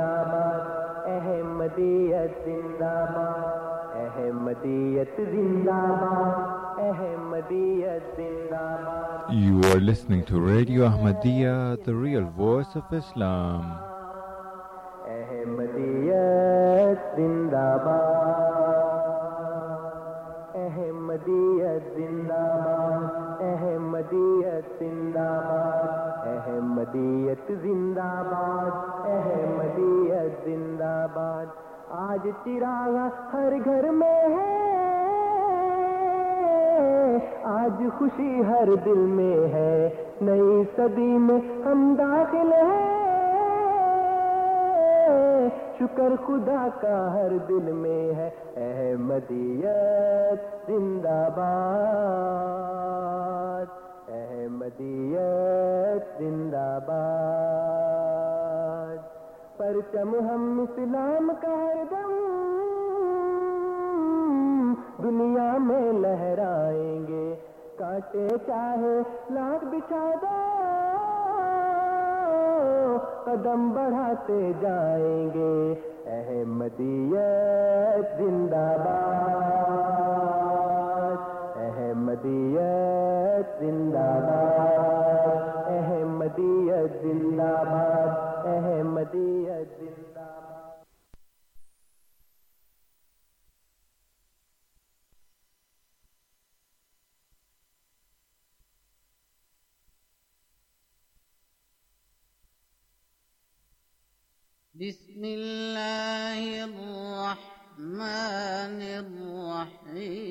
زندہ باد احمدیت زندہ باد احمدیت زندہ باد احمدیت زندہ باد You are listening to Radio Ahmadiyya, the real voice of Islam. احمدیت زندہ باد احمدیت زندہ باد احمدیت زندہ باد احمدیت زندہ باد احمدیت زندہ باد آج چراغ ہر گھر میں ہے۔ آج خوشی ہر دل میں ہے۔ نئی صدی میں ہم داخل ہیں۔ شکر خدا کا ہر دل میں ہے۔ احمدیت زندہ باد احمدیت زندہ باد۔ پرچم ہم اسلام کا ہر دم۔ دنیا میں لہرائیں گے۔ کاٹے چاہے لاکھ بچھا دو۔ قدم بڑھاتے جائیں گے۔ احمدیت زندہ باد۔ احمدیت احمدیت زندہ باد احمدیت زندہ باد احمدیت زندہ باد۔ بسم الله الرحمن الرحيم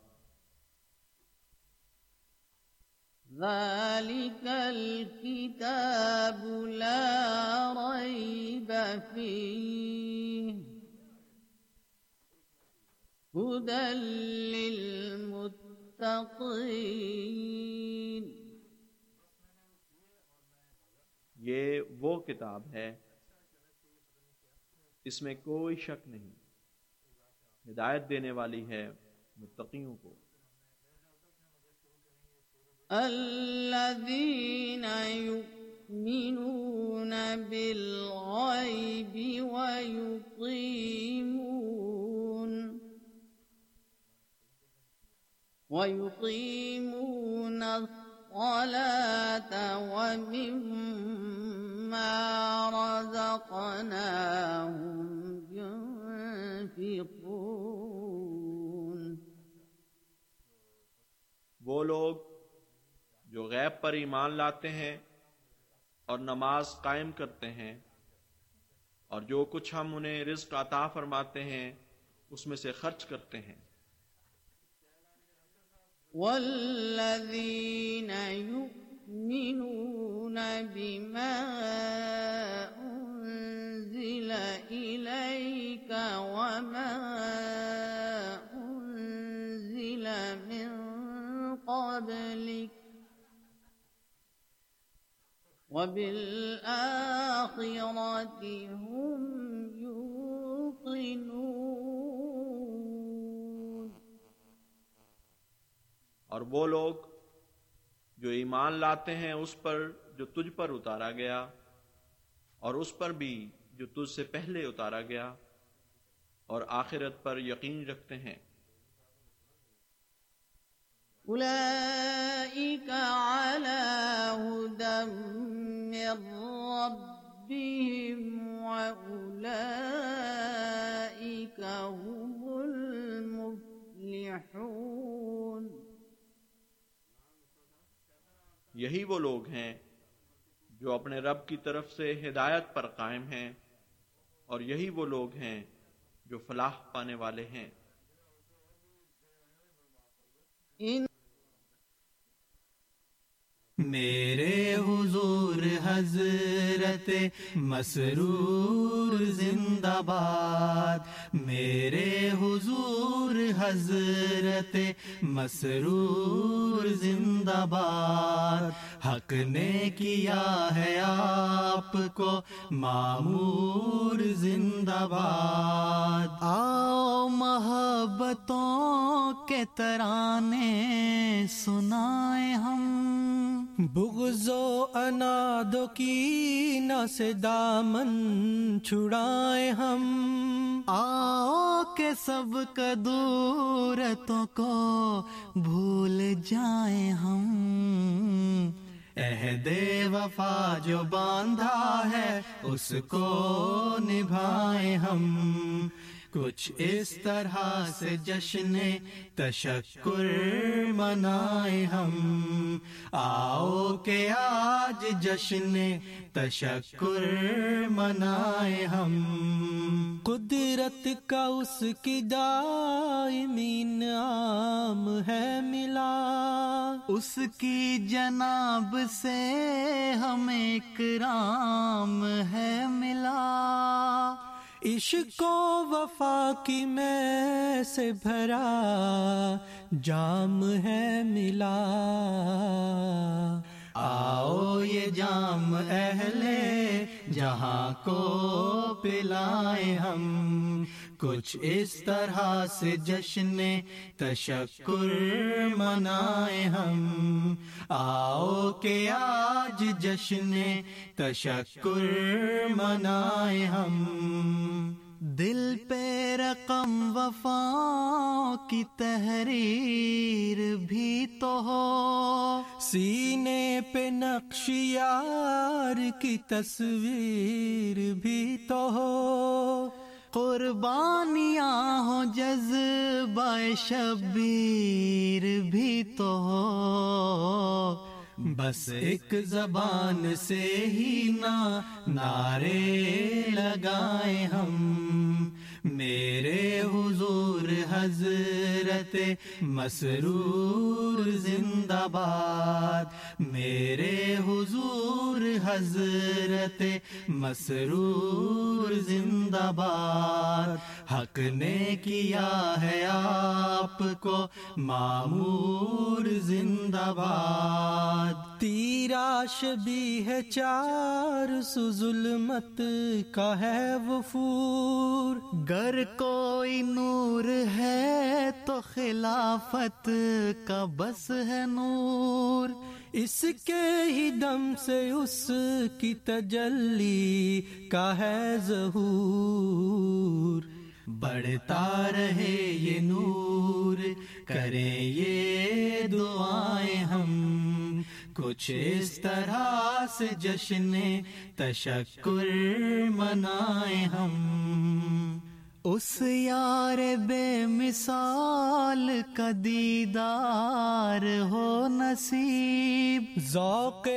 ذلك الكتاب لا ريب فيه هدى للمتقين یہ وہ کتاب ہے اس میں کوئی شک نہیں۔ ہدایت دینے والی ہے متقیوں کو۔ الذين يؤمنون بالغيب ويقيمون ويقيمون الصلاة ومما رزقناهم ينفقون. وہ لوگ جو غیب پر ایمان لاتے ہیں اور نماز قائم کرتے ہیں اور جو کچھ ہم انہیں رزق عطا فرماتے ہیں، اس میں سے خرچ کرتے ہیں۔ والذين يؤمنون بما أنزل إليك وما وبالآخرة هم يوقنون۔ اور وہ لوگ جو ایمان لاتے ہیں اس پر جو تجھ پر اتارا گیا، اور اس پر بھی جو تجھ سے پہلے اتارا گیا، اور آخرت پر یقین رکھتے ہیں۔ أولئك على هدى من ربهم وأولئك هم المفلحون یہی وہ لوگ ہیں جو اپنے رب کی طرف سے ہدایت پر قائم ہیں اور یہی وہ لوگ ہیں جو فلاح پانے والے ہیں۔ إن میرے حضور حضرت مسرور باد، میرے حضور حضرت مسرور زندہ باد۔ حق نے کیا ہے آپ کو معمور زندہ باد؟ آؤ محبتوں کے ترانے سنائے ہم۔ بغض و انادو کی نہ سے دامن چھڑائے ہم۔ آؤ کے سب کدورتوں کو بھول جائیں ہم۔ عہد وفا جو باندھا ہے، اس کو نبھائیں ہم۔ کچھ اس طرح سے جشن تشکر منائے ہم۔ آؤ کہ آج جشن تشکر منائے ہم۔ قدرت کا اس کی دائمی نام ہے ملا۔ اس کی جناب سے ہمیں کرام ہے ملا۔ عشق و وفا کی میں سے بھرا جام ہے ملا آؤ یہ جام اہل جہاں کو پلائے ہم۔ کچھ اس طرح سے جشن تشکر منائے ہم۔ آؤ کہ آج جشن تشکر منائے ہم۔ دل پہ رقم وفا کی تحریر بھی تو ہو۔ سینے پہ نقش یار کی تصویر بھی تو ہو۔ قربانیاں ہو جذبہ شبیر بھی تو ہو۔ بس ایک زبان سے ہی نہ نعرے لگائے ہم۔ میرے حضور حضرت مسرور زندہ باد، میرے حضور حضرت مسرور زندہ باد۔ حق نے کیا ہے آپ کو؟ معمور زندہ باد۔ تیراش بھی ہے چار، سو ظلمت کا ہے وفور گر کوئی نور ہے تو خلافت کا بس ہے نور۔ اس کے ہی دم سے اس کی تجلی کا ہے ظہور۔ بڑھتا رہے یہ نور، کریں یہ دعائیں ہم۔ کچھ اس طرح سے جشن تشکر منائے ہم۔ اس یار بے مثال کا دیدار ہو نصیب۔ ذوق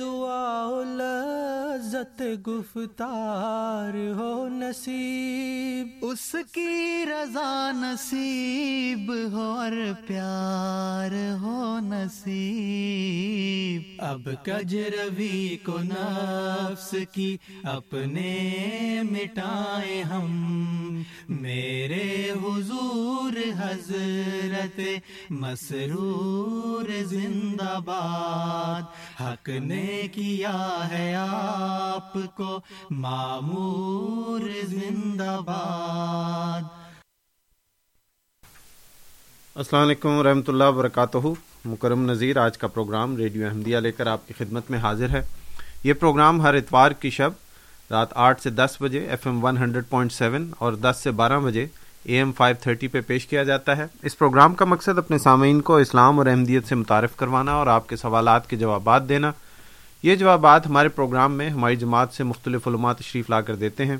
دعا لذت گفتار ہو نصیب۔ اس کی رضا نصیب ہو اور پیار ہو نصیب۔ اب کج روی کو نفس کی اپنے مٹائے ہم۔ میرے حضور حضرت مسرور زندہ باد، حق نے کیا ہے آپ کو؟ معمور زندہ باد۔ السلام علیکم ورحمۃ اللہ وبرکاتہ۔ مکرم نذیر، آج کا پروگرام ریڈیو احمدیہ لے کر آپ کی خدمت میں حاضر ہے۔ یہ پروگرام ہر اتوار کی شب رات آٹھ سے دس بجے F M one hundred point seven اور دس سے بارہ بجے اے ایم فائیو تھرٹی پہ پیش کیا جاتا ہے۔ اس پروگرام کا مقصد اپنے سامعین کو اسلام اور احمدیت سے متعارف کروانا اور آپ کے سوالات کے جوابات دینا۔ یہ جوابات ہمارے پروگرام میں ہماری جماعت سے مختلف علماء تشریف لا کر دیتے ہیں۔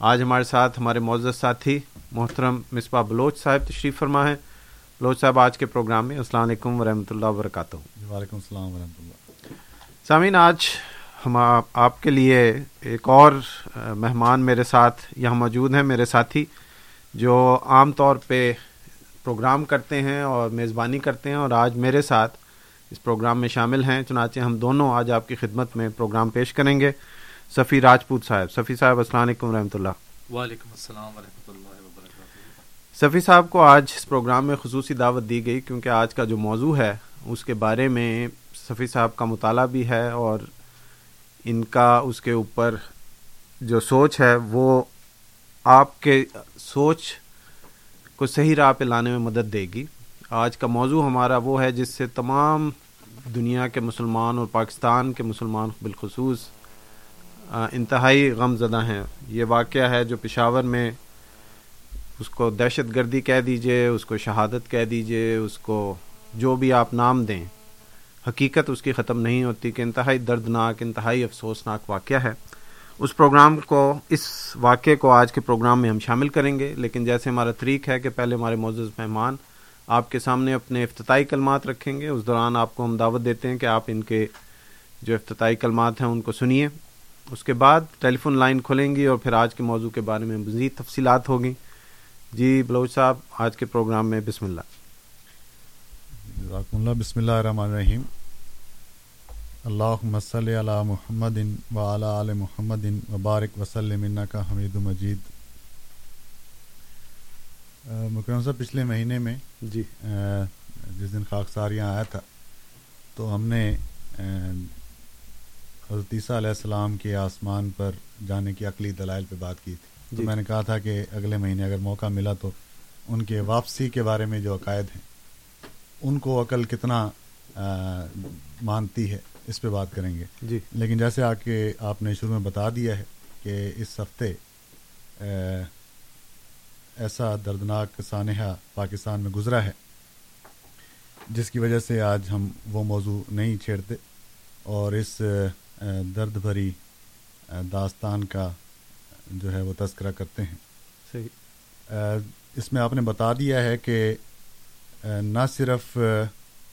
آج ہمارے ساتھ ہمارے معزز ساتھی محترم مصباح بلوچ صاحب تشریف فرما ہے بلوچ صاحب آج کے پروگرام میں السلام علیکم ورحمۃ اللہ وبرکاتہ۔ وعلیکم السلام ورحمۃ اللہ۔ سامعین آج ہم آپ کے لیے ایک اور مہمان میرے ساتھ یہاں موجود ہیں میرے ساتھی جو عام طور پہ پروگرام کرتے ہیں اور میزبانی کرتے ہیں اور آج میرے ساتھ اس پروگرام میں شامل ہیں۔ چنانچہ ہم دونوں آج آپ کی خدمت میں پروگرام پیش کریں گے۔ صفی راجپوت صاحب صفی صاحب السلام علیکم ورحمۃ اللہ۔ وعلیکم السلام ورحمۃ اللہ وبرکاتہ صفی صاحب کو آج اس پروگرام میں خصوصی دعوت دی گئی کیونکہ آج کا جو موضوع ہے اس کے بارے میں صفی صاحب کا مطالعہ بھی ہے اور ان کا اس کے اوپر جو سوچ ہے، وہ آپ کے سوچ کو صحیح راہ پہ لانے میں مدد دے گی۔ آج کا موضوع ہمارا وہ ہے جس سے تمام دنیا کے مسلمان اور پاکستان کے مسلمان بالخصوص انتہائی غم زدہ ہیں۔ یہ واقعہ ہے جو پشاور میں اس کو دہشت گردی کہہ دیجیے، اس کو شہادت کہہ دیجیے، اس کو جو بھی آپ نام دیں۔ حقیقت اس کی ختم نہیں ہوتی کہ انتہائی دردناک، انتہائی افسوسناک واقعہ ہے۔ اس پروگرام کو، اس واقعے کو آج کے پروگرام میں ہم شامل کریں گے، لیکن جیسے ہمارا طریق ہے کہ پہلے ہمارے معزز مہمان آپ کے سامنے اپنے افتتاحی کلمات رکھیں گے، اس دوران آپ کو ہم دعوت دیتے ہیں کہ آپ ان کے جو افتتاحی کلمات ہیں ان کو سنیے۔ اس کے بعد ٹیلی فون لائن کھلیں گی اور پھر آج کے موضوع کے بارے میں مزید تفصیلات ہوگی۔ جی بلوچ صاحب، آج کے پروگرام میں بسم اللہ۔ جزاکم اللہ. بسم اللہ الرحمن الرحیم. اللہم صلی علی محمد و علی آل محمد وبارک وسلم انکا حمید مجید. مکرم صاحب پچھلے مہینے میں جی۔ جس دن خاکسار یہاں آیا تھا تو ہم نے حضرت عیسیٰ علیہ السلام کے آسمان پر جانے کی عقلی دلائل پہ بات کی تھی۔ تو جی۔ میں نے کہا تھا کہ اگلے مہینے اگر موقع ملا تو ان کے واپسی کے بارے میں جو عقائد ہیں ان کو عقل کتنا مانتی ہے اس پہ بات کریں گے۔ جی۔ لیکن جیسے آ کے آپ نے شروع میں بتا دیا ہے کہ اس ہفتے ایسا دردناک سانحہ پاکستان میں گزرا ہے جس کی وجہ سے آج ہم وہ موضوع نہیں چھیڑتے اور اس درد بھری داستان کا جو ہے وہ تذکرہ کرتے ہیں۔ صحیح۔ اس میں آپ نے بتا دیا ہے کہ نہ صرف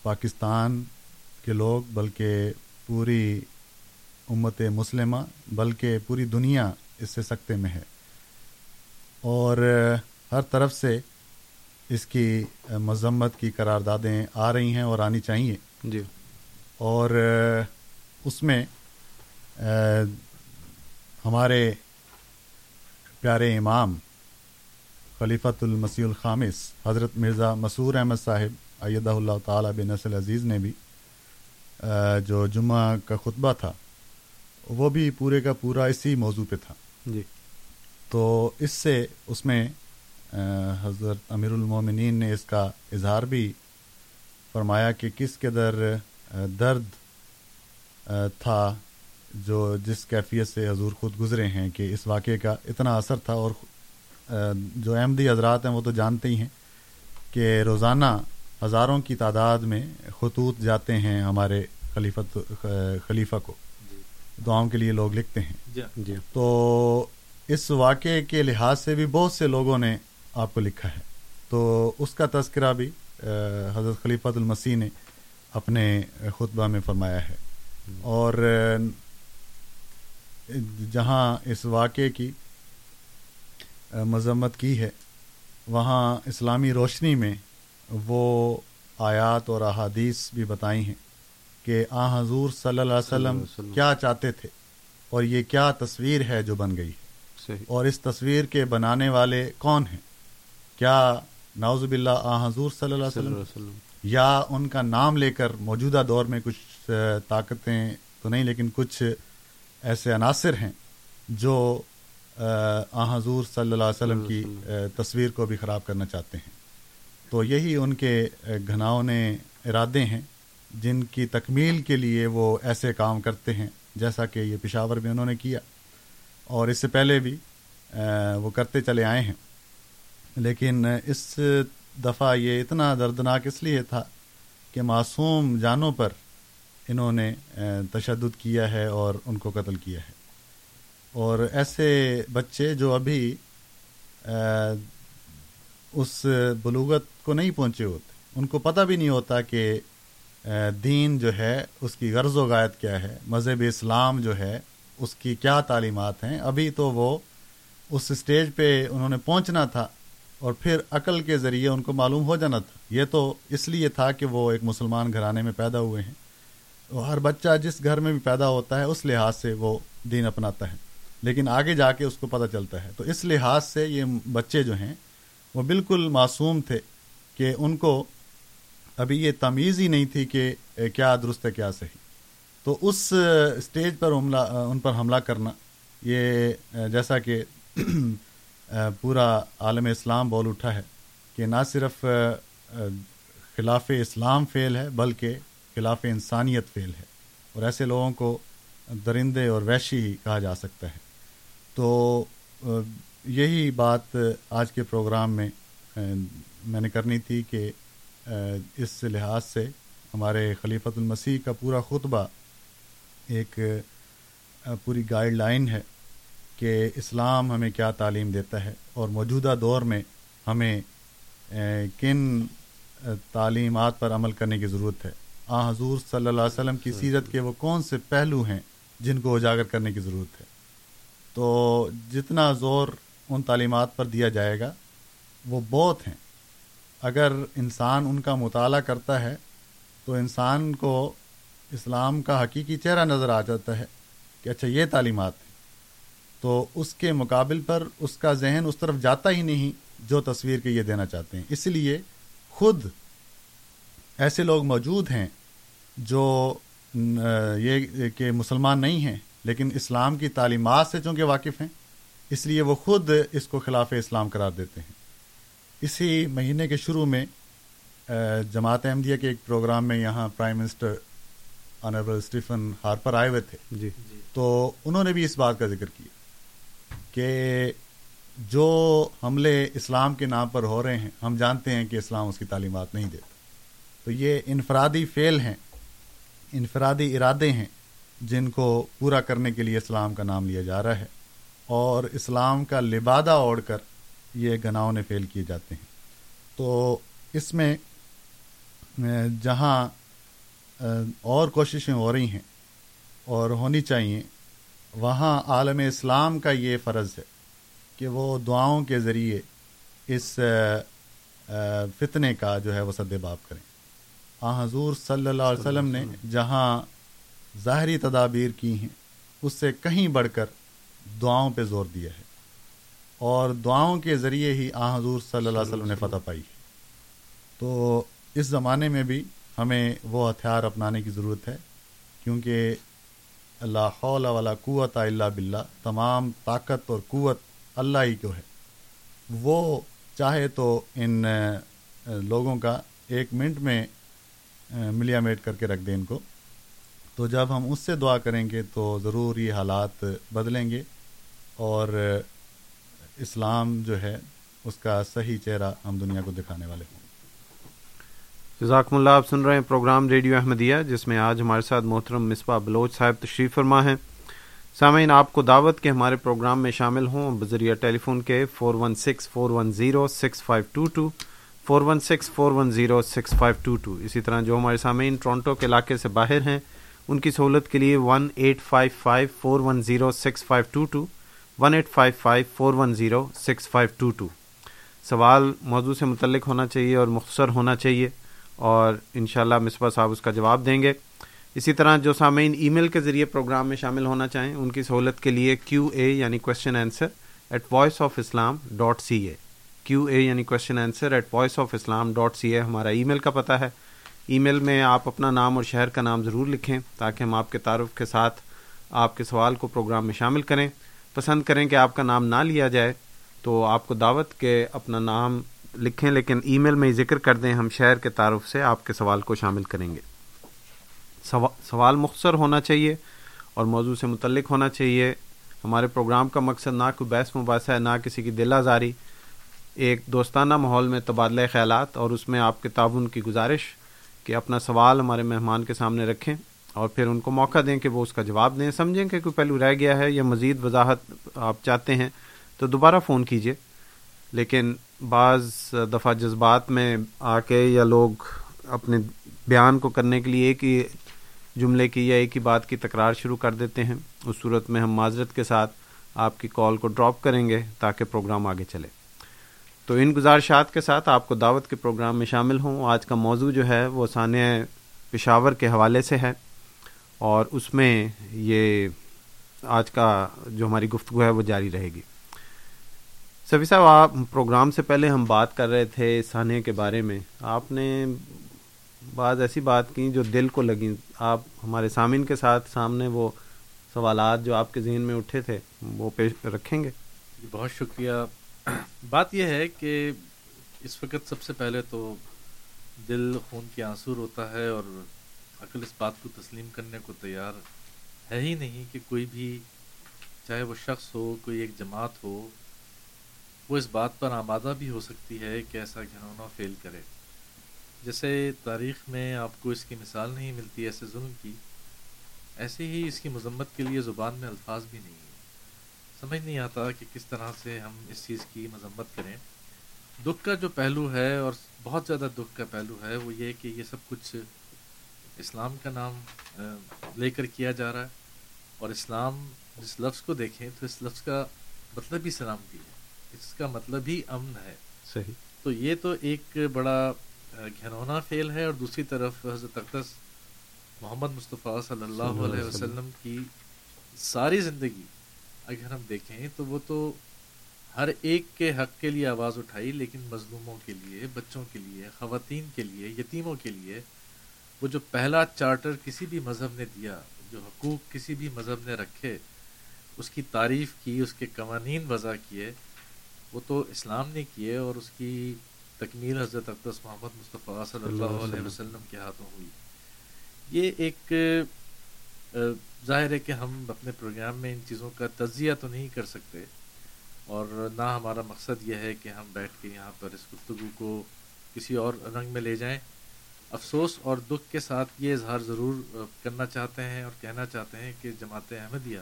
پاکستان کے لوگ بلکہ پوری امت مسلمہ بلکہ پوری دنیا اس سے سکتے میں ہے۔ اور ہر طرف سے اس کی مذمت کی قراردادیں آ رہی ہیں اور آنی چاہیے۔ جی۔ اور اس میں ہمارے پیارے امام خلیفۃ المسیح الخامس حضرت مرزا مسور احمد صاحب ایدہ اللہ تعالیٰ بن نسل عزیز نے بھی جو جمعہ کا خطبہ تھا وہ بھی پورے کا پورا اسی موضوع پہ تھا۔ جی۔ تو اس سے اس میں حضرت امیر المومنین نے اس کا اظہار بھی فرمایا کہ کس قدر درد تھا جو جس کیفیت سے حضور خود گزرے ہیں کہ اس واقعے کا اتنا اثر تھا اور جو احمدی حضرات ہیں وہ تو جانتے ہی ہیں کہ روزانہ ہزاروں کی تعداد میں خطوط جاتے ہیں ہمارے خلیفت خلیفہ کو۔ دعاؤں کے لیے لوگ لکھتے ہیں۔ جی۔ تو اس واقعے کے لحاظ سے بھی بہت سے لوگوں نے آپ کو لکھا ہے۔ تو اس کا تذکرہ بھی حضرت خلیفۃ المسیح نے اپنے خطبہ میں فرمایا ہے۔ اور آ، جہاں اس واقعے کی مذمت کی ہے وہاں اسلامی روشنی میں وہ آیات اور احادیث بھی بتائی ہیں کہ آ حضور صلی اللہ علیہ صلی اللہ وسلم علیہ وسلم۔ کیا چاہتے تھے اور یہ کیا تصویر ہے جو بن گئی۔ صحیح۔ اور اس تصویر کے بنانے والے کون ہیں؟ کیا ناوز باللہ آ حضور صلی اللہ علیہ صلی اللہ وسلم علیہ وسلم۔ یا ان کا نام لے کر موجودہ دور میں کچھ طاقتیں تو نہیں لیکن کچھ ایسے عناصر ہیں جو آ، حضور صلی اللہ علیہ وسلم کی تصویر کو بھی خراب کرنا چاہتے ہیں۔ تو یہی ان کے آ، گھناؤنے ارادے ہیں جن کی تکمیل کے لیے وہ ایسے کام کرتے ہیں جیسا کہ یہ پشاور میں انہوں نے کیا۔ اور اس سے پہلے بھی وہ کرتے چلے آئے ہیں۔ لیکن اس دفعہ یہ اتنا دردناک اس لیے تھا کہ معصوم جانوں پر انہوں نے تشدد کیا ہے اور ان کو قتل کیا ہے۔ اور ایسے بچے جو ابھی اس بلوغت کو نہیں پہنچے ہوتے۔ ان کو پتہ بھی نہیں ہوتا کہ دین جو ہے، اس کی غرض و غایت کیا ہے۔ مذہب اسلام جو ہے، اس کی کیا تعلیمات ہیں۔ ابھی تو وہ اس اسٹیج پہ انہوں نے پہنچنا تھا اور پھر عقل کے ذریعے ان کو معلوم ہو جانا تھا۔ یہ تو اس لیے تھا کہ وہ ایک مسلمان گھرانے میں پیدا ہوئے ہیں۔ اور ہر بچہ جس گھر میں بھی پیدا ہوتا ہے، اس لحاظ سے وہ دین اپناتا ہے۔ لیکن آگے جا کے اس کو پتہ چلتا ہے۔ تو اس لحاظ سے یہ بچے جو ہیں، وہ بالکل معصوم تھے کہ ان کو ابھی یہ تمیز ہی نہیں تھی کہ کیا درست ہے، کیا صحیح۔ تو اس اسٹیج پر حملہ ان پر حملہ کرنا، یہ جیسا کہ پورا عالم اسلام بول اٹھا ہے کہ نہ صرف خلاف اسلام فعل ہے، بلکہ خلاف انسانیت فعل ہے۔ اور ایسے لوگوں کو درندے اور ویشی ہی کہا جا سکتا ہے۔ تو یہی بات آج کے پروگرام میں میں نے کرنی تھی کہ اس لحاظ سے ہمارے خلیفۃ المسیح کا پورا خطبہ ایک پوری گائیڈ لائن ہے کہ اسلام ہمیں کیا تعلیم دیتا ہے اور موجودہ دور میں ہمیں کن تعلیمات پر عمل کرنے کی ضرورت ہے۔ آ، حضور صلی اللہ علیہ وسلم کی سیرت کے وہ کون سے پہلو ہیں جن کو اجاگر کرنے کی ضرورت ہے؟ تو جتنا زور ان تعلیمات پر دیا جائے گا، وہ بہت ہیں۔ اگر انسان ان کا مطالعہ کرتا ہے، تو انسان کو اسلام کا حقیقی چہرہ نظر آ جاتا ہے کہ اچھا یہ تعلیمات ہیں۔ تو اس کے مقابل پر اس کا ذہن اس طرف جاتا ہی نہیں جو تصویر کے یہ دینا چاہتے ہیں۔ اس لیے خود ایسے لوگ موجود ہیں جو یہ کہ مسلمان نہیں ہیں۔ لیکن اسلام کی تعلیمات سے چونکہ واقف ہیں اس لیے وہ خود اس کو خلاف اسلام قرار دیتے ہیں۔ اسی مہینے کے شروع میں جماعت احمدیہ کے ایک پروگرام میں یہاں prime minister honourable Stephen Harper آئے ہوئے تھے۔ جی۔ تو انہوں نے بھی اس بات کا ذکر کیا کہ جو حملے اسلام کے نام پر ہو رہے ہیں ہم جانتے ہیں کہ اسلام اس کی تعلیمات نہیں دیتا۔ تو یہ انفرادی فعل ہیں انفرادی ارادے ہیں۔ جن کو پورا کرنے کے لیے اسلام کا نام لیا جا رہا ہے اور اسلام کا لبادہ اوڑھ کر یہ گناہوں نے فیل کیے جاتے ہیں۔ تو اس میں، جہاں، اور کوششیں ہو رہی ہیں اور ہونی چاہیے، وہاں عالم اسلام کا یہ فرض ہے کہ وہ دعاؤں کے ذریعے اس، فتنے کا جو ہے وہ سد باب کریں۔ آ، حضور صلی اللہ علیہ وسلم نے جہاں ظاہری تدابیر کی ہیں، اس سے کہیں بڑھ کر دعاؤں پہ زور دیا ہے۔ اور دعاؤں کے ذریعے ہی آ حضور صلی اللہ علیہ وسلم نے فتح پائی ہے۔ تو اس زمانے میں بھی ہمیں وہ ہتھیار اپنانے کی ضرورت ہے، کیونکہ اللہ خول ولا قوت اللہ بلّہ تمام طاقت اور قوت اللہ ہی کو ہے؟ وہ چاہے تو ان لوگوں کا ایک منٹ میں ملیا میٹ کر کے رکھ دیں ان کو۔ تو جب ہم اس سے دعا کریں گے تو ضرور یہ حالات بدلیں گے اور اسلام جو ہے، اس کا صحیح چہرہ ہم دنیا کو دکھانے والے ہوں۔ جزاکم اللہ، آپ سن رہے ہیں پروگرام ریڈیو احمدیہ، جس میں آج ہمارے ساتھ محترم مصباح بلوچ صاحب تشریف فرما ہیں۔ سامعین، آپ کو دعوت کے ہمارے پروگرام میں شامل ہوں۔ بذریعہ ٹیلی فون کے four one six four one zero six five two two four one six four one zero six five two two اسی طرح جو ہمارے سامعین ٹورنٹو کے علاقے سے باہر ہیں ان کی سہولت کے لیے one eight five five four one zero six five two two one eight five five four one zero six five two two سوال موضوع سے متعلق ہونا چاہیے اور مختصر ہونا چاہیے اور ان شاء اللہ مصباح صاحب اس کا جواب دیں گے۔ اسی طرح جو سامعین ای میل کے ذریعے پروگرام میں شامل ہونا چاہیں، ان کی سہولت کے لیے کیو اے یعنی question answer at voice of Islam dot C A Q A یعنی question answer at voice of Islam dot C A ہمارا ای میل کا پتہ ہے۔ ای میل میں آپ اپنا نام اور شہر کا نام ضرور لکھیں تاکہ ہم آپ کے تعارف کے ساتھ آپ کے سوال کو پروگرام میں شامل کریں۔ پسند کریں کہ آپ کا نام نہ لیا جائے تو آپ کو دعوت کے اپنا نام لکھیں، لیکن ای میل میں ذکر کر دیں، ہم شہر کے تعارف سے آپ کے سوال کو شامل کریں گے۔ سوال مختصر ہونا چاہیے اور موضوع سے متعلق ہونا چاہیے۔ ہمارے پروگرام کا مقصد نہ کوئی بحث مباحثہ ہے، نہ کسی کی دل آزاری۔ ایک دوستانہ ماحول میں تبادلہ خیالات اور اس میں آپ کے تعاون کی گزارش۔ کہ اپنا سوال ہمارے مہمان کے سامنے رکھیں اور پھر ان کو موقع دیں کہ وہ اس کا جواب دیں۔ سمجھیں کہ کوئی پہلو رہ گیا ہے یا مزید وضاحت آپ چاہتے ہیں تو دوبارہ فون کیجیے لیکن بعض دفعہ جذبات میں آ کے یا لوگ اپنے بیان کو کرنے کے لیے ایک ہی جملے کی یا ایک ہی بات کی تکرار شروع کر دیتے ہیں۔ اس صورت میں ہم معذرت کے ساتھ آپ کی کال کو ڈراپ کریں گے تاکہ پروگرام آگے چلے۔ تو ان گزارشات کے ساتھ آپ کو دعوت کے پروگرام میں شامل ہوں۔ آج کا موضوع جو ہے وہ ثانیہ پشاور کے حوالے سے ہے اور اس میں یہ آج کا جو ہماری گفتگو ہے وہ جاری رہے گی۔ سفی صاحب، آپ پروگرام سے پہلے ہم بات کر رہے تھے سانحے کے بارے میں۔ آپ نے بعض ایسی بات کی جو دل کو لگیں آپ ہمارے سامعین کے ساتھ سامنے وہ سوالات جو آپ کے ذہن میں اٹھے تھے وہ پیش رکھیں گے۔ جی، بہت شکریہ۔ بات یہ ہے کہ اس وقت سب سے پہلے تو دل خون کی آنسور ہوتا ہے اور عقل اس بات کو تسلیم کرنے کو تیار ہے ہی نہیں کہ کوئی بھی چاہے وہ شخص ہو، کوئی ایک جماعت ہو، وہ اس بات پر آمادہ بھی ہو سکتی ہے کہ ایسا گھنونا فیل کرے۔ جیسے تاریخ میں آپ کو اس کی مثال نہیں ملتی ایسے ظلم کی، ایسے ہی اس کی مذمت کے لیے زبان میں الفاظ بھی نہیں۔ سمجھ نہیں آتا کہ کس طرح سے ہم اس چیز کی مذمت کریں۔ دکھ کا جو پہلو ہے اور بہت زیادہ دکھ کا پہلو ہے وہ یہ کہ یہ سب کچھ اسلام کا نام لے کر کیا جا رہا ہے۔ اور اسلام جس لفظ کو دیکھیں تو اس لفظ کا مطلب ہی سلامتی ہے۔ اس کا مطلب ہی امن ہے۔ صحیح۔ تو یہ تو ایک بڑا گھنونا فیل ہے اور دوسری طرف حضرت اقدس محمد مصطفیٰ صلی اللہ علیہ وسلم۔ کی ساری زندگی اگر ہم دیکھیں تو وہ تو ہر ایک کے حق کے لیے آواز اٹھائی لیکن مظلوموں کے لیے بچوں کے لیے خواتین کے لیے یتیموں کے لیے وہ جو پہلا چارٹر کسی بھی مذہب نے دیا جو حقوق کسی بھی مذہب نے رکھے اس کی تعریف کی اس کے قوانین وضع کیے وہ تو اسلام نے کیے اور اس کی تکمیل حضرت اقدس محمد مصطفیٰ صلی اللہ علیہ وسلم کے ہاتھوں ہوئی۔ یہ ایک ظاہر ہے کہ ہم اپنے پروگرام میں ان چیزوں کا تجزیہ تو نہیں کر سکتے اور نہ ہمارا مقصد یہ ہے کہ ہم بیٹھ کے یہاں پر اس گفتگو کو کسی اور رنگ میں لے جائیں۔ افسوس اور دکھ کے ساتھ یہ اظہار ضرور کرنا چاہتے ہیں اور کہنا چاہتے ہیں کہ جماعت احمدیہ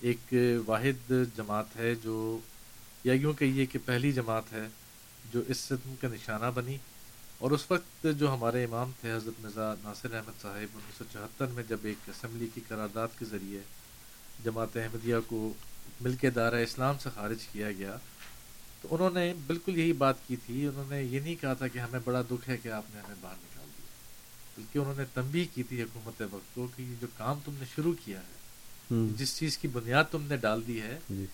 ایک واحد جماعت ہے جو یا یوں کہیے کہ پہلی جماعت ہے جو اس ستم کا نشانہ بنی۔ اور اس وقت جو ہمارے امام تھے حضرت مرزا ناصر احمد صاحب انیس سو چوہتر میں جب ایک اسمبلی کی قرارداد کے ذریعے جماعت احمدیہ کو مل کے دارہ اسلام سے خارج کیا گیا تو انہوں نے بالکل یہی بات کی تھی۔ انہوں نے یہ نہیں کہا تھا کہ ہمیں بڑا دکھ ہے کہ آپ نے ہمیں باہر نکال دیا۔ بلکہ انہوں نے تنبیہ کی تھی حکومت وقت کو کہ جو کام تم نے شروع کیا ہے جس چیز کی بنیاد تم نے ڈال دی ہے جی۔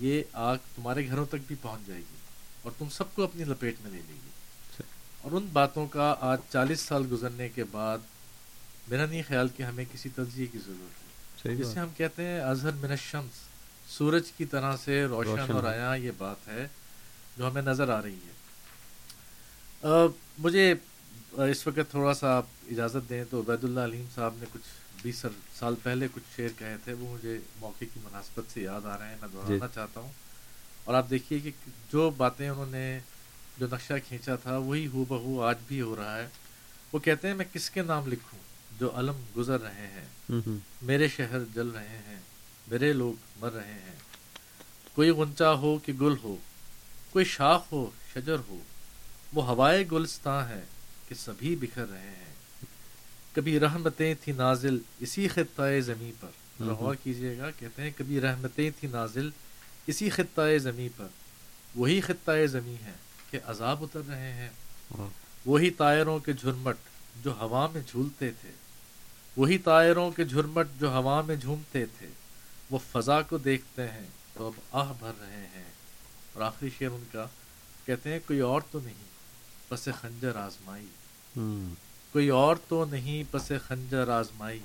یہ آگ تمہارے گھروں تک بھی پہنچ جائے گی اور تم سب کو اپنی لپیٹ میں لے لے گی اور ان باتوں کا آج چالیس سال گزرنے کے بعد میرا نہیں خیال کہ ہمیں کسی تجزیے کی ضرورت ہے۔ جسے ہم کہتے ہیں اظہر من الشمس سورج کی طرح سے روشن اور آیا یہ بات ہے جو ہمیں نظر آ رہی ہے۔ مجھے اس وقت تھوڑا سا آپ اجازت دیں تو عبید اللہ علیم صاحب نے کچھ بیس سال پہلے کچھ شعر کہے تھے وہ مجھے موقع کی مناسبت سے یاد آ رہے ہیں میں دہرانا جی۔ چاہتا ہوں۔ اور آپ دیکھیے کہ جو باتیں انہوں نے جو نقشہ کھینچا تھا وہی ہو بہو آج بھی ہو رہا ہے۔ وہ کہتے ہیں میں کس کے نام لکھوں؟ جو علم گزر رہے ہیں۔ میرے شہر جل رہے ہیں میرے لوگ مر رہے ہیں۔ کوئی غنچا ہو کہ گل ہو کوئی شاخ ہو شجر ہو وہ ہوائے گلستان ہے کہ سبھی بکھر رہے ہیں۔ کبھی رحمتیں تھی نازل اسی خطۂ زمیں پر۔ رہا کیجیے گا کہتے ہیں کبھی رحمتیں تھی نازل اسی خطۂ زمیں پر۔ وہی خطۂ زمیں ہے۔ کہ عذاب اتر رہے ہیں۔ وہی تائروں کے جھرمٹ جو ہوا میں جھولتے تھے۔ وہی تائروں کے جھرمٹ جو ہوا میں جھومتے تھے۔ وہ فضا کو دیکھتے ہیں تو اب آہ بھر رہے ہیں۔ اور آخری شعر ان کا کہتے ہیں کوئی اور تو نہیں پس خنجر آزمائی۔ کوئی اور تو نہیں پس خنجر آزمائی۔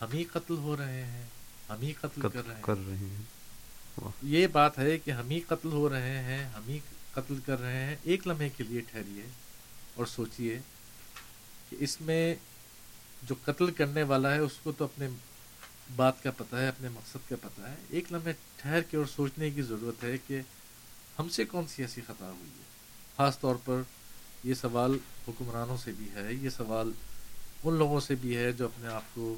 ہم ہی قتل ہو رہے ہیں ہم ہی قتل کر رہے ہیں۔ یہ بات ہے کہ ہم ہی قتل ہو رہے ہیں ہم ہی قتل کر رہے ہیں، ایک لمحے کے لیے ٹھہریے اور سوچئے کہ اس میں جو قتل کرنے والا ہے، اس کو تو اپنے بات کا پتہ ہے، اپنے مقصد کا پتہ ہے۔ ایک لمحے ٹھہر کے اور سوچنے کی ضرورت ہے کہ ہم سے کون سی ایسی خطا ہوئی ہے۔ خاص طور پر یہ سوال حکمرانوں سے بھی ہے، یہ سوال ان لوگوں سے بھی ہے جو اپنے آپ کو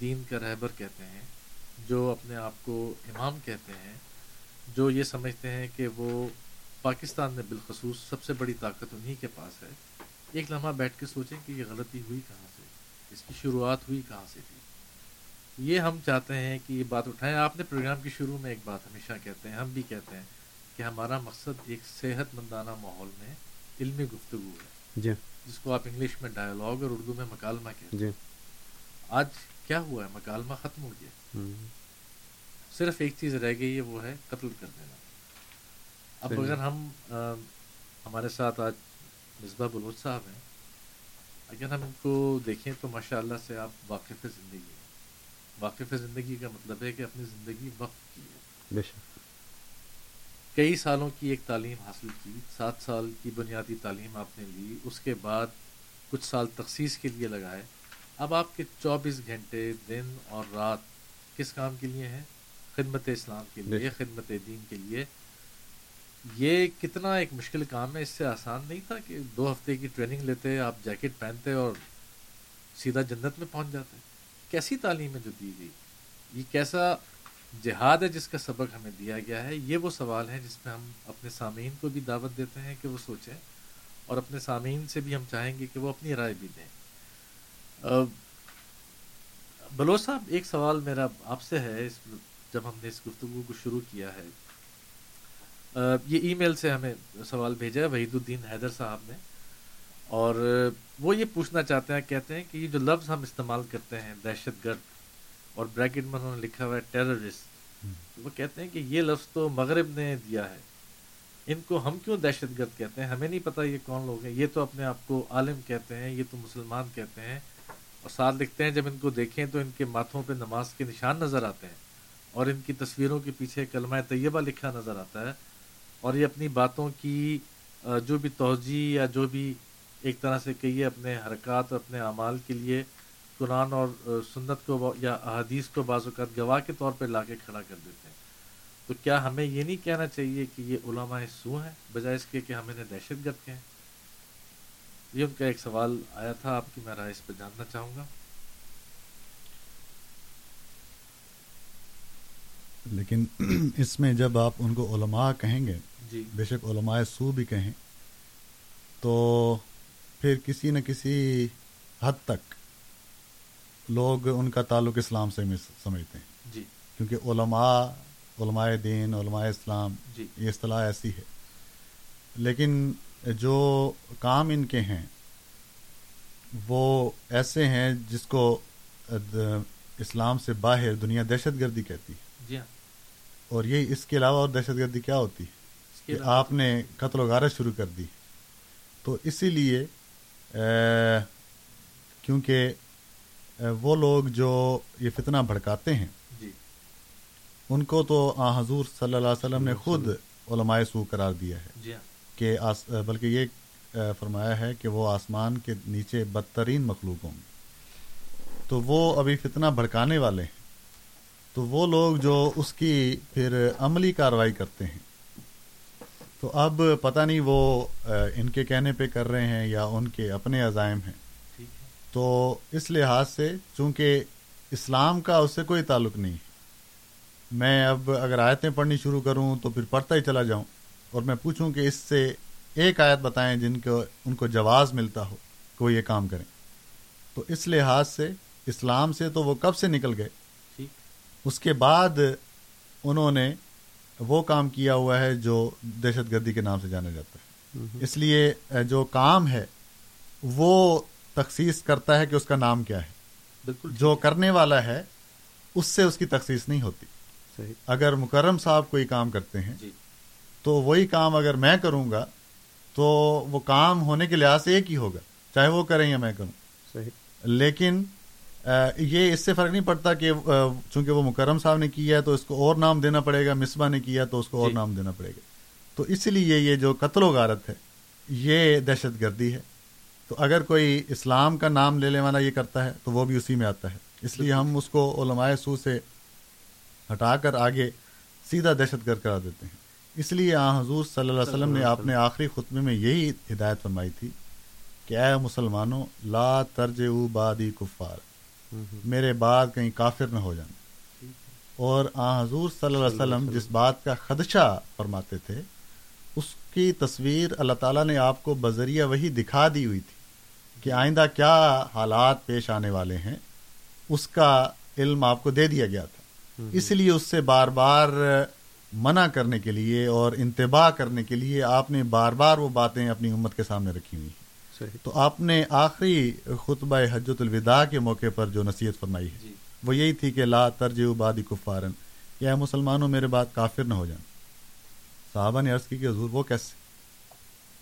دین کا رہبر کہتے ہیں، جو اپنے آپ کو امام کہتے ہیں، جو یہ سمجھتے ہیں کہ وہ پاکستان میں بالخصوص سب سے بڑی طاقت انہی کے پاس ہے۔ ایک لمحہ بیٹھ کے سوچیں کہ یہ غلطی ہوئی کہاں سے؟ اس کی شروعات ہوئی کہاں سے تھی؟ یہ ہم چاہتے ہیں کہ یہ بات اٹھائیں۔ آپ نے پروگرام کے شروع میں ایک بات ہمیشہ کہتے ہیں ہم بھی کہتے ہیں کہ ہمارا مقصد ایک صحت مندانہ ماحول میں علمی گفتگو ہے۔ جی۔ جس کو آپ انگلش میں ڈائلاگ اور اردو میں مکالمہ کہتے ہیں۔ جی۔ آج کیا ہوا ہے؟ مکالمہ ختم ہو گیا۔ صرف ایک چیز رہ گئی ہے وہ ہے قتل کر دینا۔ اب۔ اگر ہم ہمارے ساتھ آج مصباح بلوچ صاحب ہیں اگر ہم ان کو دیکھیں تو ماشاء اللہ سے آپ واقف زندگی ہیں۔ واقف زندگی کا مطلب ہے کہ اپنی زندگی وقف کی ہے۔ بے شک۔ کئی سالوں کی ایک تعلیم حاصل کی سات سال کی بنیادی تعلیم آپ نے لی اس کے بعد کچھ سال تخصیص کے لیے لگائے۔ اب آپ کے چوبیس گھنٹے دن اور رات کس کام کے لیے ہیں؟ خدمت اسلام کے لیے خدمت دین کے لیے۔ یہ کتنا ایک مشکل کام ہے، اس سے آسان نہیں تھا کہ دو ہفتے کی ٹریننگ لیتے، آپ جیکٹ پہنتے اور سیدھا جنت میں پہنچ جاتے۔ کیسی تعلیم ہے جو دی گئی؟ یہ کیسا جہاد ہے جس کا سبق ہمیں دیا گیا ہے؟ یہ وہ سوال ہے جس میں ہم اپنے سامعین کو بھی دعوت دیتے ہیں کہ وہ سوچیں اور اپنے سامعین سے بھی ہم چاہیں گے کہ وہ اپنی رائے بھی دیں۔ اب بلوچ صاحب، ایک سوال میرا آپ سے ہے، اس جب ہم نے اس گفتگو کو شروع کیا ہے یہ ای میل سے ہمیں سوال بھیجا ہے وحید الدین حیدر صاحب نے۔ اور وہ یہ پوچھنا چاہتے ہیں کہتے ہیں کہ یہ جو لفظ ہم استعمال کرتے ہیں دہشت گرد اور بریکٹ میں انہوں نے لکھا ہوا ہے ٹیررسٹ وہ کہتے ہیں کہ یہ لفظ تو مغرب نے دیا ہے۔ ان کو ہم کیوں دہشت گرد کہتے ہیں؟ ہمیں نہیں پتہ یہ کون لوگ ہیں۔ یہ تو اپنے آپ کو عالم کہتے ہیں یہ تو مسلمان کہتے ہیں۔ اور ساتھ لکھتے ہیں جب ان کو دیکھیں تو ان کے ماتھوں پہ نماز کے نشان نظر آتے ہیں۔ اور ان کی تصویروں کے پیچھے کلمہ طیبہ لکھا نظر آتا ہے۔ اور یہ اپنی باتوں کی جو بھی توجہ یا جو بھی ایک طرح سے کہیے اپنے حرکات اور اپنے اعمال کے لیے قرآن اور سنت کو یا احادیث کو بعض اوقات گواہ کے طور پہ لا کے کھڑا کر دیتے ہیں۔ تو کیا ہمیں یہ نہیں کہنا چاہیے کہ یہ علماء سو ہیں، بجائے اس کے کہ ہم انہیں دہشت گرد کہیں؟ یہ ان کا ایک سوال آیا تھا، آپ کی میں رائے اس پہ جاننا چاہوں گا۔ لیکن اس میں جب آپ ان کو علماء کہیں گے جی۔ بے شک علماء سو بھی کہیں تو پھر کسی نہ کسی حد تک لوگ ان کا تعلق اسلام سے سمجھتے ہیں۔ جی۔ کیونکہ علماء علماء دین علماء اسلام جی۔ یہ اصطلاح ایسی ہے۔ لیکن جو کام ان کے ہیں وہ ایسے ہیں جس کو اسلام سے باہر دنیا دہشت گردی کہتی ہے۔ جی ہاں۔ اور یہ اس کے علاوہ اور دہشت گردی کیا ہوتی؟ کہ آپ نے قتل و غارت شروع کر دی۔ تو اسی لیے کیونکہ وہ لوگ جو یہ فتنہ بھڑکاتے ہیں جی۔ ان کو تو حضور صلی اللہ علیہ وسلم نے خود علماء سو قرار دیا ہے۔ جی ہاں۔ کہ آس بلکہ یہ فرمایا ہے کہ وہ آسمان کے نیچے بدترین مخلوق ہوں گے تو وہ ابھی فتنہ بھڑکانے والے ہیں۔ تو وہ لوگ جو اس کی پھر عملی کاروائی کرتے ہیں۔ تو اب پتہ نہیں وہ ان کے کہنے پہ کر رہے ہیں یا ان کے اپنے عزائم ہیں۔ تو اس لحاظ سے چونکہ اسلام کا اس سے کوئی تعلق نہیں ہے میں اب اگر آیتیں پڑھنی شروع کروں تو پھر پڑھتا ہی چلا جاؤں اور میں پوچھوں کہ اس سے ایک آیت بتائیں جن کو ان کو جواز ملتا ہو کہ وہ یہ کام کریں۔ تو اس لحاظ سے اسلام سے تو وہ کب سے نکل گئے؟ اس کے بعد انہوں نے وہ کام کیا ہوا ہے جو دہشت گردی کے نام سے جانا جاتا ہے۔ اس لیے جو کام ہے وہ تخصیص کرتا ہے کہ اس کا نام کیا ہے۔ بالکل۔ جو کرنے والا ہے اس سے اس کی تخصیص نہیں ہوتی۔ صحیح۔ اگر مکرم صاحب کوئی کام کرتے ہیں جی۔ تو وہی کام اگر میں کروں گا تو وہ کام ہونے کے لحاظ سے ایک ہی ہوگا چاہے وہ کریں یا میں کروں۔ صحیح۔ لیکن یہ اس سے فرق نہیں پڑتا کہ چونکہ وہ مکرم صاحب نے کیا ہے تو اس کو اور نام دینا پڑے گا مصباح نے کیا تو اس کو اور جی۔ نام دینا پڑے گا۔ تو اس لیے یہ جو قتل و غارت ہے یہ دہشت گردی ہے۔ تو اگر کوئی اسلام کا نام لینے والا یہ کرتا ہے تو وہ بھی اسی میں آتا ہے۔ اس لیے ہم اس کو علماء سو سے ہٹا کر آگے سیدھا دہشت گرد کرا دیتے ہیں۔ اس لیے آ حضور صلی اللہ علیہ وسلم نے اپنے آخری خطبے میں یہی ہدایت فرمائی تھی کہ اے مسلمانوں لا ترج بادی کفار میرے بعد کہیں کافر نہ ہو جانا۔ اور آ حضور صلی اللہ علیہ وسلم جس بات کا خدشہ فرماتے تھے اس کی تصویر اللہ تعالیٰ نے آپ کو بذریعہ وہی دکھا دی ہوئی تھی کہ آئندہ کیا حالات پیش آنے والے ہیں اس کا علم آپ کو دے دیا گیا تھا۔ اس لیے اس سے بار بار منع کرنے کے لیے اور انتباہ کرنے کے لیے آپ نے بار بار وہ باتیں اپنی امت کے سامنے رکھی ہوئی۔ صحیح. تو آپ نے آخری خطبہ حجت الوداع کے موقع پر جو نصیحت فرمائی ہے جی. وہ یہی تھی کہ لا ترج بادی کفارن کہ اے مسلمانوں میرے بعد کافر نہ ہو جائیں صحابہ نے عرض کی کہ حضور وہ کیسے؟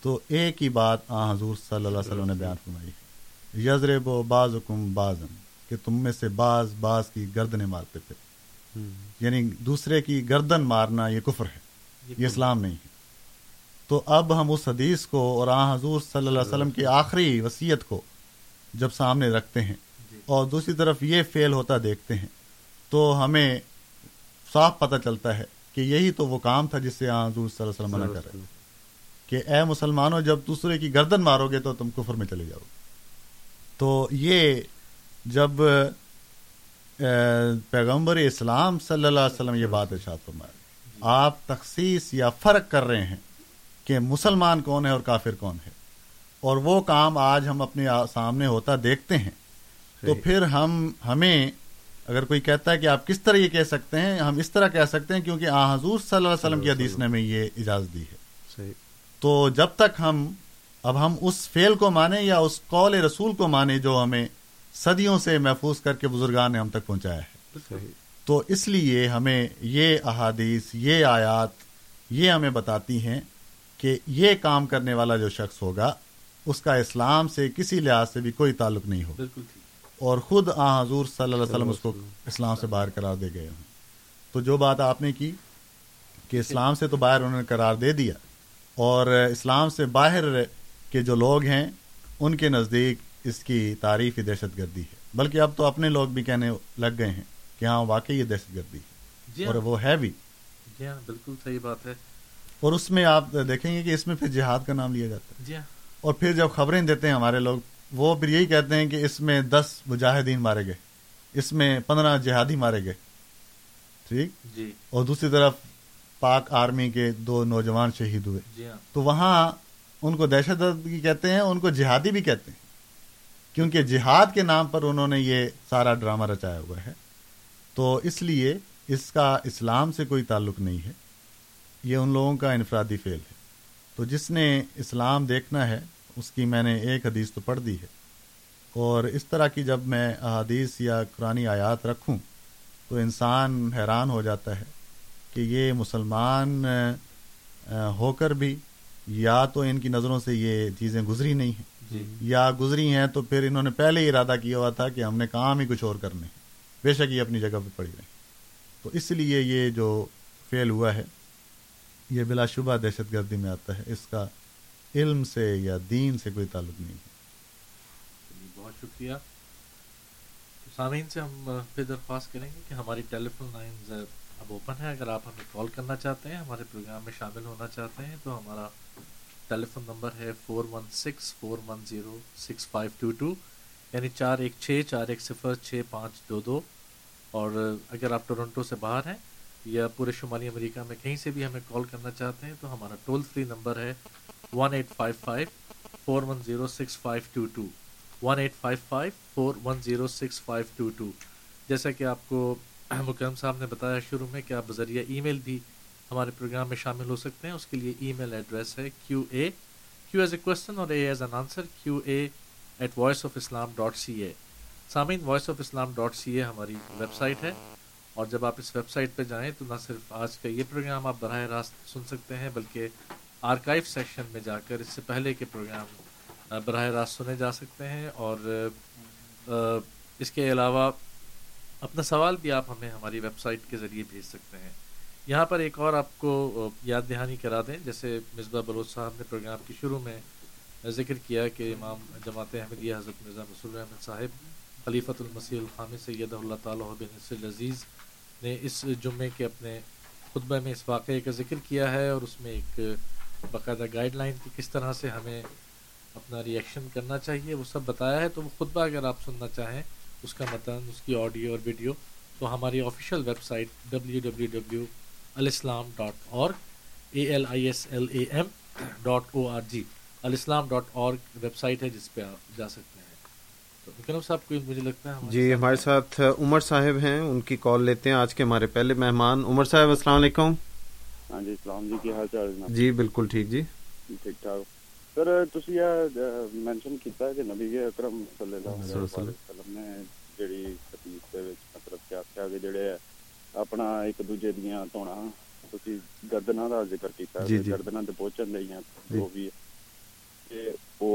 تو ایک ہی بات آ حضور صلی اللہ علیہ وسلم نے بیان فرمائی ہے یزرب و باز حکم بازن کہ تم میں سے بعض بعض کی گردنیں مارتے پھر یعنی دوسرے کی گردن مارنا یہ کفر ہے یہ اسلام نہیں ہے۔ تو اب ہم اس حدیث کو اور آ حضور صلی اللہ علیہ وسلم کی آخری وصیت کو جب سامنے رکھتے ہیں اور دوسری طرف یہ فیل ہوتا دیکھتے ہیں تو ہمیں صاف پتہ چلتا ہے کہ یہی تو وہ کام تھا جس سے آ حضور صلی اللہ علیہ وسلم منع کر رہے کہ اے مسلمانوں جب دوسرے کی گردن مارو گے تو تم کفر میں چلے جاؤ تو یہ جب پیغمبر اسلام صلی اللہ علیہ وسلم یہ بات ارشاد فرمایا آپ تخصیص یا فرق کر رہے ہیں کہ مسلمان کون ہے اور کافر کون ہے۔ اور وہ کام آج ہم اپنے سامنے ہوتا دیکھتے ہیں۔ تو پھر ہم ہمیں اگر کوئی کہتا ہے کہ آپ کس طرح یہ کہہ سکتے ہیں ہم اس طرح کہہ سکتے ہیں کیونکہ آ حضور صلی اللہ علیہ وسلم کی حدیث نے ہمیں یہ اجازت دی ہے۔ تو جب تک ہم اب ہم اس فعل کو مانیں یا اس قول رسول کو مانیں جو ہمیں صدیوں سے محفوظ کر کے بزرگان نے ہم تک پہنچایا ہے۔ تو اس لیے ہمیں یہ احادیث یہ آیات یہ ہمیں بتاتی ہیں کہ یہ کام کرنے والا جو شخص ہوگا اس کا اسلام سے کسی لحاظ سے بھی کوئی تعلق نہیں ہو اور خود آ حضور صلی اللہ علیہ وسلم اس کو اسلام سے باہر قرار دے گئے ہوں۔ تو جو بات آپ نے کی کہ اسلام سے تو باہر انہوں نے قرار دے دیا اور اسلام سے باہر کے جو لوگ ہیں ان کے نزدیک اس کی تعریف ہی دہشت گردی ہے۔ بلکہ اب تو اپنے لوگ بھی کہنے لگ گئے ہیں کہ ہاں واقعی یہ دہشت گردی ہے۔ جی اور ہاں وہ ہے بھی۔ جی ہاں بالکل صحیح بات ہے۔ اور اس میں آپ دیکھیں گے کہ اس میں پھر جہاد کا نام لیا جاتا ہے۔ جی ہاں۔ اور پھر جب خبریں دیتے ہیں ہمارے لوگ وہ پھر یہی کہتے ہیں کہ اس میں دس مجاہدین مارے گئے اس میں پندرہ جہادی مارے گئے۔ ٹھیک؟ جی۔ اور دوسری طرف پاک آرمی کے دو نوجوان شہید ہوئے۔ جی ہاں۔ تو وہاں ان کو دہشت گردی کہتے ہیں ان کو جہادی بھی کہتے ہیں۔ کیونکہ جہاد کے نام پر انہوں نے یہ سارا ڈرامہ رچایا ہوا ہے۔ تو اس لیے اس کا اسلام سے کوئی تعلق نہیں ہے۔ یہ ان لوگوں کا انفرادی فعل ہے۔ تو جس نے اسلام دیکھنا ہے اس کی میں نے ایک حدیث تو پڑھ دی ہے۔ اور اس طرح کی جب میں احادیث یا قرآن آیات رکھوں تو انسان حیران ہو جاتا ہے کہ یہ مسلمان ہو کر بھی یا تو ان کی نظروں سے یہ چیزیں گزری نہیں ہیں۔ جی۔ یا گزری ہیں تو پھر انہوں نے پہلے ہی ارادہ کیا ہوا تھا کہ ہم نے کام ہی کچھ اور کرنے ہیں۔ بے شک یہ اپنی جگہ پہ پڑی رہے تو اس لیے یہ جو فیل ہوا ہے یہ بلا شبہ دہشت گردی میں آتا ہے، اس کا علم سے یا دین سے کوئی تعلق نہیں ہے۔ جی، بہت شکریہ۔ تو سامعین سے ہم پھر درخواست کریں گے کہ ہماری ٹیلی فون لائنز اب اوپن ہے۔ اگر آپ ہمیں کال کرنا چاہتے ہیں، ہمارے پروگرام میں شامل ہونا چاہتے ہیں، تو ہمارا ٹیلی فون نمبر ہے four one six four one zero six five two two یعنی چار ایک چھ، چار ایک صفر، چھ پانچ دو دو۔ اور اگر آپ ٹورنٹو سے باہر ہیں یا پورے شمالی امریکہ میں کہیں سے بھی ہمیں کال کرنا چاہتے ہیں، تو ہمارا ٹول فری نمبر ہے one eight five five four one zero six five two two one eight five five four one zero six five two two جیسا کہ آپ کو مکرم صاحب نے بتایا شروع میں کہ آپ بذریعہ ای میل بھی ہمارے پروگرام میں شامل ہو سکتے ہیں۔ اس کے لیے ای میل ایڈریس ہے کیو اے کیو ایز اے کوشچن اور A as an answer Q A at voice of Islam dot C A سامعین voice of Islam dot C A ہماری ویب سائٹ ہے۔ اور جب آپ اس ویب سائٹ پہ جائیں تو نہ صرف آج کا یہ پروگرام آپ براہ راست سن سکتے ہیں، بلکہ آرکائیو سیکشن میں جا کر اس سے پہلے کے پروگرام براہ راست سنے جا سکتے ہیں۔ اور اس کے علاوہ اپنا سوال بھی آپ ہمیں ہماری ویب سائٹ کے ذریعے بھیج سکتے ہیں۔ یہاں پر ایک اور آپ کو یاد دہانی کرا دیں۔ جیسے مصباح بلوچ صاحب نے پروگرام کی شروع میں ذکر کیا کہ امام جماعت احمدیہ حضرت مرزا مسور احمد صاحب خلیفۃ المسیح الخام سید اللہ تعالیٰ بن عزیز نے اس جمعے کے اپنے خطبہ میں اس واقعے کا ذکر کیا ہے اور اس میں ایک باقاعدہ گائیڈ لائن کی کس طرح سے ہمیں اپنا ریئیکشن کرنا چاہیے، وہ سب بتایا ہے۔ تو وہ خطبہ اگر آپ سننا چاہیں، اس کا متن، اس کی آڈیو اور ویڈیو تو ہماری official web site W W W Alislam dot اور A L I S L A M dot O R G Alislam dot اور ویب سائٹ ہے جس پہ آپ جا سکتے ہیں۔ وکرم صاحب کوئی مجھے لگتا ہے جی ہمارے ساتھ عمر صاحب ہیں ان کی کال لیتے ہیں آج کے ہمارے پہلے مہمان۔ عمر صاحب السلام علیکم۔ ہاں جی اسلام جی کی حال چال جی بالکل ٹھیک جی۔ ٹھیک ٹھاک۔ سر ਤੁਸੀਂ ਇਹ ਮੈਂਸ਼ਨ ਕੀਤਾ ਕਿ ਨਬੀ ਅਕਰਮ ਸੱਲੱਲਾਹੁ ਅਲੈਹਿ ਵਸੱਲਮ ਨੇ ਜਿਹੜੀ ਹਦੀਸ ਦੇ ਵਿੱਚ ਮਤਲਬ ਕਿ ਆਖਿਆ ਕਿ ਜਿਹੜੇ ਆਪਣਾ ਇੱਕ ਦੂਜੇ ਦੀਆਂ ਧੋਣਾ ਤੁਸੀਂ ਗਰਦਨਾਂ ਦਾ ਜ਼ਿਕਰ ਕੀਤਾ ਗਰਦਨਾਂ ਤੇ ਪਹੁੰਚਣ ਦੀਆਂ ਉਹ ਵੀ کہ وہ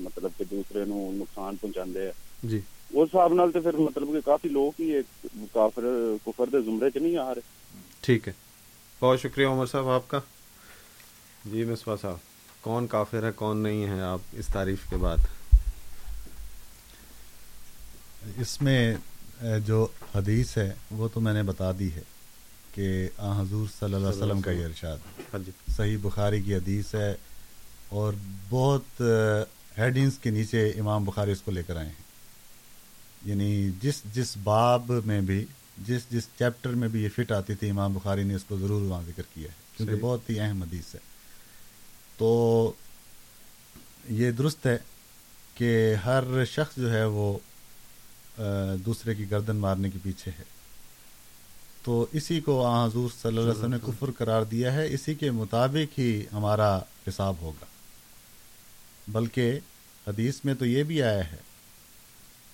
ਮਤਲਬ ਕਿ ਦੂਸਰੇ ਨੂੰ ਨੁਕਸਾਨ ਪਹੁੰਚਾਉਂਦੇ ਆ ਜੀ ਉਸ ਹਿਸਾਬ ਨਾਲ ਤੇ ਫਿਰ ਮਤਲਬ ਕਿ ਕਾਫੀ ਲੋਕ ਹੀ کافر کفر دے زمرے چ نہیں آ رہے۔ ٹھیک ہے۔ بہت شکریہ عمر صاحب آپ کا۔ جی مصباح صاحب کون کافر ہے کون نہیں ہے؟ آپ اس تعریف کے بعد۔ اس میں جو حدیث ہے وہ تو میں نے بتا دی ہے کہ آن حضور صلی اللہ علیہ وسلم کا یہ ارشاد۔ ہاں جی۔ صحیح بخاری کی حدیث ہے اور بہت ہیڈنگس کے نیچے امام بخاری اس کو لے کر آئے ہیں۔ یعنی جس جس باب میں بھی جس جس چیپٹر میں بھی یہ فٹ آتی تھی امام بخاری نے اس کو ضرور وہاں ذکر کیا ہے کیونکہ بہت ہی اہم حدیث ہے۔ تو یہ درست ہے کہ ہر شخص جو ہے وہ دوسرے کی گردن مارنے کے پیچھے ہے۔ تو اسی کو حضور صلی اللہ علیہ وسلم نے کفر قرار دیا ہے اسی کے مطابق ہی ہمارا حساب ہوگا۔ بلکہ حدیث میں تو یہ بھی آیا ہے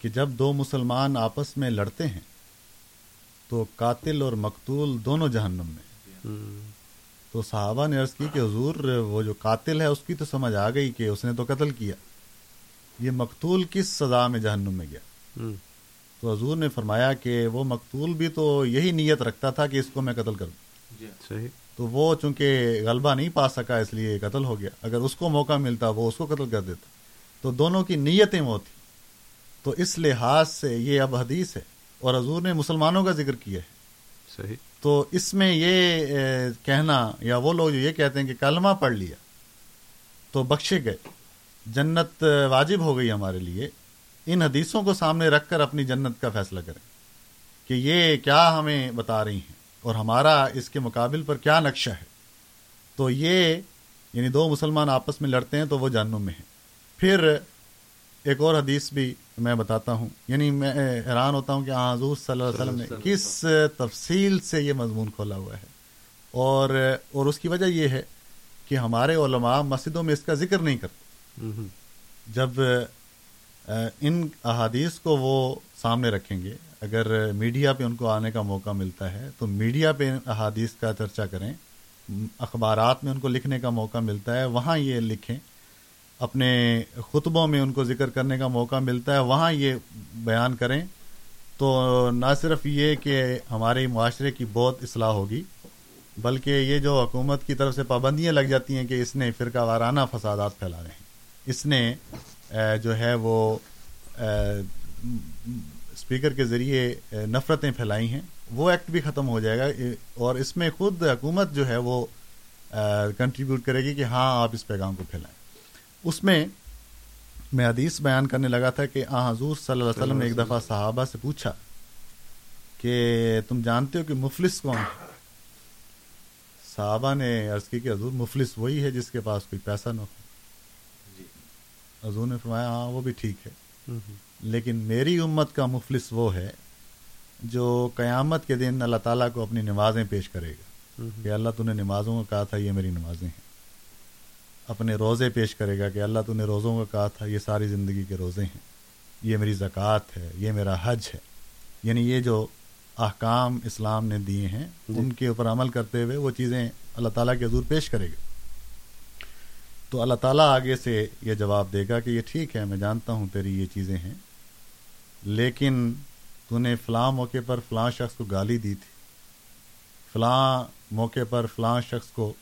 کہ جب دو مسلمان آپس میں لڑتے ہیں تو قاتل اور مقتول دونوں جہنم میں تو صحابہ نے عرض کی کہ حضور وہ جو قاتل ہے اس کی تو سمجھ آ گئی کہ اس نے تو قتل کیا۔ یہ مقتول کس سزا میں جہنم میں گیا؟ تو حضور نے فرمایا کہ وہ مقتول بھی تو یہی نیت رکھتا تھا کہ اس کو میں قتل کروں۔ جی۔ صحیح۔ تو وہ چونکہ غلبہ نہیں پا سکا اس لیے قتل ہو گیا۔ اگر اس کو موقع ملتا وہ اس کو قتل کر دیتا۔ تو دونوں کی نیتیں وہ تھیں۔ تو اس لحاظ سے یہ اب حدیث ہے اور حضور نے مسلمانوں کا ذکر کیا ہے۔ صحیح۔ تو اس میں یہ کہنا یا وہ لوگ جو یہ کہتے ہیں کہ کلمہ پڑھ لیا تو بخشے گئے۔ جنت واجب ہو گئی ہمارے لیے۔ ان حدیثوں کو سامنے رکھ کر اپنی جنت کا فیصلہ کریں کہ یہ کیا ہمیں بتا رہی ہیں۔ اور ہمارا اس کے مقابل پر کیا نقشہ ہے؟ تو یہ یعنی دو مسلمان آپس میں لڑتے ہیں تو وہ جہنم میں ہیں۔ پھر ایک اور حدیث بھی میں بتاتا ہوں۔ یعنی میں حیران ہوتا ہوں کہ حضور صلی اللہ علیہ وسلم نے کس تفصیل سے یہ مضمون کھولا ہوا ہے؟ اور اور اس کی وجہ یہ ہے کہ ہمارے علماء مسجدوں میں اس کا ذکر نہیں کرتے۔ جب ان احادیث کو وہ سامنے رکھیں گے اگر میڈیا پہ ان کو آنے کا موقع ملتا ہے تو میڈیا پہ احادیث کا چرچا کریں، اخبارات میں ان کو لکھنے کا موقع ملتا ہے، وہاں یہ لکھیں۔ اپنے خطبوں میں ان کو ذکر کرنے کا موقع ملتا ہے، وہاں یہ بیان کریں۔ تو نہ صرف یہ کہ ہمارے معاشرے کی بہت اصلاح ہوگی، بلکہ یہ جو حکومت کی طرف سے پابندیاں لگ جاتی ہیں کہ اس نے فرقہ وارانہ فسادات پھیلا رہے ہیں۔ اس نے جو ہے وہ اسپیکر کے ذریعے نفرتیں پھیلائی ہیں۔ وہ ایکٹ بھی ختم ہو جائے گا اور اس میں خود حکومت جو ہے وہ کنٹریبیوٹ کرے گی کہ ہاں آپ اس پیغام کو پھیلائیں۔ اس میں میں حدیث بیان کرنے لگا تھا کہ آ حضور صلی اللہ علیہ وسلم نے ایک دفعہ صحابہ سے پوچھا کہ تم جانتے ہو کہ مفلس کون ہے؟ صحابہ نے عرض کی کہ حضور مفلس وہی ہے جس کے پاس کوئی پیسہ نہ ہو۔ جی۔ حضور نے فرمایا ہاں وہ بھی ٹھیک ہے۔ لیکن میری امت کا مفلس وہ ہے جو قیامت کے دن اللہ تعالیٰ کو اپنی نمازیں پیش کرے گا کہ اللہ تو نے نمازوں کا کہا تھا یہ میری نمازیں ہیں۔ اپنے روزے پیش کرے گا کہ اللہ تو نے روزوں کا کہا تھا یہ ساری زندگی کے روزے ہیں۔ یہ میری زکوٰۃ ہے یہ میرا حج ہے۔ یعنی یہ جو احکام اسلام نے دیے ہیں جی۔ ان کے اوپر عمل کرتے ہوئے وہ چیزیں اللہ تعالیٰ کے حضور پیش کرے گا۔ تو اللہ تعالیٰ آگے سے یہ جواب دے گا کہ یہ ٹھیک ہے میں جانتا ہوں تیری یہ چیزیں ہیں۔ لیکن تو نے فلاں موقع پر فلاں شخص کو گالی دی تھی۔ فلاں موقع پر فلاں شخص کو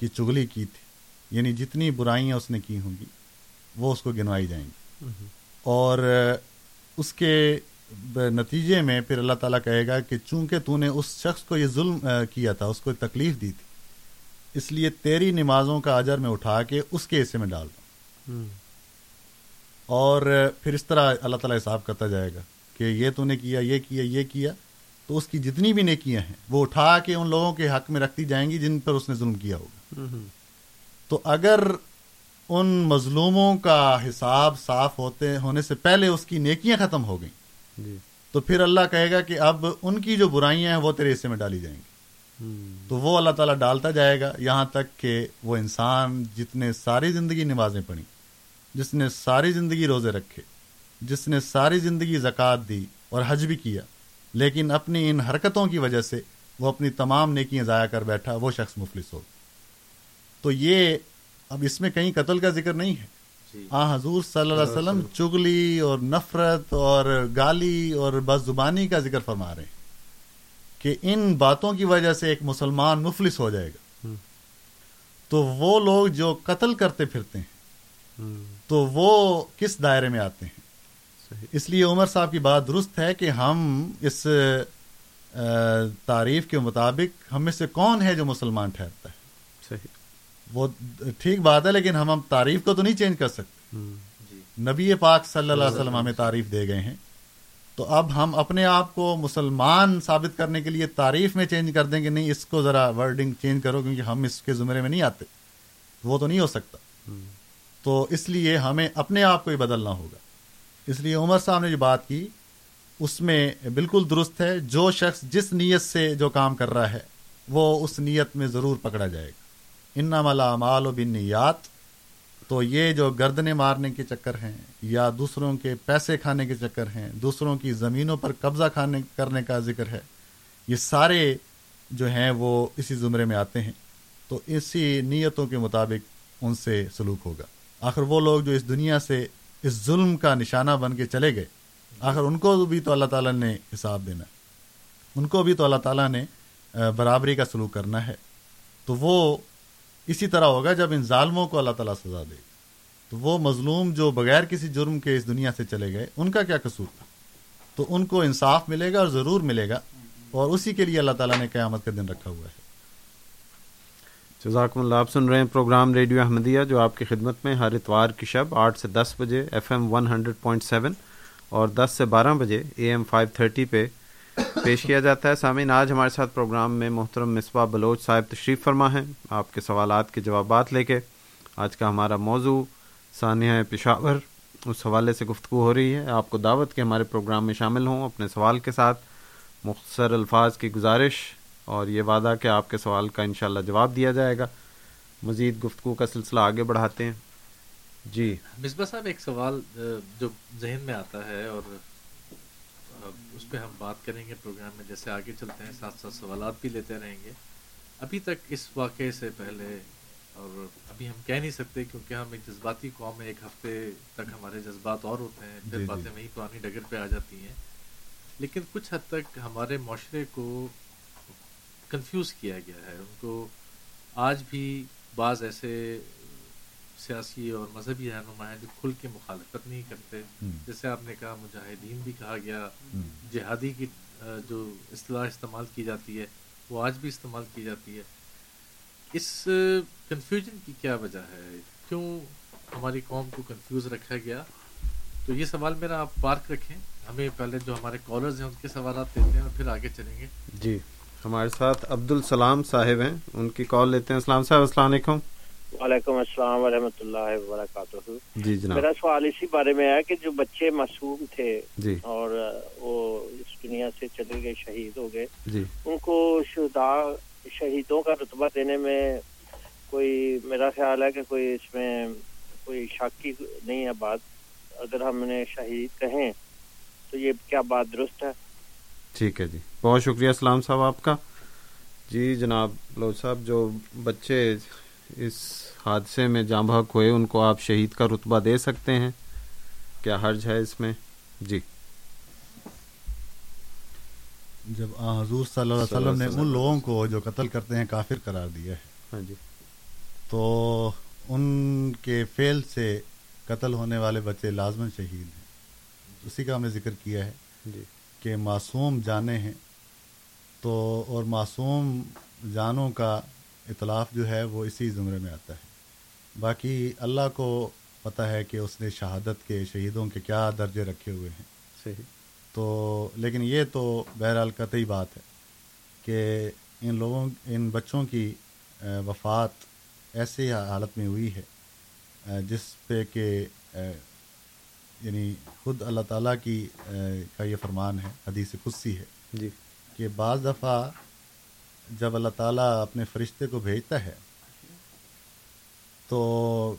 کی چگلی کی تھی۔ یعنی جتنی برائیاں اس نے کی ہوں گی وہ اس کو گنوائی جائیں گی۔ اور اس کے نتیجے میں پھر اللہ تعالیٰ کہے گا کہ چونکہ تو نے اس شخص کو یہ ظلم کیا تھا اس کو تکلیف دی تھی اس لیے تیری نمازوں کا اجر میں اٹھا کے اس کے حصے میں ڈال دوں اور پھر اس طرح اللہ تعالیٰ حساب کرتا جائے گا کہ یہ تو نے کیا یہ کیا یہ کیا تو اس کی جتنی بھی نیکیاں ہیں وہ اٹھا کے ان لوگوں کے حق میں رکھتی جائیں گی جن پر اس نے ظلم کیا ہوگا۔ تو اگر ان مظلوموں کا حساب صاف ہوتے ہونے سے پہلے اس کی نیکیاں ختم ہو گئیں جی۔ تو پھر اللہ کہے گا کہ اب ان کی جو برائیاں ہیں وہ تیرے حصے میں ڈالی جائیں گی۔ تو وہ اللہ تعالیٰ ڈالتا جائے گا یہاں تک کہ وہ انسان جتنے ساری زندگی نمازیں پڑھیں جس نے ساری زندگی روزے رکھے جس نے ساری زندگی زکوٰۃ دی اور حج بھی کیا لیکن اپنی ان حرکتوں کی وجہ سے وہ اپنی تمام نیکیاں ضائع کر بیٹھا وہ شخص مفلس ہو تو یہ اب اس میں کہیں قتل کا ذکر نہیں ہے۔ آ حضور صلی اللہ علیہ وسلم چگلی اور نفرت اور گالی اور بس زبانی کا ذکر فرما رہے ہیں کہ ان باتوں کی وجہ سے ایک مسلمان مفلس ہو جائے گا۔ تو وہ لوگ جو قتل کرتے پھرتے ہیں۔ تو وہ کس دائرے میں آتے ہیں؟ اس لیے عمر صاحب کی بات درست ہے کہ ہم اس تعریف کے مطابق ہم میں سے کون ہے جو مسلمان ٹھہرتا ہے؟ صحیح۔ وہ ٹھیک بات ہے لیکن ہم ہم تعریف کو تو نہیں چینج کر سکتے۔ نبی پاک صلی اللہ علیہ وسلم ہمیں تعریف دے گئے ہیں۔ تو اب ہم اپنے آپ کو مسلمان ثابت کرنے کے لیے تعریف میں چینج کر دیں گے۔ نہیں اس کو ذرا ورڈنگ چینج کرو کیونکہ ہم اس کے زمرے میں نہیں آتے۔ وہ تو نہیں ہو سکتا۔ تو اس لیے ہمیں اپنے آپ کو ہی بدلنا ہوگا۔ اس لیے عمر صاحب نے جو بات کی، اس میں بالکل درست ہے، جو شخص جس نیت سے جو کام کر رہا ہے، وہ اس نیت میں ضرور پکڑا جائے گا۔ ان ملا مال و بن نیات تو یہ جو گردنے مارنے کے چکر ہیں، یا دوسروں کے پیسے کھانے کے چکر ہیں، دوسروں کی زمینوں پر قبضہ کھانے، کرنے کا ذکر ہے، یہ سارے جو ہیں وہ اسی زمرے میں آتے ہیں۔ تو اسی نیتوں کے مطابق ان سے سلوک ہوگا۔ آخر وہ لوگ جو اس دنیا سے اس ظلم کا نشانہ بن کے چلے گئے، آخر ان کو بھی تو اللہ تعالیٰ نے حساب دینا ان کو بھی تو اللہ تعالیٰ نے برابری کا سلوک کرنا ہے۔ تو وہ اسی طرح ہوگا جب ان ظالموں کو اللہ تعالیٰ سزا دے۔ تو وہ مظلوم جو بغیر کسی جرم کے اس دنیا سے چلے گئے، ان کا کیا قصور تھا؟ تو ان کو انصاف ملے گا اور ضرور ملے گا۔ اور اسی کے لیے اللہ تعالیٰ نے قیامت کا دن رکھا ہوا ہے۔ جزاکم اللہ، آپ سن رہے ہیں پروگرام ریڈیو احمدیہ، جو آپ کی خدمت میں ہر اتوار کی شب آٹھ سے دس بجے F M one hundred point seven اور دس سے بارہ بجے اے ایم فائیو تھرٹی پہ پیش کیا جاتا ہے۔ سامعین، آج ہمارے ساتھ پروگرام میں محترم مصباح بلوچ صاحب تشریف فرما ہیں۔ آپ کے سوالات کے جوابات لے کے آج کا ہمارا موضوع ثانیہ پشاور اس حوالے سے گفتگو ہو رہی ہے۔ آپ کو دعوت کے ہمارے پروگرام میں شامل ہوں اپنے سوال کے ساتھ۔ مختصر الفاظ کی گزارش اور یہ وعدہ کہ آپ کے سوال کا انشاءاللہ جواب دیا جائے گا۔ مزید گفتگو کا سلسلہ آگے بڑھاتے ہیں۔ جی۔ مصباح صاحب ایک سوال جو ذہن میں آتا ہے اور اس پہ ہم بات کریں گے پروگرام میں جیسے آگے چلتے ہیں ساتھ ساتھ سوالات بھی لیتے رہیں گے۔ ابھی تک اس واقعے سے پہلے اور ابھی ہم کہہ نہیں سکتے کیونکہ ہم ایک جذباتی قوم ایک ہفتے تک ہمارے جذبات اور ہوتے ہیں پھر باتیں وہیں پرانی ڈگر پہ آ جاتی ہیں۔ لیکن کچھ حد تک ہمارے معاشرے کو کنفیوز کیا گیا ہے۔ ان کو آج بھی بعض ایسے سیاسی اور مذہبی رہنما ہیں جو کھل کے مخالفت نہیں کرتے۔ جیسے آپ نے کہا مجاہدین بھی کہا گیا جہادی کی جو اصطلاح استعمال کی جاتی ہے وہ آج بھی استعمال کی جاتی ہے۔ اس کنفیوژن کی کیا وجہ ہے؟ کیوں ہماری قوم کو کنفیوز رکھا گیا؟ تو یہ سوال میرا آپ پارک رکھیں۔ ہمیں پہلے جو ہمارے کالرز ہیں ان کے سوالات دیتے ہیں اور پھر آگے چلیں گے۔ جی۔ ہمارے ساتھ عبد السلام صاحب ہیں۔ ان کی کال لیتے ہیں۔ السلام صاحب السلام علیکم۔ وعلیکم السلام ورحمۃ اللہ وبرکاتہ۔ جی جناب۔ میرا سوال اسی بارے میں ہے کہ جو بچے معصوم تھے جی۔ اور وہ اس دنیا سے چلے گئے شہید ہو گئے۔ جی۔ ان کو شہدا شہیدوں کا رتبہ دینے میں کوئی میرا خیال ہے کہ کوئی اس میں کوئی شاکی نہیں ہے۔ بات اگر ہم نے شہید کہیں تو یہ کیا بات درست ہے؟ ٹھیک ہے جی۔ بہت شکریہ اسلام صاحب آپ کا۔ جی جناب لو صاحب جو بچے اس حادثے میں جاں بحق ہوئے ان کو آپ شہید کا رتبہ دے سکتے ہیں؟ کیا حرج ہے اس میں؟ جی۔ جب حضور صلی اللہ علیہ وسلم نے ان لوگوں کو جو قتل کرتے ہیں کافر قرار دیا ہے۔ ہاں جی۔ تو ان کے فیل سے قتل ہونے والے بچے لازمن شہید ہیں۔ اسی کا ہم نے ذکر کیا ہے۔ جی۔ کہ معصوم جانے ہیں تو اور معصوم جانوں کا اطلاف جو ہے وہ اسی زمرے میں آتا ہے۔ باقی اللہ کو پتہ ہے کہ اس نے شہادت کے شہیدوں کے کیا درجے رکھے ہوئے ہیں۔ صحیح۔ تو لیکن یہ تو بہرحال قطعی بات ہے کہ ان لوگوں ان بچوں کی وفات ایسی حالت میں ہوئی ہے جس پہ کہ یعنی خود اللہ تعالیٰ کی کا یہ فرمان ہے حدیث قدسی ہے جی۔ کہ بعض دفعہ جب اللہ تعالیٰ اپنے فرشتے کو بھیجتا ہے تو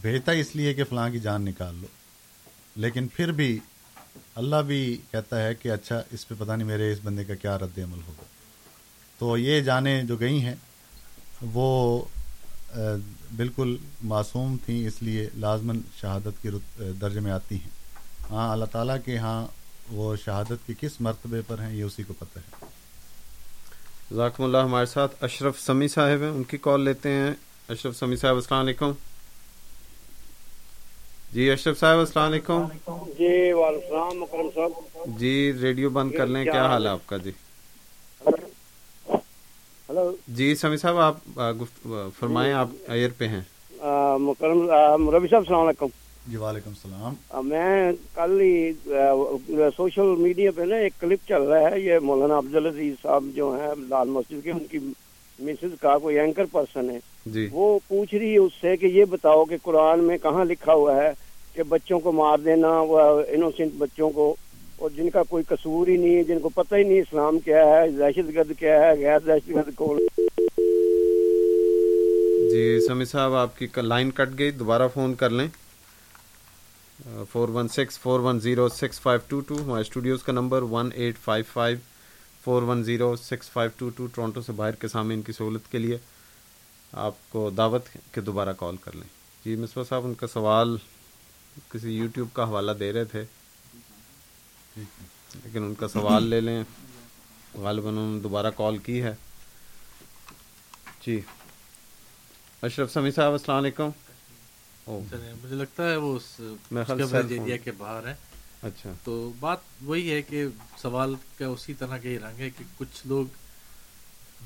بھیجتا اس لیے کہ فلاں کی جان نکال لو۔ لیکن پھر بھی اللہ بھی کہتا ہے کہ اچھا اس پہ پتہ نہیں میرے اس بندے کا کیا رد عمل ہوگا۔ تو یہ جانیں جو گئی ہیں وہ بالکل معصوم تھیں اس لیے لازماً شہادت کی درجے میں آتی ہیں۔ ہاں اللہ تعالیٰ کے ہاں وہ شہادت کے کس مرتبے پر ہیں یہ اسی کو پتہ ہے۔ ذاکم اللہ ہمارے ساتھ اشرف سمی صاحب ہیں ان کی کال لیتے ہیں۔ اشرف سمی صاحب السلام علیکم۔ جی اشرف صاحب السلام علیکم۔ جی وعلیکم السلام مکرم صاحب۔ جی ریڈیو بند کر لیں کیا حال ہے آپ کا؟ جی۔ ہلو۔ جی سمی صاحب آپ فرمائیں آپ ایئر پہ ہیں۔ مکرم ربی صاحب السلام علیکم۔ جی وعلیکم السلام۔ میں کل ہی سوشل میڈیا پہ نا ایک کلپ چل رہا ہے یہ مولانا عبد العزیز صاحب جو ہیں لال مسجد کے ان کی مسز کا کوئی اینکر پرسن ہے۔ جی۔ وہ پوچھ رہی ہے اس سے کہ یہ بتاؤ کہ قرآن میں کہاں لکھا ہوا ہے کہ بچوں کو مار دینا وہ انوسینٹ بچوں کو اور جن کا کوئی قصور ہی نہیں ہے، جن کو پتہ ہی نہیں اسلام کیا ہے، دہشت گرد کیا ہے، غیر دہشت گرد کون جی سمی صاحب، آپ کی لائن کٹ گئی، دوبارہ فون کر لیں۔ Four one six four one zero six five two two ہمارے اسٹوڈیوز کا number one eight five five four one zero six five two two Toronto سے باہر کے سامنے ان کی سہولت کے لیے آپ کو دعوت کے دوبارہ کال کر لیں۔ جی مصباح صاحب، ان کا سوال کسی یوٹیوب کا حوالہ دے رہے تھے۔ لیکن ان کا سوال لے لیں۔ غالباً انہوں نے دوبارہ کال کی ہے۔ جی۔ اشرف سمی صاحب السلام علیکم۔ مجھے لگتا ہے وہ کے باہر ہے اچھا۔ تو بات وہی ہے کہ سوال کا اسی طرح کا ہی رنگ ہے کہ کچھ لوگ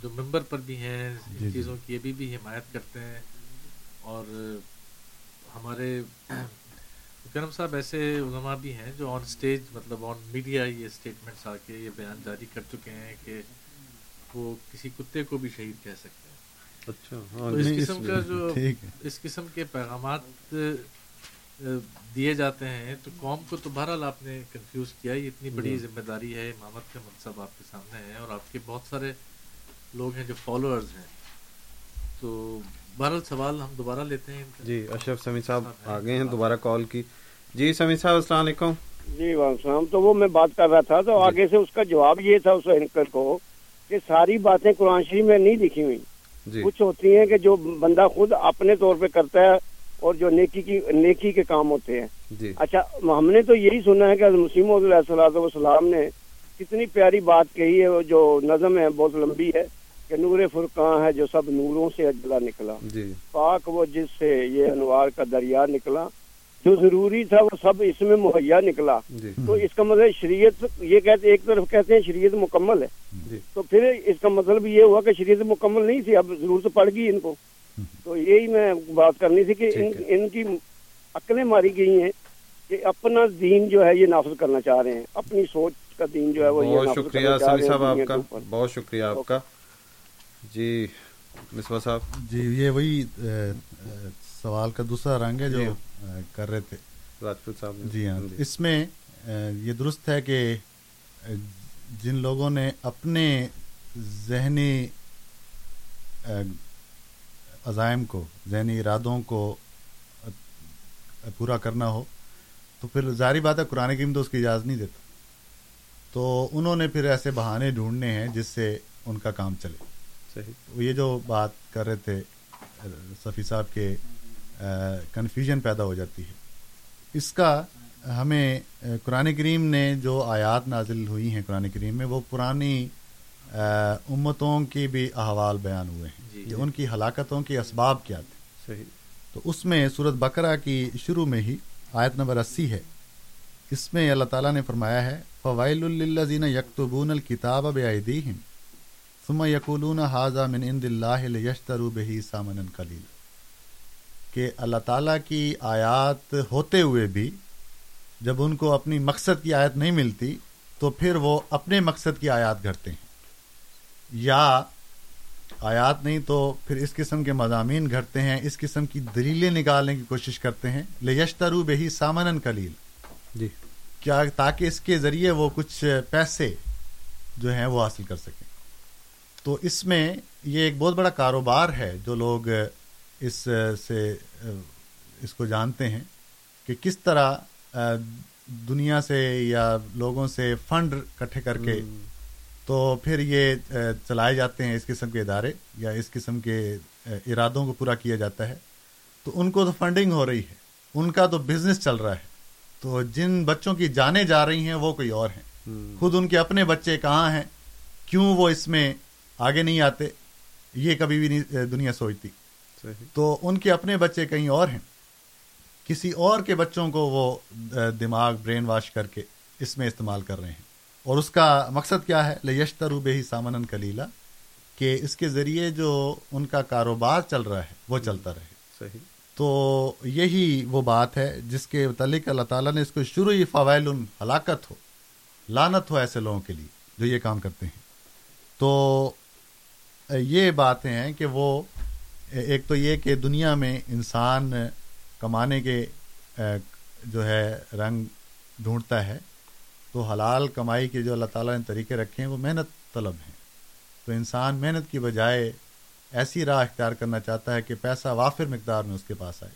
جو ممبر پر بھی ہیں ان چیزوں کی ابھی بھی حمایت کرتے ہیں۔ اور ہمارے کرم صاحب ایسے علماء بھی ہیں جو آن سٹیج مطلب آن میڈیا یہ اسٹیٹمنٹس آ کے یہ بیان جاری کر چکے ہیں کہ وہ کسی کتے کو بھی شہید کہہ سکتے ہیں۔ اچھا تو اس قسم کا جو اس قسم کے پیغامات دیے جاتے ہیں تو قوم کو تو بہرحال آپ نے کنفیوز کیا یہ اتنی بڑی ذمہ داری ہے امامت کا منصب آپ کے سامنے ہے اور آپ کے بہت سارے لوگ ہیں جو فالوورز ہیں۔ تو بہرحال سوال ہم دوبارہ لیتے ہیں جی اشرف سمی صاحب آگے ہیں دوبارہ کال کی۔ جی سمی صاحب السلام علیکم۔ جی وعلیکم السلام۔ تو وہ میں بات کر رہا تھا تو آگے سے اس کا جواب یہ تھا اس اینکر کو کہ ساری باتیں قرآن شریف میں نہیں لکھی ہوئی۔ جی۔ کچھ ہوتی ہیں کہ جو بندہ خود اپنے طور پہ کرتا ہے اور جو نیکی کی نیکی کے کام ہوتے ہیں۔ جی۔ اچھا ہم نے تو یہی سنا ہے کہ مسیم علیہ صلاح نے کتنی پیاری بات کہی ہے جو نظم ہے بہت لمبی ہے کہ نور فرقاں ہے جو سب نوروں سے اجلا نکلا۔ جی۔ پاک وہ جس سے یہ انوار کا دریا نکلا۔ جو ضروری تھا وہ سب اس میں مہیا نکلا۔ جی۔ تو اس کا مطلب شریعت یہ کہتے ایک طرف کہتے ہیں شریعت مکمل ہے۔ جی۔ تو پھر اس کا مطلب یہ ہوا کہ شریعت مکمل نہیں تھی اب ضرورت پڑ گئی ان کو۔ تو یہی میں بات کرنی تھی کہ ان ان کی عقلیں ماری گئی ہیں کہ اپنا دین جو ہے یہ نافذ کرنا چاہ رہے ہیں۔ اپنی سوچ کا دین جو ہے وہ بہت شکریہ صاحب آپ کا۔ بہت شکریہ آپ کا۔ جی۔ مصباح صاحب؟ جی یہ وہی سوال کا دوسرا رنگ ہے جو کر رہے تھے۔ راجپوت صاحب جی ہاں۔ اس میں یہ درست ہے کہ جن لوگوں نے اپنے ذہنی عزائم کو ذہنی ارادوں کو پورا کرنا ہو تو پھر ظاہری بات ہے قرآن کریم تو اس کی اجازت نہیں دیتا۔ تو انہوں نے پھر ایسے بہانے ڈھونڈنے ہیں جس سے ان کا کام چلے۔ صحیح. یہ جو بات کر رہے تھے صفی صاحب کے کنفیوژن پیدا ہو جاتی ہے۔ اس کا ہمیں قرآن کریم نے جو آیات نازل ہوئی ہیں قرآن کریم میں وہ پرانی امتوں کی بھی احوال بیان ہوئے ہیں۔ کہ ان کی ہلاکتوں کے اسباب کیا تھے۔ صحیح۔ تو اس میں صورت بقرہ کی شروع میں ہی آیت نمبر اسی ہے۔ اس میں اللہ تعالیٰ نے فرمایا ہے فوائل الزین یکتبون الکتاب بعیدیہم ثم یقولون حاضہ من عند اللہ لیشتروا بہی سامنا قلیل۔ کہ اللہ تعالیٰ کی آیات ہوتے ہوئے بھی جب ان کو اپنی مقصد کی آیت نہیں ملتی تو پھر وہ اپنے مقصد کی آیات گھڑتے ہیں۔ یا آیات نہیں تو پھر اس قسم کے مضامین گھڑتے ہیں اس قسم کی دلیلیں نکالنے کی کوشش کرتے ہیں۔ لیشترو بہی سامن کلیل جی۔ کیا تاکہ اس کے ذریعے وہ کچھ پیسے جو ہیں وہ حاصل کر سکیں۔ تو اس میں یہ ایک بہت بڑا کاروبار ہے جو لوگ اس سے اس کو جانتے ہیں کہ کس طرح دنیا سے یا لوگوں سے فنڈ کٹھے کر کے تو پھر یہ چلائے جاتے ہیں اس قسم کے ادارے یا اس قسم کے ارادوں کو پورا کیا جاتا ہے۔ تو ان کو تو فنڈنگ ہو رہی ہے ان کا تو بزنس چل رہا ہے۔ تو جن بچوں کی جانے جا رہی ہیں وہ کوئی اور ہیں۔ خود ان کے اپنے بچے کہاں ہیں؟ کیوں وہ اس میں آگے نہیں آتے یہ کبھی بھی نہیں دنیا سوچتی۔ تو ان کے اپنے بچے کہیں اور ہیں۔ کسی اور کے بچوں کو وہ دماغ برین واش کر کے اس میں استعمال کر رہے ہیں۔ اور اس کا مقصد کیا ہے؟ لیشتر بے ہی سامن کلیلہ کہ اس کے ذریعے جو ان کا کاروبار چل رہا ہے وہ چلتا رہے۔ صحیح۔ تو یہی وہ بات ہے جس کے متعلق اللہ تعالیٰ نے اس کو شروع ہی فوائل ہلاکت ہو لانت ہو ایسے لوگوں کے لیے جو یہ کام کرتے ہیں۔ تو یہ باتیں ہیں کہ وہ، ایک تو یہ کہ دنیا میں انسان کمانے کے جو ہے، رنگ ڈھونڈتا ہے، تو حلال کمائی کے جو اللہ تعالیٰ نے طریقے رکھے ہیں، وہ محنت طلب ہیں۔ تو انسان محنت کی بجائے ایسی راہ اختیار کرنا چاہتا ہے کہ پیسہ وافر مقدار میں اس کے پاس آئے۔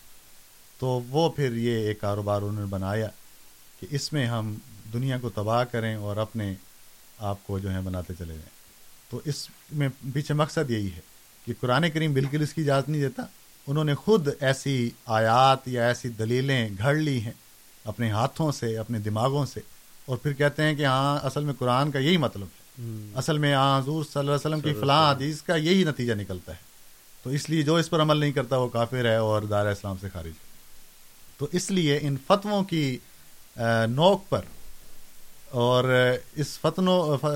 تو وہ پھر یہ ایک کاروبار انہوں نے بنایا کہ اس میں ہم دنیا کو تباہ کریں اور اپنے آپ کو جو ہے بناتے چلے جائیں۔ تو اس میں پیچھے مقصد یہی ہے کہ قرآن کریم بالکل اس کی اجازت نہیں دیتا۔ انہوں نے خود ایسی آیات یا ایسی دلیلیں گھڑ لی ہیں اپنے ہاتھوں سے اپنے دماغوں سے۔ اور پھر کہتے ہیں کہ ہاں اصل میں قرآن کا یہی مطلب ہے۔ اصل میں ہاں حضور صلی اللہ علیہ وسلم کی فلاں حدیث کا یہی نتیجہ نکلتا ہے۔ تو اس لیے جو اس پر عمل نہیں کرتا وہ کافر ہے اور دار اسلام سے خارج ہے۔ تو اس لیے ان فتووں کی نوک پر اور اس فتنوں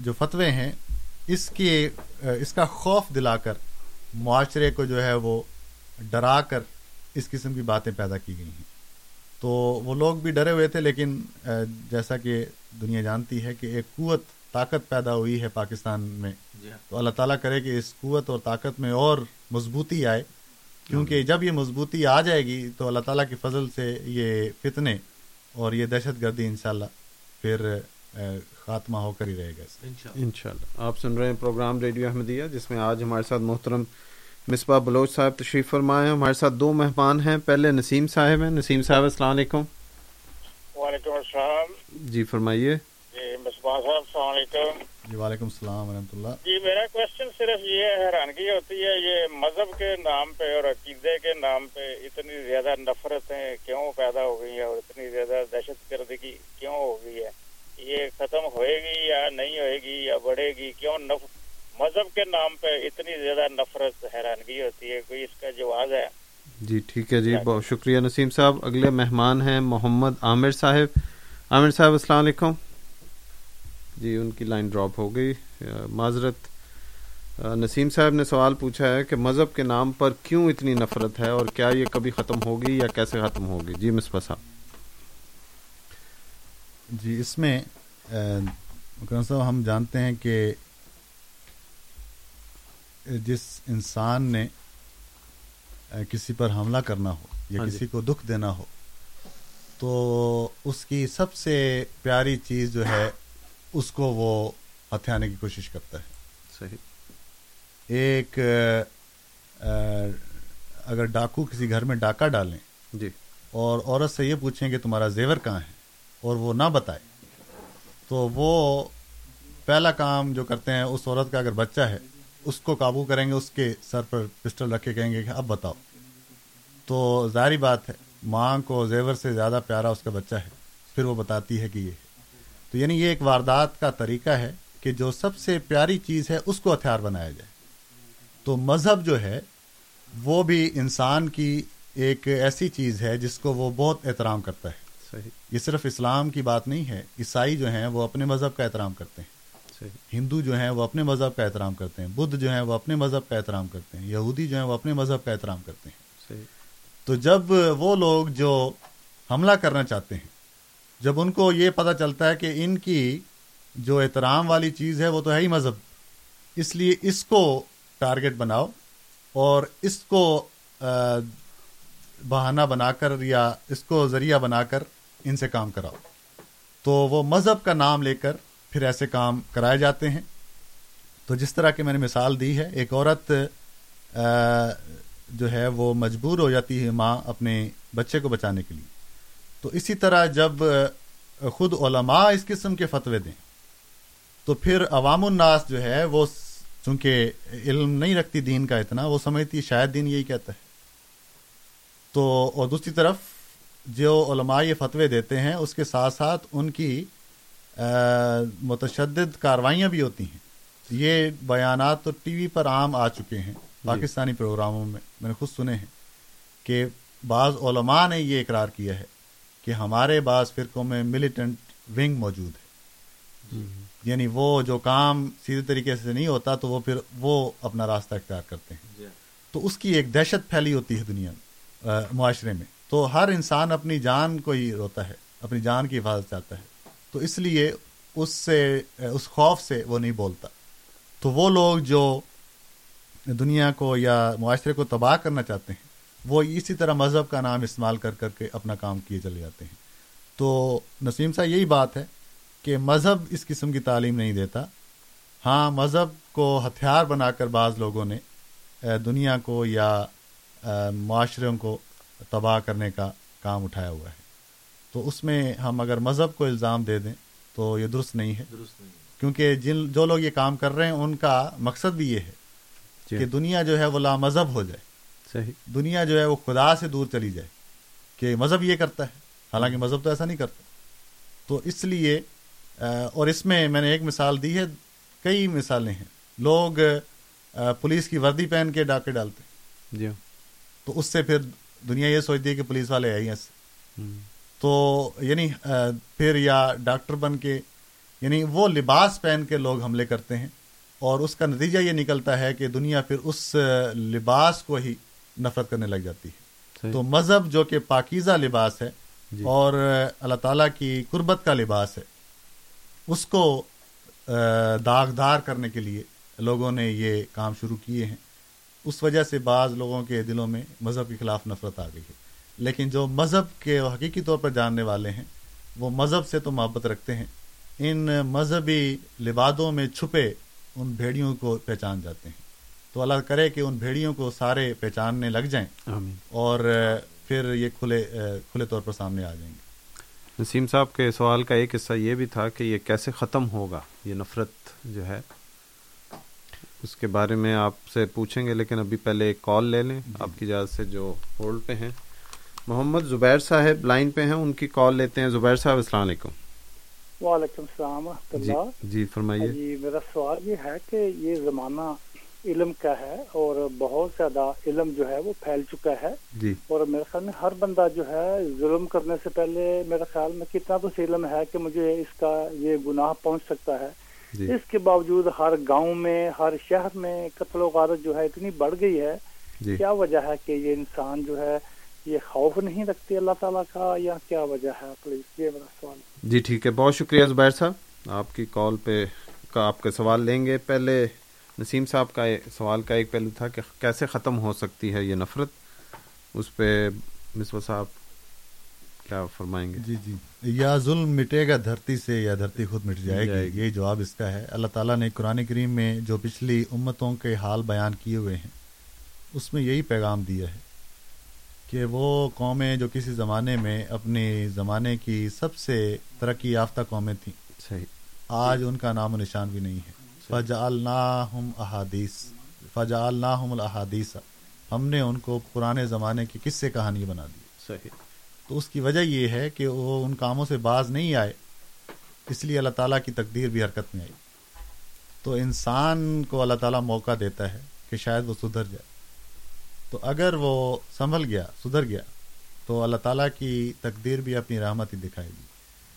جو فتوے ہیں اس کے اس کا خوف دلا کر معاشرے کو جو ہے وہ ڈرا کر اس قسم کی باتیں پیدا کی گئی ہیں۔ تو وہ لوگ بھی ڈرے ہوئے تھے لیکن جیسا کہ دنیا جانتی ہے کہ ایک قوت طاقت پیدا ہوئی ہے پاکستان میں۔ جی ہاں۔ تو اللہ تعالیٰ کرے کہ اس قوت اور طاقت میں اور مضبوطی آئے۔ کیونکہ جب یہ مضبوطی آ جائے گی تو اللہ تعالیٰ کے فضل سے یہ فتنے اور یہ دہشت گردی انشاءاللہ پھر خاتمہ ہو کر ہی رہے گا انشاءاللہ۔ آپ سن رہے ہیں پروگرام ریڈیو احمدیہ جس میں آج ہمارے ساتھ محترم مصباح بلوچ صاحب تشریف فرمائے ہیں۔ ہمارے ساتھ دو مہمان ہیں۔ پہلے نسیم صاحب ہیں۔ نسیم صاحب السلام علیکم۔ وعلیکم السلام۔ جی فرمائیے۔ جی مصباح صاحب السلام علیکم۔ جی وعلیکم السلام ورحمۃ اللہ۔ جی میرا کوشچن صرف یہ حیرانگی ہوتی ہے یہ مذہب کے نام پہ اور عقیدے کے نام پہ اتنی زیادہ نفرتیں کیوں پیدا ہو گئی ہیں اور اتنی زیادہ دہشت گردگی کیوں ہو گئی ہے؟ یہ ختم ہوئے گی یا نہیں ہوئے گی یا بڑھے گی؟ کیوں نف... مذہب کے نام پہ اتنی زیادہ نفرت، حیرانگی ہوتی ہے کوئی اس کا جواز ہے۔ جی ٹھیک ہے جی بہت شکریہ نسیم صاحب۔ اگلے مہمان ہیں محمد عامر صاحب۔ عامر صاحب، السلام علیکم۔ جی ان کی لائن ڈراپ ہو گئی۔ معذرت نسیم صاحب نے سوال پوچھا ہے کہ مذہب کے نام پر کیوں اتنی نفرت ہے اور کیا یہ کبھی ختم ہوگی یا کیسے ختم ہوگی؟ جی مصباح صاحب۔ جی اس میں صاحب ہم جانتے ہیں کہ جس انسان نے کسی پر حملہ کرنا ہو یا کسی کو دکھ دینا ہو تو اس کی سب سے پیاری چیز جو ہے اس کو وہ ہتھیانے کی کوشش کرتا ہے۔ صحیح۔ ایک اگر ڈاکو کسی گھر میں ڈاکہ ڈالیں جی۔ اور عورت سے یہ پوچھیں کہ تمہارا زیور کہاں ہے؟ اور وہ نہ بتائے۔ تو وہ پہلا کام جو کرتے ہیں، اس عورت کا اگر بچہ ہے، اس کو قابو کریں گے، اس کے سر پر پسٹل رکھ کے کہیں گے کہ اب بتاؤ۔ تو ظاہری بات ہے، ماں کو زیور سے زیادہ پیارا اس کا بچہ ہے، پھر وہ بتاتی ہے کہ یہ تو یعنی یہ ایک واردات کا طریقہ ہے کہ جو سب سے پیاری چیز ہے، اس کو ہتھیار بنایا جائے۔ تو مذہب جو ہے، وہ بھی انسان کی ایک ایسی چیز ہے جس کو وہ بہت احترام کرتا ہے۔ یہ صرف اسلام کی بات نہیں ہے عیسائی جو ہیں وہ اپنے مذہب کا احترام کرتے ہیں۔ ہندو جو ہیں وہ اپنے مذہب کا احترام کرتے ہیں۔ بدھ جو ہیں وہ اپنے مذہب کا احترام کرتے ہیں۔ یہودی جو ہیں وہ اپنے مذہب کا احترام کرتے ہیں۔ تو جب وہ لوگ جو حملہ کرنا چاہتے ہیں جب ان کو یہ پتہ چلتا ہے کہ ان کی جو احترام والی چیز ہے وہ تو ہے ہی مذہب اس لیے اس کو ٹارگٹ بناؤ اور اس کو بہانہ بنا کر یا اس کو ذریعہ بنا کر ان سے کام کراؤ۔ تو وہ مذہب کا نام لے کر پھر ایسے کام کرائے جاتے ہیں۔ تو جس طرح کی میں نے مثال دی ہے، ایک عورت جو ہے وہ مجبور ہو جاتی ہے ماں اپنے بچے کو بچانے کے لیے۔ تو اسی طرح جب خود علماء اس قسم کے فتوے دیں، تو پھر عوام الناس جو ہے وہ چونکہ علم نہیں رکھتی دین کا اتنا، وہ سمجھتی شاید دین یہی کہتا ہے۔ تو، اور دوسری طرف جو علماء یہ فتوے دیتے ہیں اس کے ساتھ ساتھ ان کی متشدد کاروائیاں بھی ہوتی ہیں یہ بیانات تو ٹی وی پر عام آ چکے ہیں جی۔ پاکستانی پروگراموں میں میں نے خود سنے ہیں کہ بعض علماء نے یہ اقرار کیا ہے کہ ہمارے بعض فرقوں میں ملیٹنٹ ونگ موجود ہے جی۔ یعنی وہ جو کام سیدھے طریقے سے نہیں ہوتا تو وہ پھر وہ اپنا راستہ اختیار کرتے ہیں جی۔ تو اس کی ایک دہشت پھیلی ہوتی ہے دنیا معاشرے میں تو ہر انسان اپنی جان کو ہی روتا ہے، اپنی جان کی حفاظت چاہتا ہے۔ تو اس لیے اس سے، اس خوف سے وہ نہیں بولتا۔ تو وہ لوگ جو دنیا کو یا معاشرے کو تباہ کرنا چاہتے ہیں، وہ اسی طرح مذہب کا نام استعمال کر کر کے اپنا کام کیے چلے جاتے ہیں۔ تو نسیم صاحب، یہی بات ہے کہ مذہب اس قسم کی تعلیم نہیں دیتا۔ ہاں مذہب کو ہتھیار بنا کر بعض لوگوں نے دنیا کو یا معاشروں کو تباہ کرنے کا کام اٹھایا ہوا ہے۔ تو اس میں ہم اگر مذہب کو الزام دے دیں تو یہ درست نہیں ہے۔ درست نہیں کیونکہ جن جو لوگ یہ کام کر رہے ہیں ان کا مقصد بھی یہ ہے جی۔ کہ دنیا جو ہے وہ لا مذہب ہو جائے۔ صحیح۔ دنیا جو ہے وہ خدا سے دور چلی جائے۔ کہ مذہب یہ کرتا ہے۔ حالانکہ مذہب تو ایسا نہیں کرتا۔ تو اس لیے اور اس میں میں نے ایک مثال دی ہے کئی مثالیں ہیں۔ لوگ پولیس کی وردی پہن کے ڈاکے ڈالتے۔ ہیں جی۔ تو اس سے پھر دنیا یہ سوچتی ہے کہ پولیس والے آئی ہیں تو یعنی پھر یا ڈاکٹر بن کے یعنی وہ لباس پہن کے لوگ حملے کرتے ہیں اور اس کا نتیجہ یہ نکلتا ہے کہ دنیا پھر اس لباس کو ہی نفرت کرنے لگ جاتی ہے۔ تو مذہب جو کہ پاکیزہ لباس ہے جی۔ اور اللہ تعالیٰ کی قربت کا لباس ہے اس کو داغدار کرنے کے لیے لوگوں نے یہ کام شروع کیے ہیں۔ اس وجہ سے بعض لوگوں کے دلوں میں مذہب کے خلاف نفرت آ گئی ہے۔ لیکن جو مذہب کے حقیقی طور پر جاننے والے ہیں وہ مذہب سے تو محبت رکھتے ہیں۔ ان مذہبی لبادوں میں چھپے ان بھیڑیوں کو پہچان جاتے ہیں۔ تو اللہ کرے کہ ان بھیڑیوں کو سارے پہچاننے لگ جائیں۔ آمین۔ اور پھر یہ کھلے کھلے طور پر سامنے آ جائیں گے۔ نسیم صاحب کے سوال کا ایک حصہ یہ بھی تھا کہ یہ کیسے ختم ہوگا؟ یہ نفرت جو ہے اس کے بارے میں آپ سے پوچھیں گے لیکن ابھی پہلے ایک کال لے لیں۔ جی۔ آپ کی اجازت سے جو ہولڈ پہ ہیں۔ محمد زبیر صاحب لائن پہ ہیں ان کی کال لیتے ہیں۔ زبیر صاحب السلام علیکم۔ وعلیکم السلام جی, جی فرمائیے۔ جی میرا سوال یہ ہے کہ یہ زمانہ علم کا ہے اور بہت زیادہ علم جو ہے وہ پھیل چکا ہے۔ جی۔ اور میرے خیال میں ہر بندہ جو ہے ظلم کرنے سے پہلے میرے خیال میں کتنا تو علم ہے کہ مجھے اس کا یہ گناہ پہنچ سکتا ہے۔ جی۔ اس کے باوجود ہر گاؤں میں ہر شہر میں قتل و غارت جو ہے اتنی بڑھ گئی ہے۔ جی۔ کیا وجہ ہے کہ یہ انسان جو ہے یہ خوف نہیں رکھتے اللہ تعالیٰ کا یا کیا وجہ ہے؟ پلیز یہ میرا سوال۔ جی ٹھیک ہے۔ بہت شکریہ زبیر صاحب۔ آپ کی کال پہ کا آپ کے سوال لیں گے۔ پہلے نسیم صاحب کا سوال کا ایک پہلو تھا کہ کیسے ختم ہو سکتی ہے یہ نفرت؟ اس پہ مصباح صاحب کیا فرمائیں گے؟ جی جی۔ یا ظلم مٹے گا دھرتی سے یا دھرتی خود مٹ جائے گی یہ جواب اس کا ہے۔ اللہ تعالیٰ نے قرآن کریم میں جو پچھلی امتوں کے حال بیان کیے ہوئے ہیں اس میں یہی پیغام دیا ہے کہ وہ قومیں جو کسی زمانے میں اپنے زمانے کی سب سے ترقی یافتہ قومیں تھیں صحیح۔ آج ان کا نام و نشان بھی نہیں ہے۔ فجا الناحم احادیث۔ فجا الناحم الحادیث ہم نے ان کو پرانے زمانے کی کس سے کہانی بنا دی۔ صحیح۔ تو اس کی وجہ یہ ہے کہ وہ ان کاموں سے باز نہیں آئے اس لیے اللہ تعالیٰ کی تقدیر بھی حرکت میں آئی۔ تو انسان کو اللہ تعالیٰ موقع دیتا ہے کہ شاید وہ سدھر جائے۔ تو اگر وہ سنبھل گیا سدھر گیا تو اللہ تعالیٰ کی تقدیر بھی اپنی رحمت ہی دکھائے گی۔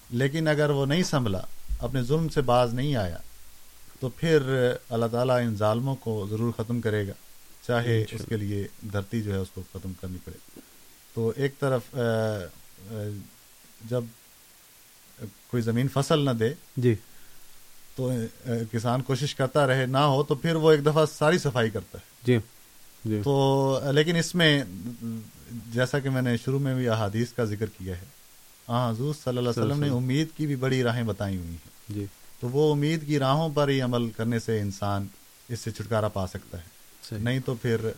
لیکن اگر وہ نہیں سنبھلا اپنے ظلم سے باز نہیں آیا تو پھر اللہ تعالیٰ ان ظالموں کو ضرور ختم کرے گا چاہے اس کے لیے دھرتی جو ہے اس کو ختم کرنی پڑے۔ تو ایک طرف جب کوئی زمین فصل نہ دے جی۔ تو کسان کوشش کرتا رہے نہ ہو تو پھر وہ ایک دفعہ ساری صفائی کرتا ہے۔ جی۔ جی۔ تو لیکن اس میں جیسا کہ میں نے شروع میں بھی احادیث کا ذکر کیا ہے ہاں حضور صلی اللہ علیہ وسلم نے امید کی بھی بڑی راہیں بتائی ہوئی ہیں۔ جی۔ تو وہ امید کی راہوں پر ہی عمل کرنے سے انسان اس سے چھٹکارا پا سکتا ہے۔ نہیں تو پھر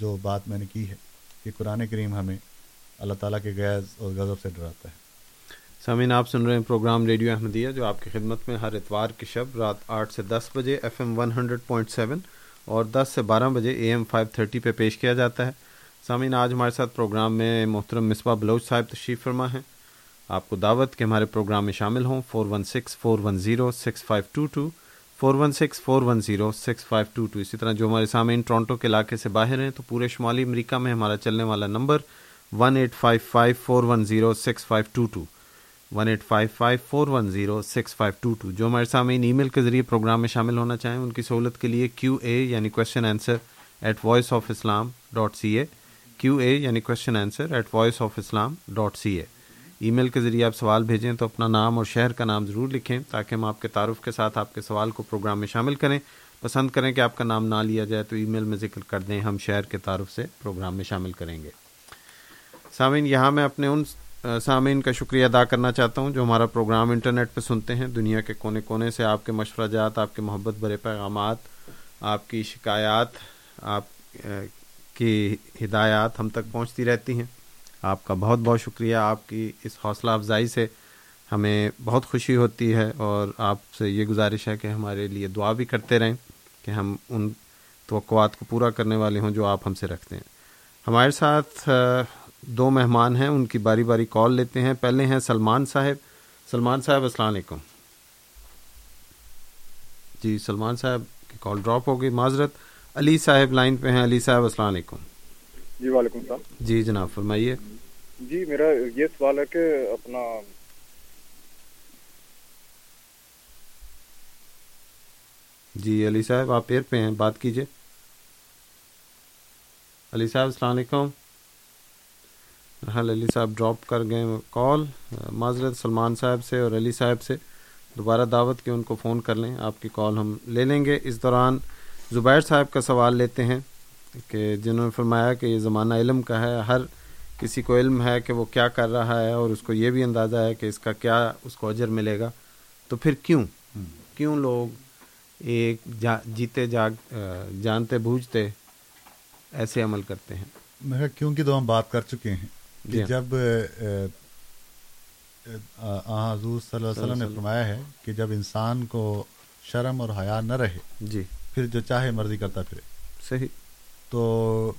جو بات میں نے کی ہے کہ قرآن کریم ہمیں اللہ تعالیٰ کے گیز اور غضب سے ڈراتا ہے۔ سامعین، آپ سن رہے ہیں پروگرام ریڈیو احمدیہ، جو آپ کی خدمت میں ہر اتوار کی شب رات آٹھ سے دس بجے F M one hundred point seven اور دس سے بارہ بجے اے ایم فائیو تھرٹی پہ پیش کیا جاتا ہے۔ سامعین، آج ہمارے ساتھ پروگرام میں محترم مصباح بلوچ صاحب تشریف فرما ہیں۔ آپ کو دعوت کہ ہمارے پروگرام میں شامل ہوں۔ Four one six, four one zero, six five two two. Four one six, four one zero, six five two two, اسی طرح جو ہمارے سامعین ٹورانٹو کے علاقے سے باہر ہیں، تو پورے شمالی امریکہ میں ہمارا چلنے والا number one eight five five, four one zero, six five two two, one eight five five, four one zero, six five two two, جو ہمارے سامعین ای میل کے ذریعے پروگرام میں شامل ہونا چاہیں، ان کی سہولت کے لیے کیو اے یعنی question answer at voice of Islam dot C A Q A یعنی question answer at voice of Islam dot C A email کے ذریعے آپ سوال بھیجیں تو اپنا نام اور شہر کا نام ضرور لکھیں تاکہ ہم آپ کے تعارف کے ساتھ آپ کے سوال کو پروگرام میں شامل کریں۔ پسند کریں کہ آپ کا نام نہ لیا جائے تو ای میل میں ذکر کر دیں، ہم شہر کے تعارف سے پروگرام میں شامل کریں گے۔ سامعین، یہاں میں اپنے ان سامعین کا شکریہ ادا کرنا چاہتا ہوں جو ہمارا پروگرام انٹرنیٹ پہ سنتے ہیں۔ دنیا کے کونے کونے سے آپ کے مشورہ جات آپ کے محبت بھرے پیغامات، آپ کی شکایات، آپ کی ہدایات ہم تک پہنچتی رہتی ہیں۔ آپ کا بہت بہت شکریہ آپ کی اس حوصلہ افزائی سے ہمیں بہت خوشی ہوتی ہے اور آپ سے یہ گزارش ہے کہ ہمارے لیے دعا بھی کرتے رہیں کہ ہم ان توقعات کو پورا کرنے والے ہوں جو آپ ہم سے رکھتے ہیں۔ ہمارے ساتھ دو مہمان ہیں ان کی باری باری کال لیتے ہیں۔ پہلے ہیں سلمان صاحب۔ سلمان صاحب السلام علیکم۔ جی سلمان صاحب کی کال ڈراپ ہو گئی۔ معذرت علی صاحب لائن پہ ہیں۔ علی صاحب السلام علیکم۔ جی وعلیکم السلام۔ جی جناب فرمائیے۔ جی میرا یہ سوال ہے کہ اپنا جی علی صاحب، آپ پیر پہ ہیں، بات کیجیے علی صاحب، السلام علیکم۔ حال علی صاحب ڈراپ کر گئے کال معذرت سلمان صاحب سے اور علی صاحب سے۔ دوبارہ دعوت کے ان کو فون کر لیں، آپ کی کال ہم لے لیں گے۔ اس دوران زبیر صاحب کا سوال لیتے ہیں کہ جنہوں نے فرمایا کہ یہ زمانہ علم کا ہے، ہر کسی کو علم ہے کہ وہ کیا کر رہا ہے اور اس کو یہ بھی اندازہ ہے کہ اس کا کیا اس کو اجر ملے گا تو پھر کیوں؟ کیوں لوگ ایک جا جیتے جاگ جانتے بوجھتے ایسے عمل کرتے ہیں؟ میں کیونکہ تو ہم بات کر چکے ہیں کہ جب حضور صلی اللہ علیہ وسلم نے فرمایا ہے کہ جب انسان کو شرم اور حیا نہ رہے جی۔ پھر جو چاہے مرضی کرتا پھرے۔ صحیح۔ تو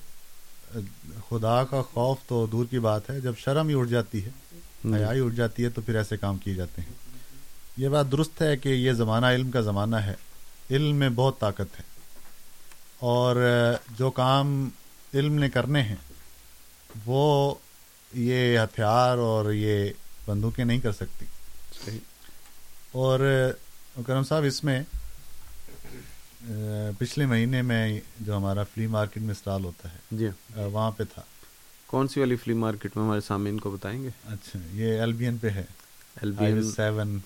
خدا کا خوف تو دور کی بات ہے جب شرم ہی اٹھ جاتی ہے حیا ہی اٹھ جاتی ہے تو پھر ایسے کام کیے جاتے ہیں۔ یہ بات درست ہے کہ یہ زمانہ علم کا زمانہ ہے۔ علم میں بہت طاقت ہے۔ اور جو کام علم نے کرنے ہیں وہ یہ ہتھیار اور یہ بندوقیں نہیں کر سکتی۔ صحیح۔ اور کرم صاحب اس میں پچھلے مہینے میں جو ہمارا فلی مارکیٹ میں اسٹال ہوتا ہے جی۔ وہاں پہ تھا۔ کون سی والی فلی مارکیٹ میں؟ ہمارے سامعین کو بتائیں گے۔ اچھا یہ ایل بی این پہ ہے۔ L B N seven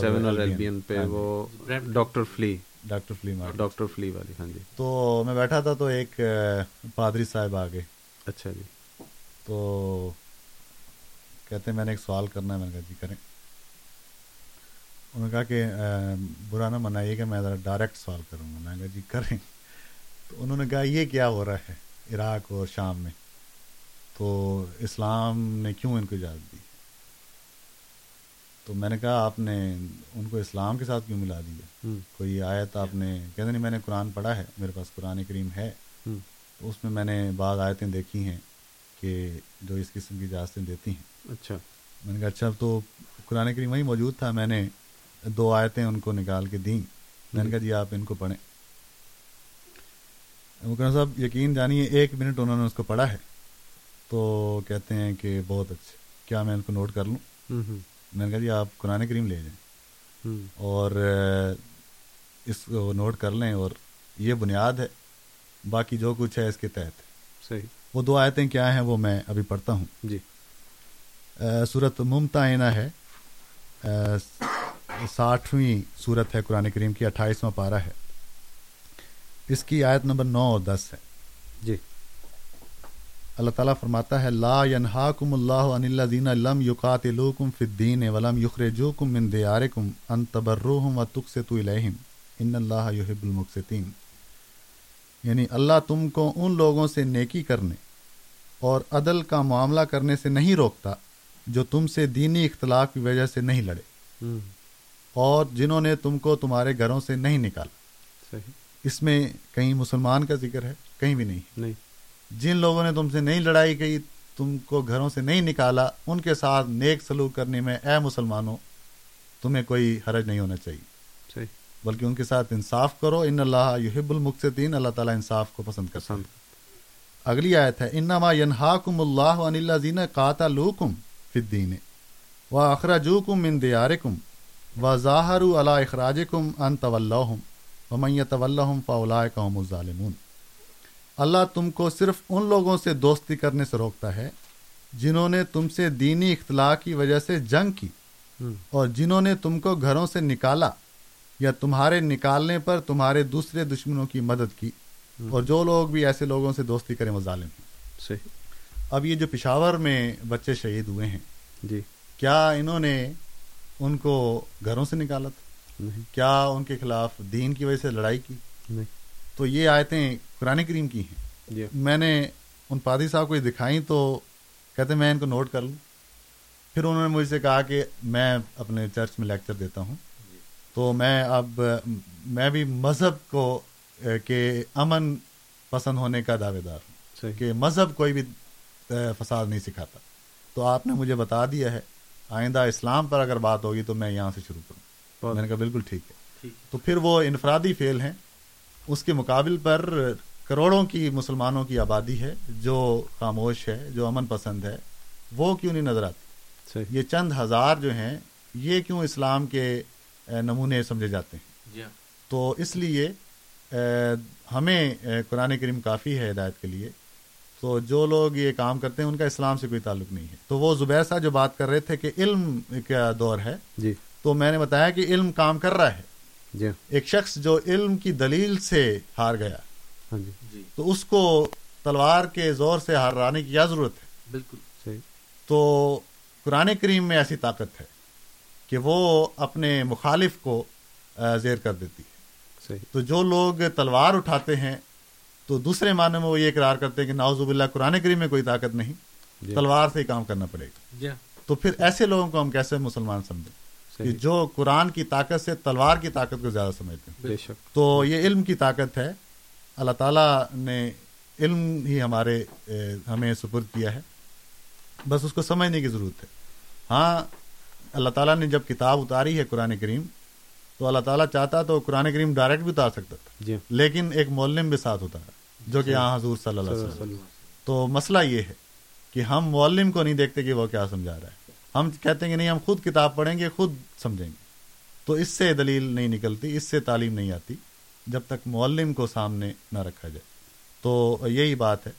seven اور ایل بی این پہ وہ doctor flea doctor flea market doctor flea والی ہاں جی۔ تو میں بیٹھا تھا تو ایک پادری صاحب آ گئے اچھا جی۔ تو کہتے ہیں میں نے ایک سوال کرنا ہے۔ میں نے کہا جی کریں۔ انہوں نے کہا کہ برا نہ منائیے کہ میں ذرا ڈائریکٹ سوال کروں گا۔ میں کہا جی کریں۔ تو انہوں نے کہا یہ کیا ہو رہا ہے عراق اور شام میں؟ تو اسلام نے کیوں ان کو اجازت دی؟ تو میں نے کہا آپ نے ان کو اسلام کے ساتھ کیوں ملا دیا؟ کوئی آیت آپ نے کہتے نہیں میں نے قرآن پڑھا ہے میرے پاس قرآن کریم ہے۔ تو اس میں میں نے بعض آیتیں دیکھی ہیں کہ جو اس قسم کی اجازتیں دیتی ہیں۔ اچھا۔ میں نے کہا اچھا تو قرآن کریم وہی موجود تھا میں نے دو آیتیں ان کو نکال کے دیں۔ میں نے کہا جی آپ ان کو پڑھیں۔ مکرم صاحب یقین جانیے ایک منٹ انہوں نے اس کو پڑھا ہے۔ تو کہتے ہیں کہ بہت اچھا۔ کیا میں ان کو نوٹ کر لوں؟ میں نے کہا جی آپ قرآن کریم لے جائیں۔ اور اس کو نوٹ کر لیں اور یہ بنیاد ہے۔ باقی جو کچھ ہے اس کے تحت۔ صحیح۔ وہ دو آیتیں کیا ہیں وہ میں ابھی پڑھتا ہوں۔ جی۔ صورت ممتعینہ ہے۔ ساٹھویں صورت ہے قرآن کریم کی اٹھائیسواں پارہ ہے۔ اس کی آیت نمبر نو اور دس ہے۔ جی۔ اللہ تعالیٰ فرماتا ہے لا ینہاکم اللہ ان الذین لم یقاتلوکم فی الدین ولم یخرجوکم من دیارکم ان تبروہم و تقسطوا الیہم۔ ان اللہ یحب المقسطین۔ یعنی اللہ تم کو ان لوگوں سے نیکی کرنے اور عدل کا معاملہ کرنے سے نہیں روکتا جو تم سے دینی اختلاف کی وجہ سے نہیں لڑے۔ اور جنہوں نے تم کو تمہارے گھروں سے نہیں نکالا۔ صحیح۔ اس میں کہیں مسلمان کا ذکر ہے کہیں بھی نہیں۔ نہیں۔ جن لوگوں نے تم سے نہیں لڑائی کی تم کو گھروں سے نہیں نکالا ان کے ساتھ نیک سلوک کرنے میں اے مسلمانوں تمہیں کوئی حرج نہیں ہونا چاہیے۔ صحیح۔ بلکہ ان کے ساتھ انصاف کرو۔ ان اللہ یحب المقصدین اللہ تعالیٰ انصاف کو پسند کرتا ہے۔ اگلی آیت ہے انما ینہاکم اللہ عن الذین قاتلوکم فی الدین و اخرجوکم من دیارکم۔ و ظاہروا علی اخراجکم ان تولوہم ومن یتولہم فاولئک هم الظالمون۔ اللہ تم کو صرف ان لوگوں سے دوستی کرنے سے روکتا ہے جنہوں نے تم سے دینی اختلاح کی وجہ سے جنگ کی اور جنہوں نے تم کو گھروں سے نکالا یا تمہارے نکالنے پر تمہارے دوسرے دشمنوں کی مدد کی اور جو لوگ بھی ایسے لوگوں سے دوستی کریں وہ ظالم ہیں۔ صحیح۔ اب یہ جو پشاور میں بچے شہید ہوئے ہیں جی۔ کیا انہوں نے ان کو گھروں سے نکالا تھا۔ کیا ان کے خلاف دین کی وجہ سے لڑائی کی؟ تو یہ آیتیں قرآن کریم کی ہیں۔ جی۔ میں نے ان پادری صاحب کو یہ دکھائیں تو کہتے میں ان کو نوٹ کر لوں۔ پھر انہوں نے مجھ سے کہا کہ میں اپنے چرچ میں لیکچر دیتا ہوں۔ تو میں اب میں بھی مذہب کو کہ امن پسند ہونے کا دعوے دار ہوں۔ کہ مذہب کوئی بھی فساد نہیں سکھاتا۔ تو آپ نے مجھے بتا دیا ہے آئندہ اسلام پر اگر بات ہوگی تو میں یہاں سے شروع کروں۔ میں نے کہا بالکل ٹھیک ہے۔ تو پھر وہ انفرادی فیل ہیں۔ اس کے مقابل پر کروڑوں کی مسلمانوں کی آبادی ہے جو خاموش ہے جو امن پسند ہے وہ کیوں نہیں نظر آتی؟ یہ چند ہزار جو ہیں یہ کیوں اسلام کے نمونے سمجھے جاتے ہیں؟ تو اس لیے ہمیں قرآن کریم کافی ہے ہدایت کے لیے۔ تو جو لوگ یہ کام کرتے ہیں ان کا اسلام سے کوئی تعلق نہیں ہے۔ تو وہ زبیر صاحب جو بات کر رہے تھے کہ علم کا دور ہے جی۔ تو میں نے بتایا کہ علم کام کر رہا ہے۔ جی۔ ایک شخص جو علم کی دلیل سے ہار گیا۔ ہاں جی۔ تو اس کو تلوار کے زور سے ہارانے کی کیا ضرورت ہے؟ بالکل۔ صحیح۔ تو قرآن کریم میں ایسی طاقت ہے کہ وہ اپنے مخالف کو زیر کر دیتی ہے۔ صحیح۔ تو جو لوگ تلوار اٹھاتے ہیں تو دوسرے معنی میں وہ یہ اقرار کرتے ہیں کہ ناوز باللہ قرآن کریم میں کوئی طاقت نہیں جی۔ تلوار سے ہی کام کرنا پڑے گا۔ جی۔ تو پھر ایسے لوگوں کو ہم کیسے مسلمان سمجھیں؟ کہ جو قرآن کی طاقت سے تلوار کی طاقت کو زیادہ سمجھتے ہیں۔ بے شک۔ تو یہ علم کی طاقت ہے۔ اللہ تعالیٰ نے علم ہی ہمارے ہمیں سپرد کیا ہے۔ بس اس کو سمجھنے کی ضرورت ہے۔ ہاں اللہ تعالیٰ نے جب کتاب اتاری ہے قرآن کریم تو اللہ تعالیٰ چاہتا تو قرآن کریم ڈائریکٹ بھی اتار سکتا تھا۔ جی۔ لیکن ایک مولم بھی ساتھ ہوتا ہے جو کہ یہاں حضور صلی اللہ علیہ وسلم۔ تو مسئلہ یہ ہے کہ ہم معلم کو نہیں دیکھتے کہ وہ کیا سمجھا رہا ہے۔ ہم کہتے ہیں کہ نہیں ہم خود کتاب پڑھیں گے خود سمجھیں گے۔ تو اس سے دلیل نہیں نکلتی اس سے تعلیم نہیں آتی جب تک معلم کو سامنے نہ رکھا جائے۔ تو یہی بات ہے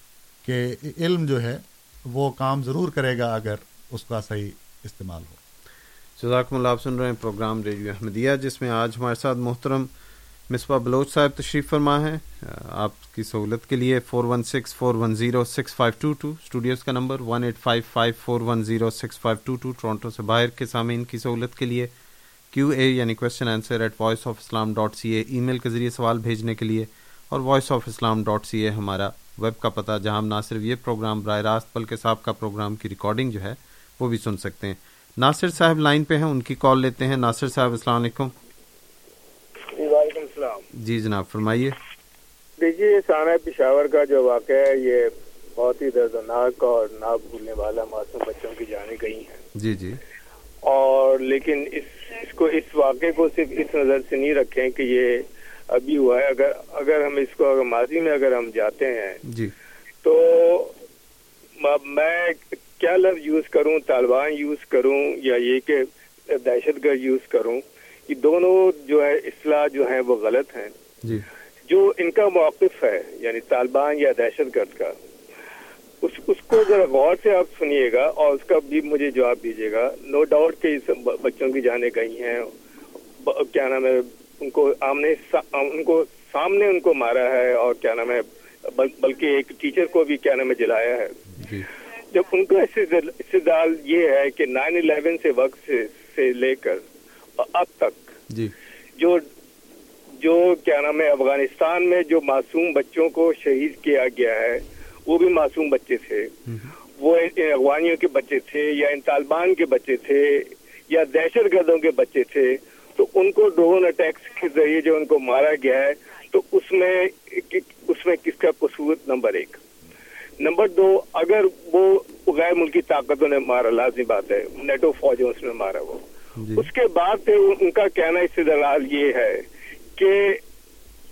کہ علم جو ہے وہ کام ضرور کرے گا اگر اس کا صحیح استعمال ہو۔ جزاکم اللہ آپ سن رہے ہیں پروگرام ریڈیو احمدیہ، جس میں آج ہمارے ساتھ محترم مصباح بلوچ صاحب تشریف فرما ہے آپ کی سہولت کے لیے four one six four one zero six five two two studios کا number one eight five five four one zero six five two two Toronto سے باہر کے سامعین کی سہولت کے لیے کیو اے یعنی question answer at voice of Islam dot C A email کے ذریعے سوال بھیجنے کے لیے اور voice of Islam dot C A ہمارا ویب کا پتہ، جہاں ہم نہ صرف یہ پروگرام براہ راست بلکہ صاحب کا پروگرام کی ریکارڈنگ جو ہے وہ بھی سن سکتے ہیں۔ ناصر صاحب لائن پہ ہیں ان کی کال لیتے ہیں۔ ناصر صاحب السلام علیکم۔ جی وعلیکم السلام۔ جی جناب فرمائیے۔ دیکھیے یہ سانہ پشاور کا جو واقعہ ہے یہ بہت ہی دردناک اور نہ بھولنے والا معصوم بچوں کی جانیں گئی ہیں۔ جی جی۔ اور لیکن اس اس کو اس واقعے کو صرف اس نظر سے نہیں رکھیں کہ یہ ابھی ہوا ہے۔ اگر اگر ہم اس کو اگر ماضی میں اگر ہم جاتے ہیں جی۔ تو میں کیا لفظ یوز کروں طالبان یوز کروں یا یہ کہ دہشت گرد یوز کروں یہ دونوں جو ہے اصلاح جو ہیں وہ غلط ہیں۔ جی۔ جو ان کا موقف ہے یعنی طالبان یا دہشت گرد کا اس اس کو ذرا غور سے آپ سنیے گا اور اس کا بھی مجھے جواب دیجیے گا۔ نو ڈاؤٹ کہ بچوں کی جانے گئی ہیں۔ کیا نام ہے ان کو آمنے ان کو سامنے ان کو مارا ہے اور کیا نام ہے بلکہ ایک ٹیچر کو بھی کیا نام ہے جلایا ہے۔ جی۔ جب ان کا استدال یہ ہے کہ نائن الیون سے وقت سے لے کر اب تک جی۔ جو جو کیا نام ہے افغانستان میں جو معصوم بچوں کو شہید کیا گیا ہے وہ بھی معصوم بچے تھے۔ وہ افغانیوں کے بچے تھے یا ان طالبان کے بچے تھے یا دہشت گردوں کے بچے تھے تو ان کو ڈرون اٹیکس کے ذریعے جو ان کو مارا گیا ہے تو اس میں اس میں کس کا قصور نمبر ایک؟ نمبر دو اگر وہ غیر ملکی طاقتوں نے مارا لازمی بات ہے نیٹو فوجوں اس نے مارا وہ جی۔ اس کے بعد ان کا کہنا اس سے دلال یہ ہے کہ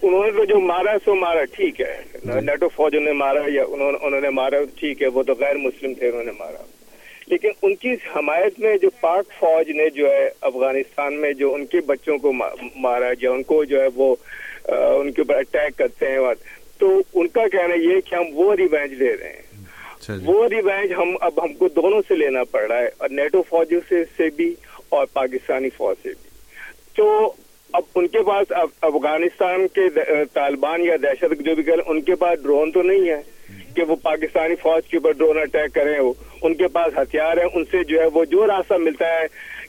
انہوں نے تو جو مارا سو مارا ٹھیک ہے جی۔ نیٹو فوجوں نے مارا یا انہوں نے مارا ٹھیک ہے وہ تو غیر مسلم تھے انہوں نے مارا لیکن ان کی حمایت میں جو پاک فوج نے جو ہے افغانستان میں جو ان کے بچوں کو مارا یا ان کو جو ہے وہ ان کے اوپر اٹیک کرتے ہیں تو ان کا کہنا یہ کہ ہم وہ ریوینج لے رہے ہیں۔ اچھا جی۔ وہ ریوینج ہم اب ہم کو دونوں سے لینا پڑ رہا ہے اور نیٹو فوجوں سے بھی اور پاکستانی فوج سے بھی۔ تو اب ان کے پاس افغانستان کے طالبان یا دہشت جو بھی کریں ان کے پاس ڈرون تو نہیں ہے کہ وہ پاکستانی فوج کے اوپر ڈرون اٹیک کریں وہ۔ ان کے پاس ہتھیار ہیں ان سے جو ہے وہ جو راستہ ملتا ہے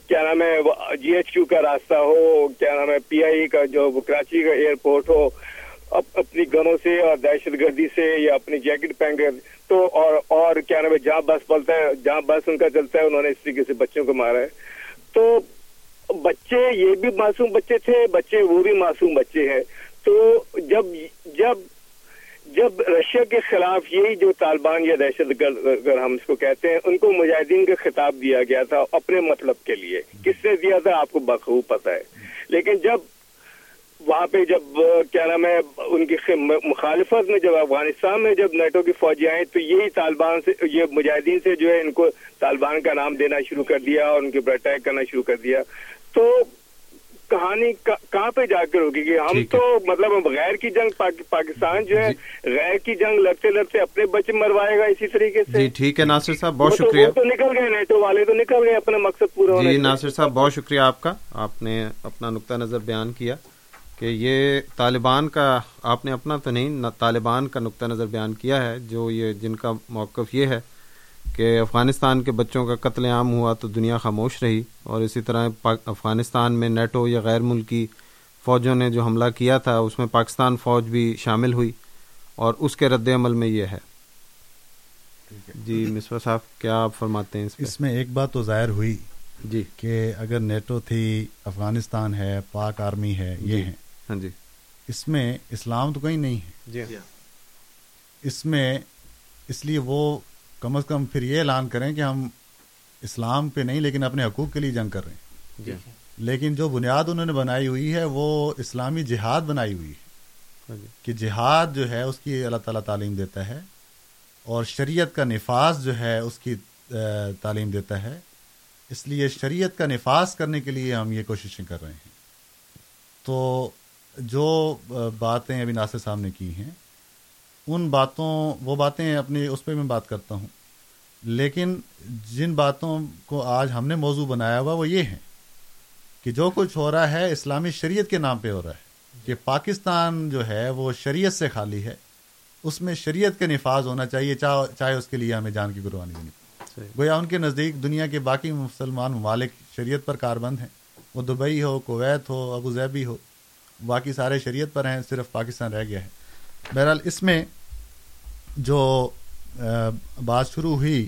کیا نام ہے جی ایچ کیو کا راستہ ہو کیا نام ہے پی آئی کا جو کراچی کا ایئرپورٹ ہو اپنی گنوں سے اور دہشت گردی سے یا اپنی جیکٹ پہن کر تو اور اور کیا نام ہے، جہاں بس پلتا ہے، جہاں بس ان کا چلتا ہے، انہوں نے اس طریقے سے بچوں کو مارا ہے۔ تو بچے یہ بھی معصوم بچے تھے، بچے وہ بھی معصوم بچے ہیں۔ تو جب جب جب رشیا کے خلاف یہی جو طالبان یا دہشت گرد اگر ہم اس کو کہتے ہیں، ان کو مجاہدین کا خطاب دیا گیا تھا اپنے مطلب کے لیے۔ کس نے دیا تھا؟ آپ کو بخوب پتہ ہے۔ لیکن جب وہاں پہ جب کیا نام ہے ان کی مخالفت میں جب افغانستان میں جب نیٹو کی فوجی آئیں تو یہی طالبان سے یہ مجاہدین سے جو ہے ان کو طالبان کا نام دینا شروع کر دیا اور ان کے اوپر اٹیک کرنا شروع کر دیا۔ تو کہانی کہاں پہ جا کر ہوگی؟ کہ ہم تو مطلب غیر کی جنگ پاکستان جو ہے جی۔ غیر کی جنگ لڑتے لڑتے اپنے بچے مروائے گا اسی طریقے سے۔ جی ٹھیک ہے ناصر صاحب بہت شکریہ۔ تو نکل گئے نیٹو والے تو نکل گئے اپنا مقصد پورا جی ناصر صاحب بہت شکریہ آپ کا۔ آپ نے اپنا نقطہ نظر بیان کیا۔ کہ یہ طالبان کا آپ نے اپنا تو نہیں طالبان کا نقطہ نظر بیان کیا ہے جو یہ جن کا موقف یہ ہے کہ افغانستان کے بچوں کا قتل عام ہوا تو دنیا خاموش رہی اور اسی طرح افغانستان میں نیٹو یا غیر ملکی فوجوں نے جو حملہ کیا تھا اس میں پاکستان فوج بھی شامل ہوئی اور اس کے رد عمل میں یہ ہے۔ جی مصباح صاحب کیا آپ فرماتے ہیں اس میں ایک بات تو ظاہر ہوئی جی۔ کہ اگر نیٹو تھی افغانستان ہے پاک آرمی ہے یہ جی۔ ہیں۔ ہاں جی۔ اس میں اسلام تو کہیں نہیں ہے۔ جی۔ اس میں اس لیے وہ کم از کم پھر یہ اعلان کریں کہ ہم اسلام پہ نہیں لیکن اپنے حقوق کے لیے جنگ کر رہے ہیں۔ جی۔ لیکن جو بنیاد انہوں نے بنائی ہوئی ہے وہ اسلامی جہاد بنائی ہوئی ہے۔ ہاں جی۔ کہ جہاد جو ہے اس کی اللہ تعالیٰ تعلیم دیتا ہے اور شریعت کا نفاذ جو ہے اس کی تعلیم دیتا ہے۔ اس لیے شریعت کا نفاذ کرنے کے لیے ہم یہ کوششیں کر رہے ہیں۔ تو جو باتیں ابھی ناصر صاحب نے کی ہیں ان باتوں وہ باتیں اپنی اس پہ میں بات کرتا ہوں۔ لیکن جن باتوں کو آج ہم نے موضوع بنایا ہوا وہ یہ ہے کہ جو کچھ ہو رہا ہے اسلامی شریعت کے نام پہ ہو رہا ہے۔ کہ پاکستان جو ہے وہ شریعت سے خالی ہے۔ اس میں شریعت کا نفاذ ہونا چاہیے چاہے اس کے لیے ہمیں جان کی قربانی دینی۔ گویا ان کے نزدیک دنیا کے باقی مسلمان ممالک شریعت پر کاربند ہیں۔ وہ دبئی ہو کویت ہو ابو ظہبی ہو۔ باقی سارے شریعت پر ہیں صرف پاکستان رہ گیا ہے۔ بہرحال اس میں جو بات شروع ہوئی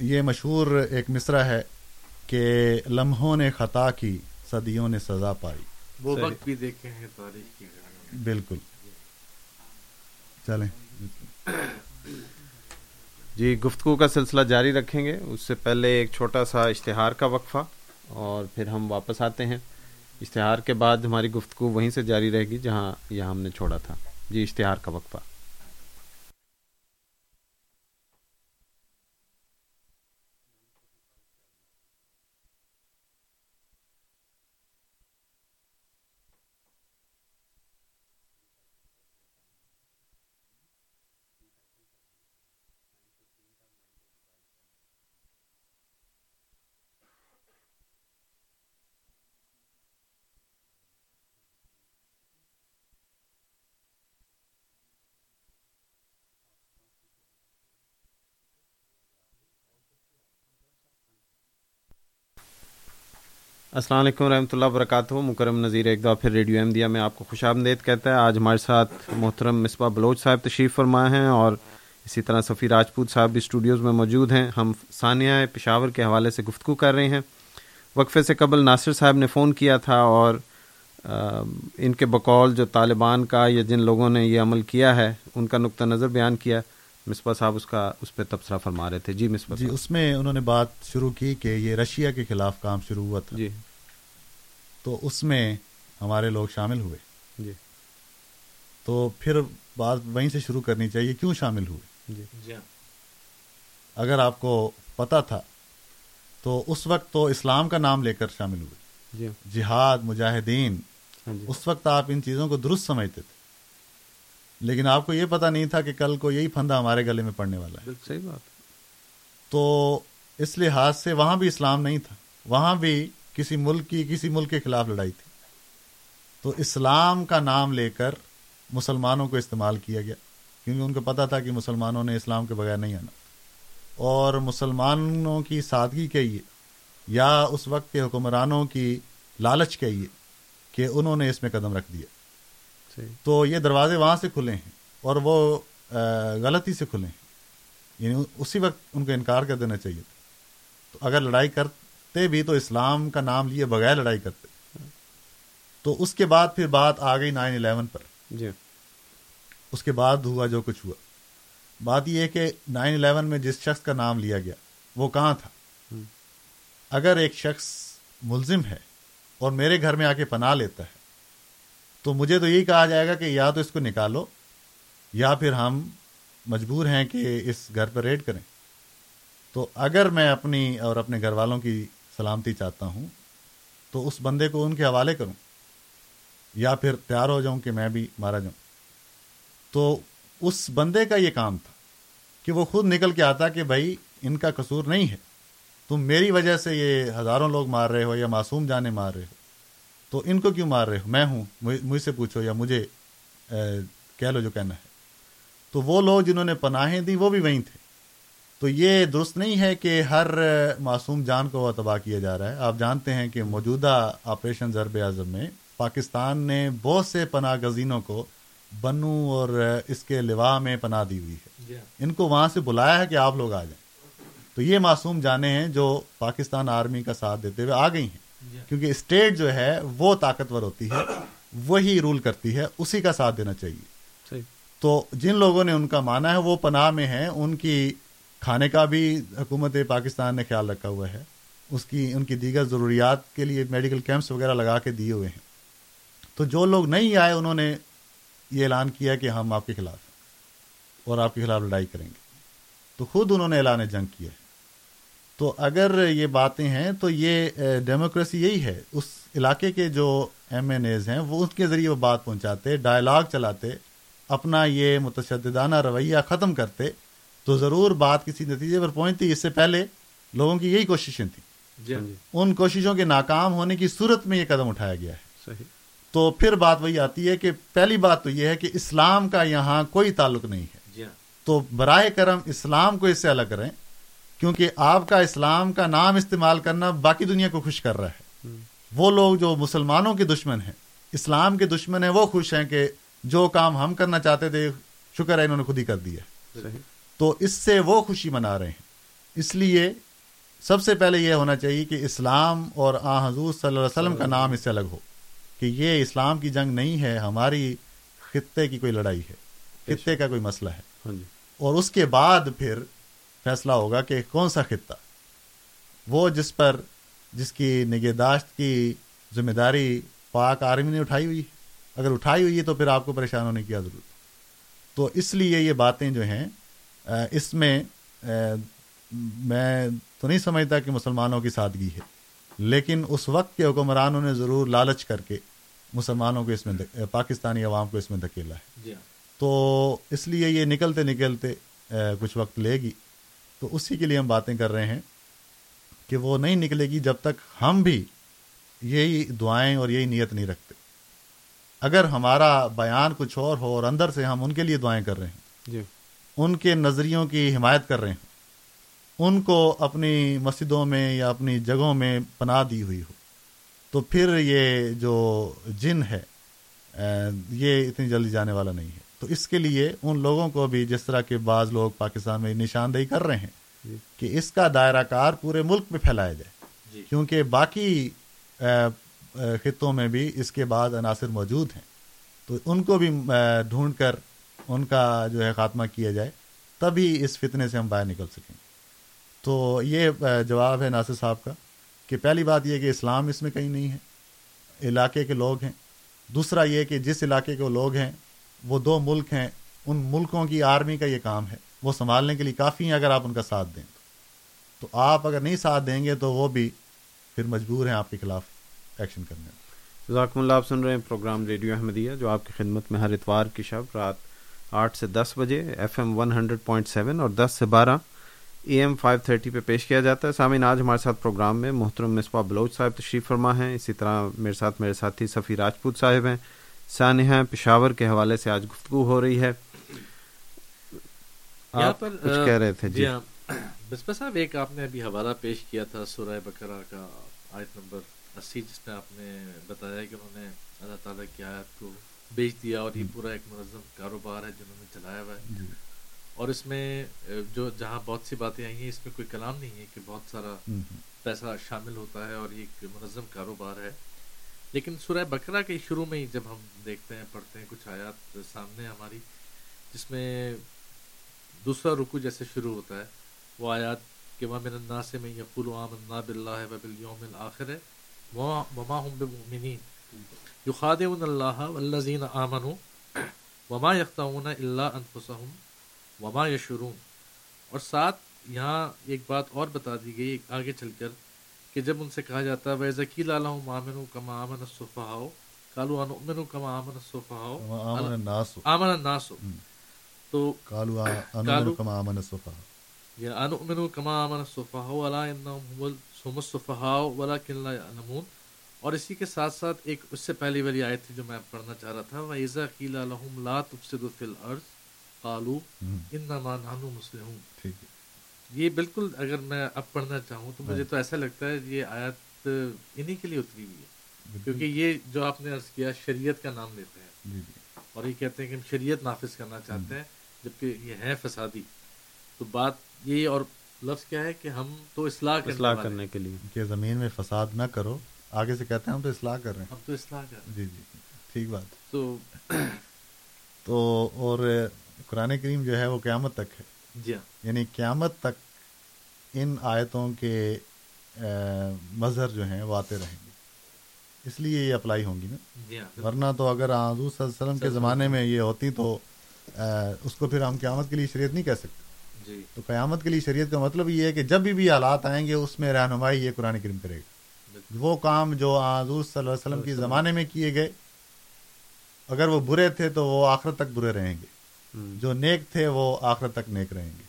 یہ مشہور ایک مصرع ہے کہ لمحوں نے خطا کی صدیوں نے سزا پائی۔ وہ وقت بھی دیکھے ہیں تاریخ کی۔ بالکل۔ چلیں۔ جی گفتگو کا سلسلہ جاری رکھیں گے۔ اس سے پہلے ایک چھوٹا سا اشتہار کا وقفہ اور پھر ہم واپس آتے ہیں۔ اشتہار کے بعد ہماری گفتگو وہیں سے جاری رہے گی جہاں یہ ہم نے چھوڑا تھا۔ جی اشتہار کا وقفہ۔ السلام علیکم ورحمۃ اللہ وبرکاتہ۔ مکرم نظیر ایک دفعہ پھر ریڈیو احمدیہ میں آپ کو خوش آمدید کہتا ہے۔ آج ہمارے ساتھ محترم مصباح بلوچ صاحب تشریف فرما ہیں اور اسی طرح صفی راجپوت صاحب بھی اسٹوڈیوز میں موجود ہیں۔ ہم ثانیہ پشاور کے حوالے سے گفتگو کر رہے ہیں۔ وقفے سے قبل ناصر صاحب نے فون کیا تھا اور ان کے بقول جو طالبان کا یا جن لوگوں نے یہ عمل کیا ہے، ان کا نقطہ نظر بیان کیا۔ مصباح صاحب اس کا اس پہ تبصرہ فرما رہے تھے۔ جی مصباح جی اس میں انہوں نے بات شروع کی کہ یہ رشیا کے خلاف کام شروع ہوا تھا۔ جی۔ تو اس میں ہمارے لوگ شامل ہوئے۔ جی۔ تو پھر بات وہیں سے شروع کرنی چاہیے کیوں شامل ہوئے؟ جی۔ جی۔ اگر آپ کو پتا تھا تو اس وقت تو اسلام کا نام لے کر شامل ہوئے۔ جی۔ جہاد مجاہدین ہاں جی۔ اس وقت آپ ان چیزوں کو درست سمجھتے تھے۔ لیکن آپ کو یہ پتا نہیں تھا کہ کل کو یہی پھندا ہمارے گلے میں پڑنے والا ہے۔ صحیح بات۔ تو اس لحاظ سے وہاں بھی اسلام نہیں تھا۔ وہاں بھی کسی ملک کی کسی ملک کے خلاف لڑائی تھی۔ تو اسلام کا نام لے کر مسلمانوں کو استعمال کیا گیا۔ کیونکہ ان کو پتا تھا کہ مسلمانوں نے اسلام کے بغیر نہیں آنا۔ اور مسلمانوں کی سادگی کہیے یا اس وقت کے حکمرانوں کی لالچ کہیے کہ انہوں نے اس میں قدم رکھ دیا۔ تو یہ دروازے وہاں سے کھلے ہیں اور وہ غلطی سے کھلے ہیں۔ یعنی اسی وقت ان کو انکار کر دینا چاہیے تھا۔ تو اگر لڑائی کرتے بھی تو اسلام کا نام لیے بغیر لڑائی کرتے۔ تو اس کے بعد پھر بات آ گئی نائن الیون پر۔ جی۔ اس کے بعد ہوا جو کچھ ہوا۔ بات یہ ہے کہ نائن الیون میں جس شخص کا نام لیا گیا وہ کہاں تھا؟ اگر ایک شخص ملزم ہے اور میرے گھر میں آ کے پناہ لیتا ہے تو مجھے تو یہی کہا جائے گا کہ یا تو اس کو نکالو، یا پھر ہم مجبور ہیں کہ اس گھر پر ریڈ کریں۔ تو اگر میں اپنی اور اپنے گھر والوں کی سلامتی چاہتا ہوں، تو اس بندے کو ان کے حوالے کروں، یا پھر تیار ہو جاؤں کہ میں بھی مارا جاؤں۔ تو اس بندے کا یہ کام تھا کہ وہ خود نکل کے آتا کہ بھائی، ان کا قصور نہیں ہے، تم میری وجہ سے یہ ہزاروں لوگ مار رہے ہو یا معصوم جانے مار رہے ہو۔ تو ان کو کیوں مار رہے ہو؟ میں ہوں مجھ سے پوچھو یا مجھے کہہ لو جو کہنا ہے۔ تو وہ لوگ جنہوں نے پناہیں دی وہ بھی وہیں تھے۔ تو یہ درست نہیں ہے کہ ہر معصوم جان کو تباہ کیا جا رہا ہے۔ آپ جانتے ہیں کہ موجودہ آپریشن ضرب اعظم میں پاکستان نے بہت سے پناہ گزینوں کو بنو اور اس کے لوا میں پناہ دی ہوئی ہے۔ ان کو وہاں سے بلایا ہے کہ آپ لوگ آ جائیں۔ تو یہ معصوم جانے ہیں جو پاکستان آرمی کا ساتھ دیتے ہوئے آ گئی ہیں۔ کیونکہ اسٹیٹ جو ہے وہ طاقتور ہوتی ہے وہی رول کرتی ہے اسی کا ساتھ دینا چاہیے۔ تو جن لوگوں نے ان کا مانا ہے وہ پناہ میں ہیں۔ ان کی کھانے کا بھی حکومت پاکستان نے خیال رکھا ہوا ہے۔ اس کی ان کی دیگر ضروریات کے لیے میڈیکل کیمپس وغیرہ لگا کے دیے ہوئے ہیں۔ تو جو لوگ نہیں آئے انہوں نے یہ اعلان کیا کہ ہم آپ کے خلاف ہیں اور آپ کے خلاف لڑائی کریں گے۔ تو خود انہوں نے اعلان جنگ کیا ہے۔ تو اگر یہ باتیں ہیں تو یہ ڈیموکریسی یہی ہے۔ اس علاقے کے جو ایم این ایز ہیں وہ اس کے ذریعے وہ بات پہنچاتے ڈائلاگ چلاتے اپنا یہ متشددانہ رویہ ختم کرتے۔ تو ضرور بات کسی نتیجے پر پہنچتی۔ اس سے پہلے لوگوں کی یہی کوششیں تھیں۔ ان کوششوں کے ناکام ہونے کی صورت میں یہ قدم اٹھایا گیا ہے۔ صحیح۔ تو پھر بات وہی آتی ہے کہ پہلی بات تو یہ ہے کہ اسلام کا یہاں کوئی تعلق نہیں ہے۔ تو برائے کرم اسلام کو اس سے الگ کریں۔ کیونکہ آپ کا اسلام کا نام استعمال کرنا باقی دنیا کو خوش کر رہا ہے۔ وہ لوگ جو مسلمانوں کے دشمن ہیں اسلام کے دشمن ہیں وہ خوش ہیں کہ جو کام ہم کرنا چاہتے تھے شکر ہے انہوں نے خود ہی کر دیا۔ تو اس سے وہ خوشی منا رہے ہیں۔ اس لیے سب سے پہلے یہ ہونا چاہیے کہ اسلام اور آ حضور صلی اللہ علیہ وسلم کا نام اس سے الگ ہو۔ کہ یہ اسلام کی جنگ نہیں ہے ہماری خطے کی کوئی لڑائی ہے خطے کا کوئی مسئلہ ہے۔ اور اس کے بعد پھر فیصلہ ہوگا کہ کون سا خطہ؟ وہ جس پر جس کی نگہداشت کی ذمہ داری پاک آرمی نے اٹھائی ہوئی اگر اٹھائی ہوئی ہے تو پھر آپ کو پریشان ہونے کی ضرورت تو اس لیے یہ باتیں جو ہیں اس میں میں تو نہیں سمجھتا کہ مسلمانوں کی سادگی ہے لیکن اس وقت کے حکمرانوں نے ضرور لالچ کر کے مسلمانوں کو اس میں پاکستانی عوام کو اس میں دھکیلا ہے۔ تو اس لیے یہ نکلتے نکلتے کچھ وقت لے گی۔ تو اسی کے لیے ہم باتیں کر رہے ہیں کہ وہ نہیں نکلے گی جب تک ہم بھی یہی دعائیں اور یہی نیت نہیں رکھتے۔ اگر ہمارا بیان کچھ اور ہو اور اندر سے ہم ان کے لیے دعائیں کر رہے ہیں۔ جی۔ ان کے نظریوں کی حمایت کر رہے ہیں۔ ان کو اپنی مسجدوں میں یا اپنی جگہوں میں پناہ دی ہوئی ہو۔ تو پھر یہ جو جن ہے یہ اتنی جلدی جانے والا نہیں ہے۔ تو اس کے لیے ان لوگوں کو بھی جس طرح کے بعض لوگ پاکستان میں نشاندہی کر رہے ہیں جی۔ کہ اس کا دائرہ کار پورے ملک میں پھیلایا جائے جی۔ کیونکہ باقی خطوں میں بھی اس کے بعد عناصر موجود ہیں تو ان کو بھی ڈھونڈ کر ان کا جو ہے خاتمہ کیا جائے تبھی اس فتنے سے ہم باہر نکل سکیں تو یہ جواب ہے ناصر صاحب کا کہ پہلی بات یہ کہ اسلام اس میں کہیں نہیں ہے علاقے کے لوگ ہیں دوسرا یہ کہ جس علاقے کے لوگ ہیں وہ دو ملک ہیں، ان ملکوں کی آرمی کا یہ کام ہے۔ وہ سنبھالنے کے لیے کافی ہیں اگر آپ ان کا ساتھ دیں۔ تو آپ اگر نہیں ساتھ دیں گے تو وہ بھی پھر مجبور ہیں آپ کے خلاف ایکشن کرنے۔ ذاکم اللہ، آپ سن رہے ہیں پروگرام ریڈیو احمدیہ، جو آپ کی خدمت میں ہر اتوار کی شب رات آٹھ سے دس بجے F M one hundred point seven اور دس سے بارہ اے ایم فائیو تھرٹی پہ پیش کیا جاتا ہے۔ سامعین، آج ہمارے ساتھ پروگرام میں محترم مصباح بلوچ صاحب تشریف فرما ہیں۔ اسی طرح میرے ساتھ میرے ساتھی صفی راجپوت صاحب ہیں۔ سانحہ پشاور کے حوالے سے آج گفتگو ہو رہی ہے۔ آپ کچھ کہہ رہے تھے؟ جی۔ بسپا صاحب ایک آپ نے ابھی حوالہ پیش کیا تھا سورہ بکرا کا آیت نمبر اسی جس میں آپ نے بتایا کہ انہوں نے اللہ تعالیٰ کی آیت کو بیچ دیا اور یہ پورا ایک منظم کاروبار ہے جنہوں نے چلایا ہوا ہے۔ جی۔ اور اس میں جو جہاں بہت سی باتیں آئی ہیں اس میں کوئی کلام نہیں ہے کہ بہت سارا پیسہ شامل ہوتا ہے اور یہ ایک منظم کاروبار ہے۔ لیکن سورہ بکرا کے شروع میں ہی جب ہم دیکھتے ہیں، پڑھتے ہیں کچھ آیات سامنے ہماری، جس میں دوسرا رکو جیسے شروع ہوتا ہے، وہ آیات کہ وامن الناس میں یقول آمنا باللہ و بالیوم الآخر وما هم بمؤمنین یخادعون اللہ والذین آمنوا وما یخطعون الا انفسهم وما یشعرون اور ساتھ یہاں ایک بات اور بتا دی گئی آگے چل کر کہ جب ان سے کہا جاتا ہے وَإِذَا لَهُمْ آمِنُوا كَمَا آمَنَ الصُّفَهَاءُ قَالُوا أَنُؤْمِنُ كَمَا آمَنَ الصُّفَهَاءُ آمَنَ النَّاسُ. آمَنَ النَّاسُ. تو قَالُوا أَنُؤْمِنُ كَمَا آمَنَ الصُّفَهَاءُ یا أَنُؤْمِنُ كَمَا آمَنَ الصُّفَهَاءُ وَلَا إِنَّهُمْ هُمُ الصُّفَهَاءُ وَلَكِنْ لَا يَعْلَمُونَ۔ اور اسی کے ساتھ ساتھ ایک اس سے پہلی والی آیت تھی جو میں پڑھنا چاہ رہا تھا وَإِذَا قِيلَ لَهُمْ لَا تُفْسِدُوا فِي الْأَرْضِ قَالُوا إِنَّمَا نَحْنُ مُسْلِمُونَ ٹھیک ہے۔ یہ بالکل اگر میں اب پڑھنا چاہوں تو مجھے تو ایسا لگتا ہے یہ آیت انہی کے لیے اتری ہوئی ہے۔ کیونکہ یہ جو آپ نے عرض کیا شریعت کا نام لیتے ہیں۔ جی، جی۔ اور یہ کہتے ہیں کہ ہم شریعت نافذ کرنا چاہتے ہیں جبکہ یہ ہے فسادی۔ تو بات یہی اور لفظ کیا ہے کہ ہم تو اصلاح اصلاح کرنے کے لیے۔ کہ زمین میں فساد نہ کرو آگے سے کہتے ہیں ہم تو اصلاح کر رہے ہیں۔ ہم تو اصلاح کر رہے ہیں۔ جی جی ٹھیک بات۔ تو تو اور قرآن کریم جو ہے وہ قیامت تک ہے۔ جی ہاں۔ یعنی قیامت تک ان آیتوں کے مظہر جو ہیں وہ آتے رہیں گے۔ اس لیے یہ اپلائی ہوں گی نا۔ جی ہاں، ورنہ تو اگر حضور صلی اللہ علیہ وسلم کے زمانے میں یہ ہوتی تو اس کو پھر ہم قیامت کے لیے شریعت نہیں کہہ سکتے۔ جی۔ تو قیامت کے لیے شریعت کا مطلب یہ ہے کہ جب بھی بھی حالات آئیں گے اس میں رہنمائی یہ قرآن کریم کرے گا۔ وہ کام جو حضور صلی اللہ علیہ وسلم کے زمانے میں کیے گئے اگر وہ برے تھے تو وہ آخرت تک برے رہیں گے۔ جو نیک تھے وہ آخرت تک نیک رہیں گے۔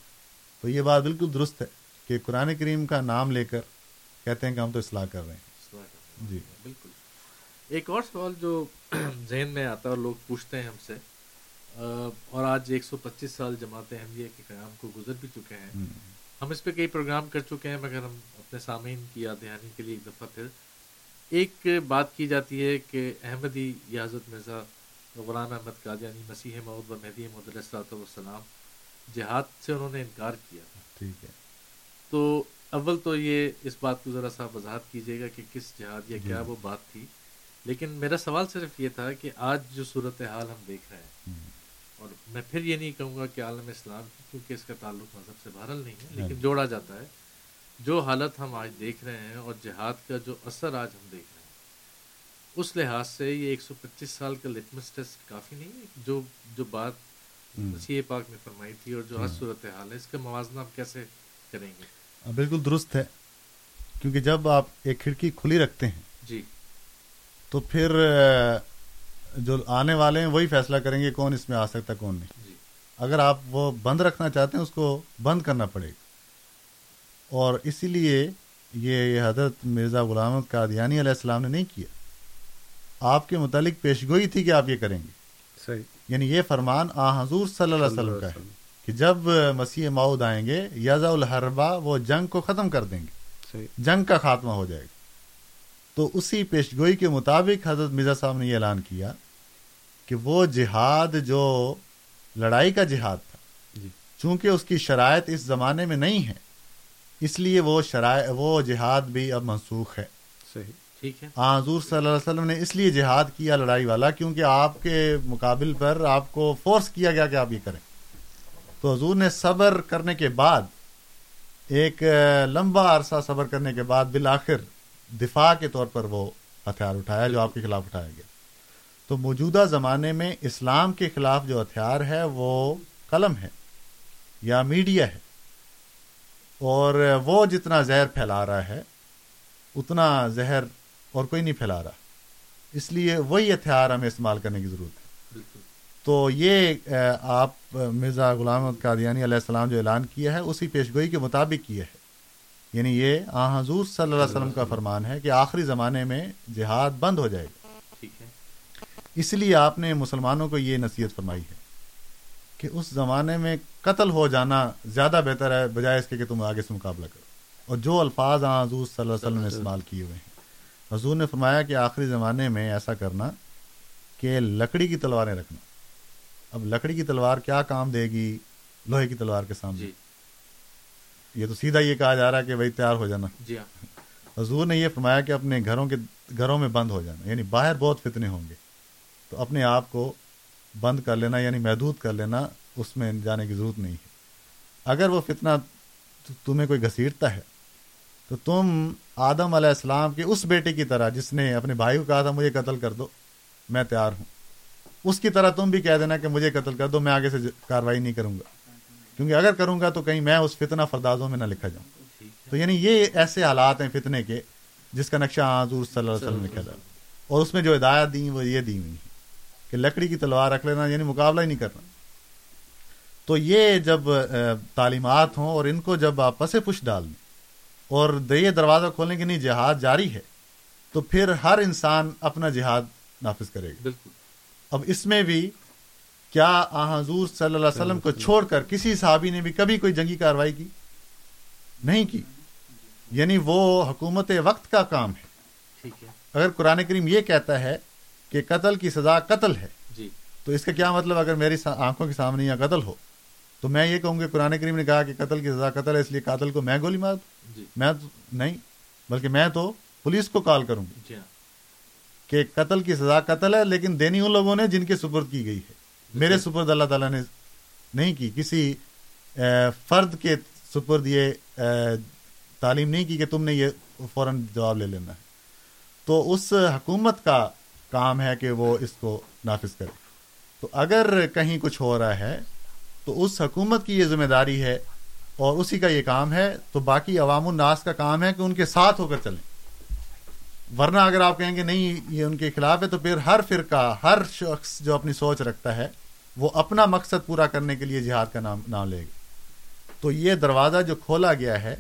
تو یہ بات بالکل درست ہے کہ قرآن کریم کا نام لے کر کہتے ہیں کہ ہم تو اصلاح کر رہے ہیں۔ جی۔ بالکل۔ ایک اور سوال جو ذہن میں آتا ہے اور لوگ پوچھتے ہیں ہم سے اور آج ایک سو پچیس سال جماعت احمدیہ کے قیام کو گزر بھی چکے ہیں۔ ہم اس پہ کئی پروگرام کر چکے ہیں مگر ہم اپنے سامعین کی یاد دہانی کے لیے ایک دفعہ پھر ایک بات کی جاتی ہے کہ احمدی یا حضرت مرزا غلام احمد قادیانی مسیح محمود و مہدی محمد السلاۃ والسلام جہاد سے انہوں نے انکار کیا۔ ٹھیک ہے۔ تو اول تو یہ اس بات کو ذرا سا وضاحت کیجیے گا کہ کس جہاد یا کیا جی۔ وہ بات تھی۔ لیکن میرا سوال صرف یہ تھا کہ آج جو صورت حال ہم دیکھ رہے ہیں اور میں پھر یہ نہیں کہوں گا کہ عالم اسلام کی کیونکہ اس کا تعلق مذہب سے بہرحال نہیں ہے لیکن جوڑا جاتا ہے۔ جو حالت ہم آج دیکھ رہے ہیں اور جہاد کا جو اثر آج ہم دیکھ رہے ہیں۔ اس لحاظ سے یہ ایک سو پچیس سال کا لٹمس ٹیسٹ کافی نہیں ہے جو جو بات مسیح پاک نے فرمائی تھی اور جو آج صورت حال ہے اس کا موازنہ ہم کیسے کریں گے؟ بالکل درست ہے کیونکہ جب آپ ایک کھڑکی کھلی رکھتے ہیں جی۔ تو پھر جو آنے والے ہیں وہی فیصلہ کریں گے کون اس میں آ سکتا کون نہیں۔ جی۔ اگر آپ وہ بند رکھنا چاہتے ہیں اس کو بند کرنا پڑے گا۔ اور اسی لیے یہ حضرت مرزا غلام قادیانی علیہ السلام نے نہیں کیا۔ آپ کے متعلق پیشگوئی تھی کہ آپ یہ کریں گے۔ صحیح۔ یعنی یہ فرمان آ حضور صلی اللہ علیہ وسلم کا ہے کہ جب مسیح ماؤد آئیں گے یزا الحربا وہ جنگ کو ختم کر دیں گے۔ جنگ کا خاتمہ ہو جائے گا۔ تو اسی پیشگوئی کے مطابق حضرت مرزا صاحب نے یہ اعلان کیا کہ وہ جہاد جو لڑائی کا جہاد تھا جی۔ چونکہ اس کی شرائط اس زمانے میں نہیں ہے اس لیے وہ شرائط وہ جہاد بھی اب منسوخ ہے۔ صحیح۔ ٹھیک ہے۔ ہاں حضور صلی اللہ علیہ وسلم نے اس لیے جہاد کیا لڑائی والا کیونکہ آپ کے مقابل پر آپ کو فورس کیا گیا کہ آپ یہ کریں۔ تو حضور نے صبر کرنے کے بعد، ایک لمبا عرصہ صبر کرنے کے بعد بالآخر دفاع کے طور پر وہ ہتھیار اٹھایا جو آپ کے خلاف اٹھایا گیا۔ تو موجودہ زمانے میں اسلام کے خلاف جو ہتھیار ہے وہ قلم ہے یا میڈیا ہے۔ اور وہ جتنا زہر پھیلا رہا ہے، اتنا زہر اور کوئی نہیں پھیلا رہا۔ اس لیے وہی ہتھیار ہمیں استعمال کرنے کی ضرورت ہے۔ تو یہ آپ مرزا غلام قادیانی علیہ السلام جو اعلان کیا ہے اسی پیشگوئی کے مطابق کیا ہے۔ یعنی یہ آ حضور صلی اللہ علیہ وسلم کا فرمان ہے کہ آخری زمانے میں جہاد بند ہو جائے گا۔ اس لیے آپ نے مسلمانوں کو یہ نصیحت فرمائی ہے کہ اس زمانے میں قتل ہو جانا زیادہ بہتر ہے بجائے اس کے کہ تم آگے سے مقابلہ کرو۔ اور جو الفاظ آ حضور صلی اللہ علیہ وسلم نے استعمال کیے ہوئے ہیں۔ حضور نے فرمایا کہ آخری زمانے میں ایسا کرنا کہ لکڑی کی تلواریں رکھنا۔ اب لکڑی کی تلوار کیا کام دے گی؟ لوہے کی تلوار کے سامنے۔ جی۔ یہ تو سیدھا یہ کہا جا رہا ہے کہ بھائی تیار ہو جانا۔ جی ہاں۔ حضور نے یہ فرمایا کہ اپنے گھروں کے گھروں میں بند ہو جانا۔ یعنی باہر بہت فتنے ہوں گے۔ تو اپنے آپ کو بند کر لینا یعنی محدود کر لینا اس میں جانے کی ضرورت نہیں ہے۔ اگر وہ فتنہ تمہیں کوئی گھسیٹتا ہے تو تم آدم علیہ السلام کے اس بیٹے کی طرح جس نے اپنے بھائی کو کہا تھا، مجھے قتل کر دو، میں تیار ہوں۔ اس کی طرح تم بھی کہہ دینا کہ مجھے قتل کر دو، میں آگے سے کاروائی نہیں کروں گا۔ کیونکہ اگر کروں گا تو کہیں میں اس فتنہ فردازوں میں نہ لکھا جاؤں۔ تو یعنی یہ ایسے حالات ہیں فتنے کے، جس کا نقشہ حضور صلی اللہ علیہ وسلم نے کیا اور اس میں جو ہدایات دی وہ یہ دی ہوئی ہیں کہ لکڑی کی تلوار رکھ لینا یعنی مقابلہ ہی نہیں کرنا۔ تو یہ جب تعلیمات ہوں اور ان کو جب آپ پس پش ڈال دیں اور یہ دروازہ کھولنے کے لیے جہاد جاری ہے تو پھر ہر انسان اپنا جہاد نافذ کرے گا۔ بالکل۔ اب اس میں بھی کیا آ حضور صلی اللہ علیہ وسلم کو چھوڑ کر کسی صحابی نے بھی کبھی کوئی جنگی کاروائی کی؟ نہیں کی۔ یعنی وہ حکومت وقت کا کام ہے۔ ٹھیک ہے۔ اگر قرآن کریم یہ کہتا ہے کہ قتل کی سزا قتل ہے جی۔ تو اس کا کیا مطلب اگر میری آنکھوں کے سامنے یا قتل ہو؟ تو میں یہ کہوں گی قرآن کریم نے کہا کہ قتل کی سزا قتل ہے اس لیے قاتل کو میں گولی مار دوں؟ جی۔ میں تو نہیں بلکہ میں تو پولیس کو کال کروں گی جی ہاں۔ کہ قتل کی سزا قتل ہے لیکن دینی ان لوگوں نے جن کے سپرد کی گئی ہے۔ میرے سپرد اللہ تعالیٰ نے نہیں کی کسی فرد کے سپرد یہ تعلیم نہیں کی کہ تم نے یہ فوراً جواب لے لینا ہے۔ تو اس حکومت کا کام ہے کہ وہ اس کو نافذ کرے۔ تو اگر کہیں کچھ ہو رہا ہے تو اس حکومت کی یہ ذمہ داری ہے اور اسی کا یہ کام ہے، تو باقی عوام الناس کا کام ہے کہ ان کے ساتھ ہو کر چلیں۔ ورنہ اگر آپ کہیں گے نہیں، یہ ان کے خلاف ہے، تو پھر ہر فرقہ، ہر شخص جو اپنی سوچ رکھتا ہے، وہ اپنا مقصد پورا کرنے کے لیے جہاد کا نام نام لے گا۔ تو یہ دروازہ جو کھولا گیا ہے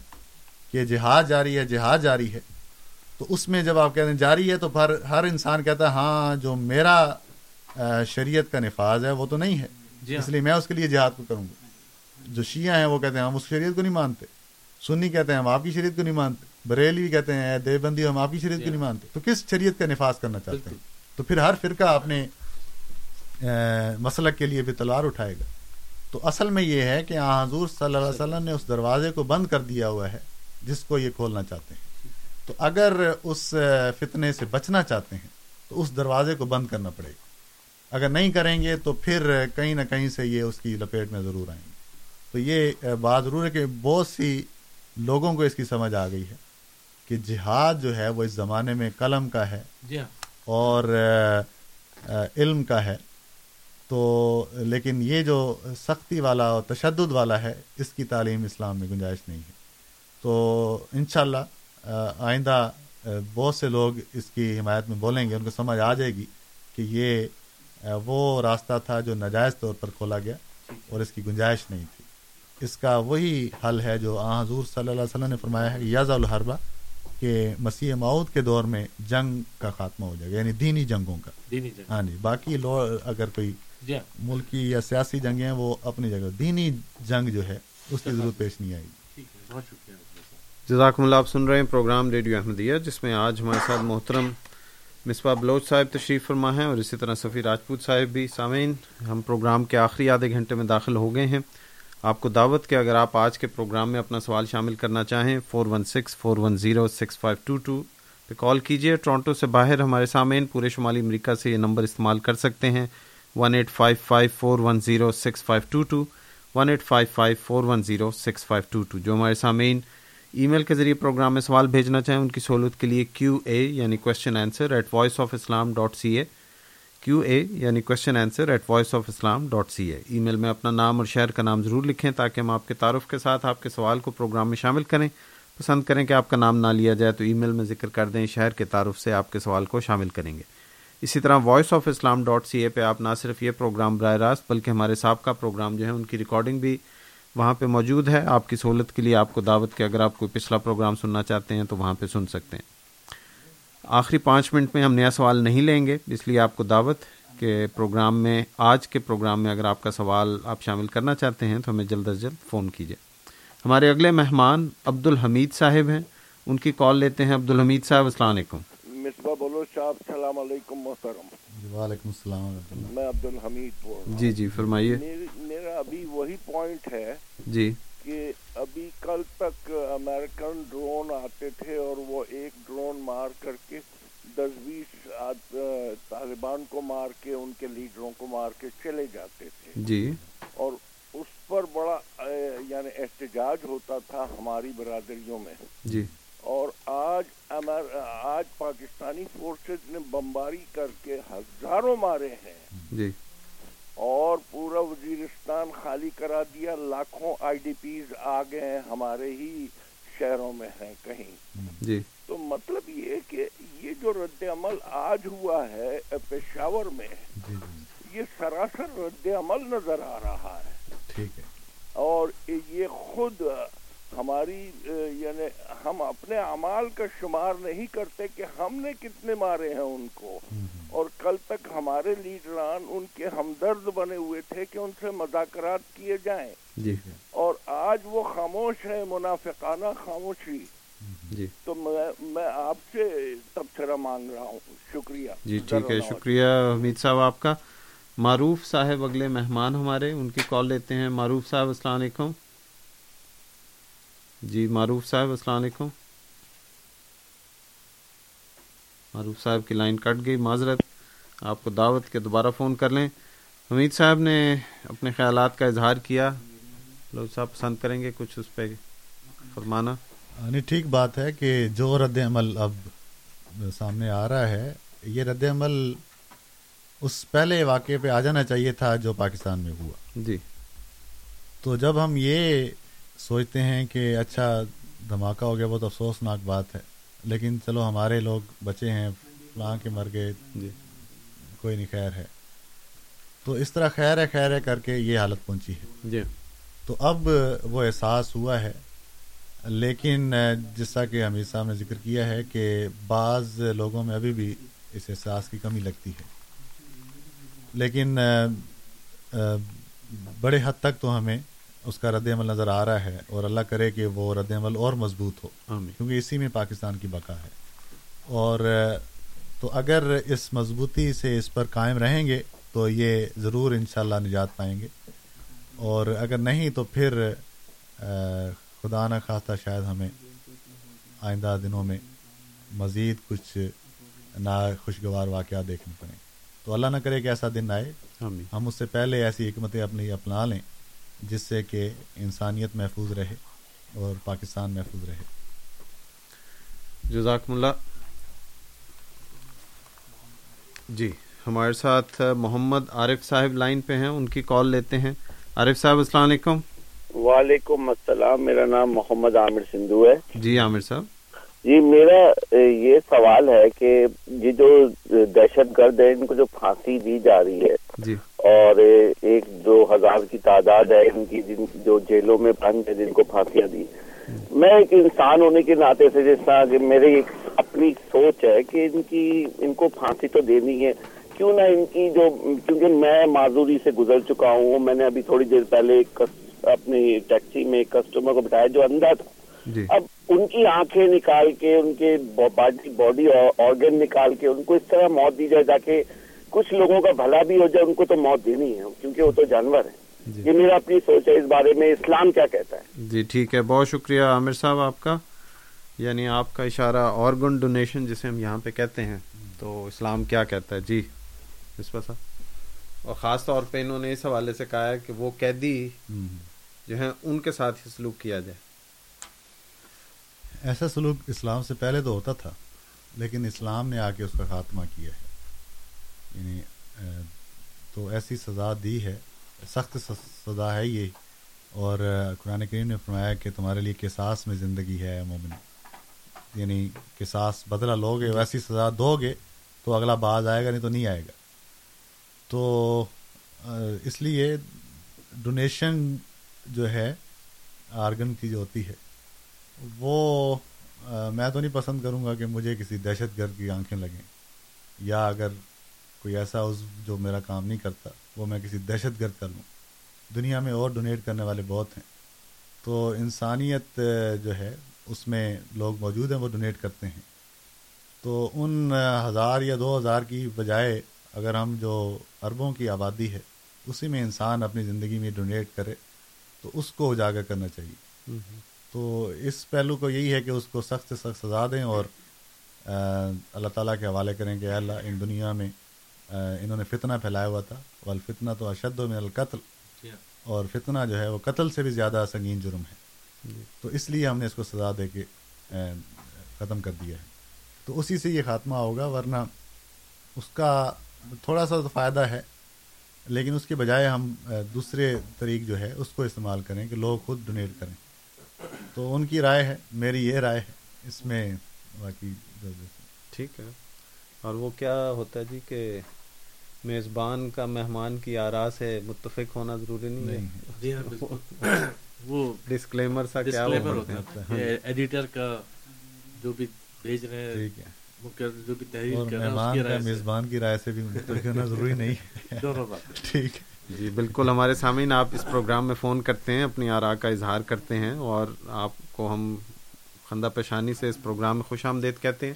کہ جہاد جاری ہے، جہاد جاری ہے، تو اس میں جب آپ کہتے ہیں جاری ہے، تو پھر ہر انسان کہتا ہے ہاں جو میرا شریعت کا نفاذ ہے، وہ تو نہیں ہے۔ جی ہاں۔ اس لیے میں اس کے لیے جہاد کو کروں گا۔ جو شیعہ ہیں وہ کہتے ہیں ہم اس شریعت کو نہیں مانتے۔ سنی کہتے ہیں ہم آپ کی شریعت کو نہیں مانتے۔ بریلی کہتے ہیں دیوبندی ہم آپ کی شریعت کو نہیں مانتے۔ تو کس شریعت کا نفاذ کرنا چاہتے ہیں؟ تو پھر ہر فرقہ اپنے مسلک کے لیے بھی تلوار اٹھائے گا۔ تو اصل میں یہ ہے کہ حضور صلی اللہ علیہ وسلم نے اس دروازے کو بند کر دیا ہوا ہے جس کو یہ کھولنا چاہتے ہیں۔ تو اگر اس فتنے سے بچنا چاہتے ہیں تو اس دروازے کو بند کرنا پڑے گا۔ اگر نہیں کریں گے تو پھر کہیں نہ کہیں سے یہ اس کی لپیٹ میں ضرور آئیں گے۔ تو یہ بات ضرور ہے کہ بہت سی لوگوں کو اس کی سمجھ آ گئی ہے کہ جہاد جو ہے وہ اس زمانے میں قلم کا ہے جی ہاں۔ اور علم کا ہے۔ تو لیکن یہ جو سختی والا اور تشدد والا ہے اس کی تعلیم اسلام میں گنجائش نہیں ہے۔ تو انشاءاللہ آئندہ بہت سے لوگ اس کی حمایت میں بولیں گے ان کو سمجھ آ جائے گی کہ یہ وہ راستہ تھا جو ناجائز طور پر کھولا گیا اور اس کی گنجائش نہیں تھی۔ اس کا وہی حل ہے جو آ حضور صلی اللہ علیہ وسلم نے فرمایا ہے یاز الحربہ کہ مسیح معود کے دور میں جنگ کا خاتمہ ہو جائے گا یعنی دینی جنگوں کا۔ دینی جنگ ہاں جی باقی لو اگر کوئی جی ہاں۔ ملکی یا سیاسی جنگیں ہیں وہ اپنی جگہ۔ دینی جنگ جو ہے اس کی ضرورت پیش نہیں آئے گی۔ ٹھیک ہے بہت شکریہ۔ جزاکم اللہ آپ سن رہے ہیں پروگرام ریڈیو احمدیہ جس میں آج ہمارے ساتھ محترم مصباح بلوچ صاحب تشریف فرما ہیں اور اسی طرح سفیر راجپوت صاحب بھی سامعین، ہم پروگرام کے آخری آدھے گھنٹے میں داخل ہو گئے ہیں۔ آپ کو دعوت کہ اگر آپ آج کے پروگرام میں اپنا سوال شامل کرنا چاہیں four one six four one zero six five two two پہ کال کیجیے ٹورانٹو سے باہر ہمارے سامعین، پورے شمالی امریکہ سے یہ نمبر استعمال کر سکتے ہیں۔ One eight five five four one zero six five two two one eight five five four one zero six five two two جو ہمارے سامعین ای میل کے ذریعے پروگرام میں سوال بھیجنا چاہیں، ان کی سہولت کے لیے کیو اے یعنی question answer at voice of Islam dot C A Q A یعنی question answer at voice of Islam dot C A email میں اپنا نام اور شہر کا نام ضرور لکھیں تاکہ ہم آپ کے تعارف کے ساتھ آپ کے سوال کو پروگرام میں شامل کریں۔ پسند کریں کہ آپ کا نام نہ لیا جائے تو ای میل میں ذکر کر دیں، شہر کے تعارف سے آپ کے سوال کو شامل کریں گے۔ اسی طرح voice of Islam dot C A پہ آپ نہ صرف یہ پروگرام براہ راست، بلکہ ہمارے سابقہ پروگرام جو ہیں، ان کی ریکارڈنگ بھی وہاں پہ موجود ہے۔ آپ کی سہولت کے لیے آپ کو دعوت کہ اگر آپ کوئی پچھلا پروگرام سننا چاہتے ہیں تو وہاں پہ سن سکتے ہیں۔ آخری پانچ منٹ میں ہم نیا سوال نہیں لیں گے، اس لیے آپ کو دعوت کہ پروگرام میں، آج کے پروگرام میں اگر آپ کا سوال آپ شامل کرنا چاہتے ہیں تو ہمیں جلد از جلد فون کیجیے۔ ہمارے اگلے مہمان عبد الحمید صاحب ہیں۔ ان کی کال لیتے ہیں۔ عبد الحمید صاحب، السلام علیکم۔ مصباح بولو صاحب السلام علیکم محترم۔ وعلیکم السلام میں عبد الحمید بول رہا جی جی فرمائیے۔ میرا ابھی وہی پوائنٹ ہے جی۔ کہ ابھی کل تک امریکن ڈرون آتے تھے اور وہ ایک ڈرون مار کر کے دس بیس طالبان کو مار کے ان کے لیڈروں کو مار کے چلے جاتے تھے۔ جی۔ اور اس پر بڑا یعنی احتجاج ہوتا تھا ہماری برادریوں میں۔ جی۔ اور آج آج پاکستانی فورسز نے بمباری کر کے ہزاروں مارے ہیں۔ جی۔ اور پورا وزیرستان خالی کرا دیا۔ لاکھوں آئی ڈی پیز آ گئے ہیں ہمارے ہی شہروں میں ہیں کہیں۔ جی۔ تو مطلب یہ کہ یہ جو رد عمل آج ہوا ہے پشاور میں یہ سراسر رد عمل نظر آ رہا ہے۔ ٹھیک ہے۔ اور یہ خود ہماری یعنی ہم اپنے اعمال کا شمار نہیں کرتے کہ ہم نے کتنے مارے ہیں ان کو۔ اور کل تک ہمارے لیڈران ان کے ہمدرد بنے ہوئے تھے کہ ان سے مذاکرات کیے جائیں۔ جی اور آج وہ خاموش ہے منافقانہ خاموشی۔ جی۔ تو میں آپ سے تبصرہ مانگ رہا ہوں۔ شکریہ۔ جی ٹھیک ہے شکریہ حمید صاحب آپ کا۔ معروف صاحب اگلے مہمان ہمارے ان کی کال لیتے ہیں۔ معروف صاحب السلام علیکم۔ جی معروف صاحب السلام علیکم۔ معروف صاحب کی لائن کٹ گئی معذرت۔ آپ کو دعوت کے دوبارہ فون کر لیں۔ حمید صاحب نے اپنے خیالات کا اظہار کیا۔ لوگ صاحب پسند کریں گے کچھ اس پہ فرمانا۔ نہیں ٹھیک بات ہے کہ جو رد عمل اب سامنے آ رہا ہے یہ رد عمل اس پہلے واقعے پہ آ جانا چاہیے تھا جو پاکستان میں ہوا۔ جی۔ تو جب ہم یہ سوچتے ہیں کہ اچھا دھماکہ ہو گیا بہت افسوسناک بات ہے۔ لیکن چلو ہمارے لوگ بچے ہیں فلاں کے مر گئے جی۔ کوئی نہیں خیر ہے۔ تو اس طرح خیر ہے خیر ہے کر کے یہ حالت پہنچی ہے۔ جی۔ تو اب وہ احساس ہوا ہے۔ لیکن جس طرح کہ حمید صاحب نے ذکر کیا ہے کہ بعض لوگوں میں ابھی بھی اس احساس کی کمی لگتی ہے۔ لیکن بڑے حد تک تو ہمیں اس کا رد عمل نظر آ رہا ہے اور اللہ کرے کہ وہ رد عمل اور مضبوط ہو کیونکہ اسی میں پاکستان کی بقا ہے۔ اور تو اگر اس مضبوطی سے اس پر قائم رہیں گے تو یہ ضرور انشاءاللہ نجات پائیں گے۔ اور اگر نہیں تو پھر خدا نہ خواستہ شاید ہمیں آئندہ دنوں میں مزید کچھ نا خوشگوار واقعات دیکھنے پڑیں۔ تو اللہ نہ کرے کہ ایسا دن آئے۔ ہم اس سے پہلے ایسی حکمتیں اپنی اپنا لیں۔ جس سے کہ انسانیت محفوظ رہے اور پاکستان محفوظ رہے۔ جزاکم اللہ۔ جی ہمارے ساتھ محمد عارف صاحب لائن پہ ہیں ان کی کال لیتے ہیں۔ عارف صاحب السلام علیکم۔ وعلیکم السلام میرا نام محمد عامر سندھو ہے۔ جی عامر صاحب۔ جی میرا یہ سوال ہے کہ یہ جو دہشت گرد ہے ان کو جو پھانسی دی جا رہی ہے جی۔ اور ایک دو ہزار کی تعداد ہے ان کی جن جو جیلوں میں بند ہے جن کو پھانسیاں دی۔ میں ایک انسان ہونے کے ناطے سے جس طرح میری ایک اپنی سوچ ہے کہ ان کی ان کو پھانسی تو دینی ہے۔ کیوں نہ ان کی جو کیونکہ میں معذوری سے گزر چکا ہوں میں نے ابھی تھوڑی دیر پہلے اپنی ٹیکسی میں ایک کسٹمر کو بتایا جو اندھا تھا۔ جی۔ اب ان کی آنکھیں نکال کے ان کے باڈی آرگن نکال کے ان کو اس طرح موت دی جائے تاکہ کچھ لوگوں کا بھلا بھی ہو جائے ان کو تو موت دینی ہے کیونکہ وہ تو جانور ہیں۔ جی۔ یہ میرا اپنی سوچ ہے اس بارے میں اسلام کیا کہتا ہے؟ جی ٹھیک ہے۔ بہت شکریہ عامر صاحب آپ کا۔ یعنی آپ کا اشارہ آرگن ڈونیشن جسے ہم یہاں پہ کہتے ہیں تو اسلام کیا کہتا ہے؟ جی مصباح صاحب۔ اور خاص طور پہ انہوں نے اس حوالے سے کہا ہے کہ وہ قیدی جو ہیں ان کے ساتھ ہی سلوک کیا جائے۔ ایسا سلوک اسلام سے پہلے تو ہوتا تھا لیکن اسلام نے آ کے اس کا خاتمہ کیا ہے۔ یعنی تو ایسی سزا دی ہے، سخت سزا ہے یہ۔ اور قرآن کریم نے فرمایا کہ تمہارے لیے قصاص میں زندگی ہے، مومن۔ یعنی قصاص بدلہ لو گے ویسی سزا دو گے تو اگلا باز آئے گا، نہیں تو نہیں آئے گا۔ تو اس لیے ڈونیشن جو ہے، آرگن کی جو ہوتی ہے، وہ میں تو نہیں پسند کروں گا کہ مجھے کسی دہشت گرد کی آنکھیں لگیں۔ یا اگر کوئی ایسا اس جو میرا کام نہیں کرتا، وہ میں کسی دہشت گرد کر لوں۔ دنیا میں اور ڈونیٹ کرنے والے بہت ہیں۔ تو انسانیت جو ہے، اس میں لوگ موجود ہیں، وہ ڈونیٹ کرتے ہیں۔ تو ان ہزار یا دو ہزار کی بجائے اگر ہم جو اربوں کی آبادی ہے، اسی میں انسان اپنی زندگی میں ڈونیٹ کرے، تو اس کو اجاگر کرنا چاہیے۔ تو اس پہلو کو یہی ہے کہ اس کو سخت سے سخت سزا دیں اور اللہ تعالیٰ کے حوالے کریں کہ اللہ، ان دنیا میں انہوں نے فتنہ پھیلایا ہوا تھا والفتنہ تو اشد و من القتل۔ جی ہاں۔ اور فتنہ جو ہے وہ قتل سے بھی زیادہ سنگین جرم ہے۔ جی۔ تو اس لیے ہم نے اس کو سزا دے کے ختم کر دیا ہے۔ تو اسی سے یہ خاتمہ ہوگا ورنہ اس کا تھوڑا سا تو فائدہ ہے۔ لیکن اس کے بجائے ہم دوسرے طریق جو ہے اس کو استعمال کریں کہ لوگ خود ڈونیٹ کریں۔ تو ان کی رائے ہے میری یہ رائے ہے۔ اس میں باقی ٹھیک ہے۔ اور وہ کیا ہوتا ہے جی کہ میزبان کا مہمان کی آرا سے متفق ہونا ضروری نہیں ہے۔ جی ہاں وہ ڈسکلیمر سا کیا ہوتا ہے؟ ایڈیٹر کا جو بھی بھیج رہے ہیں ٹھیک ہے۔ جو بھی تحریر کر میزبان کی رائے سے بھی متفق ہونا ضروری نہیں ہے۔ دونوں بات۔ ٹھیک۔ جی بالکل۔ ہمارے سامعین آپ اس پروگرام میں فون کرتے ہیں اپنی آرا کا اظہار کرتے ہیں اور آپ کو ہم خندہ پیشانی سے اس پروگرام میں خوش آمدید کہتے ہیں۔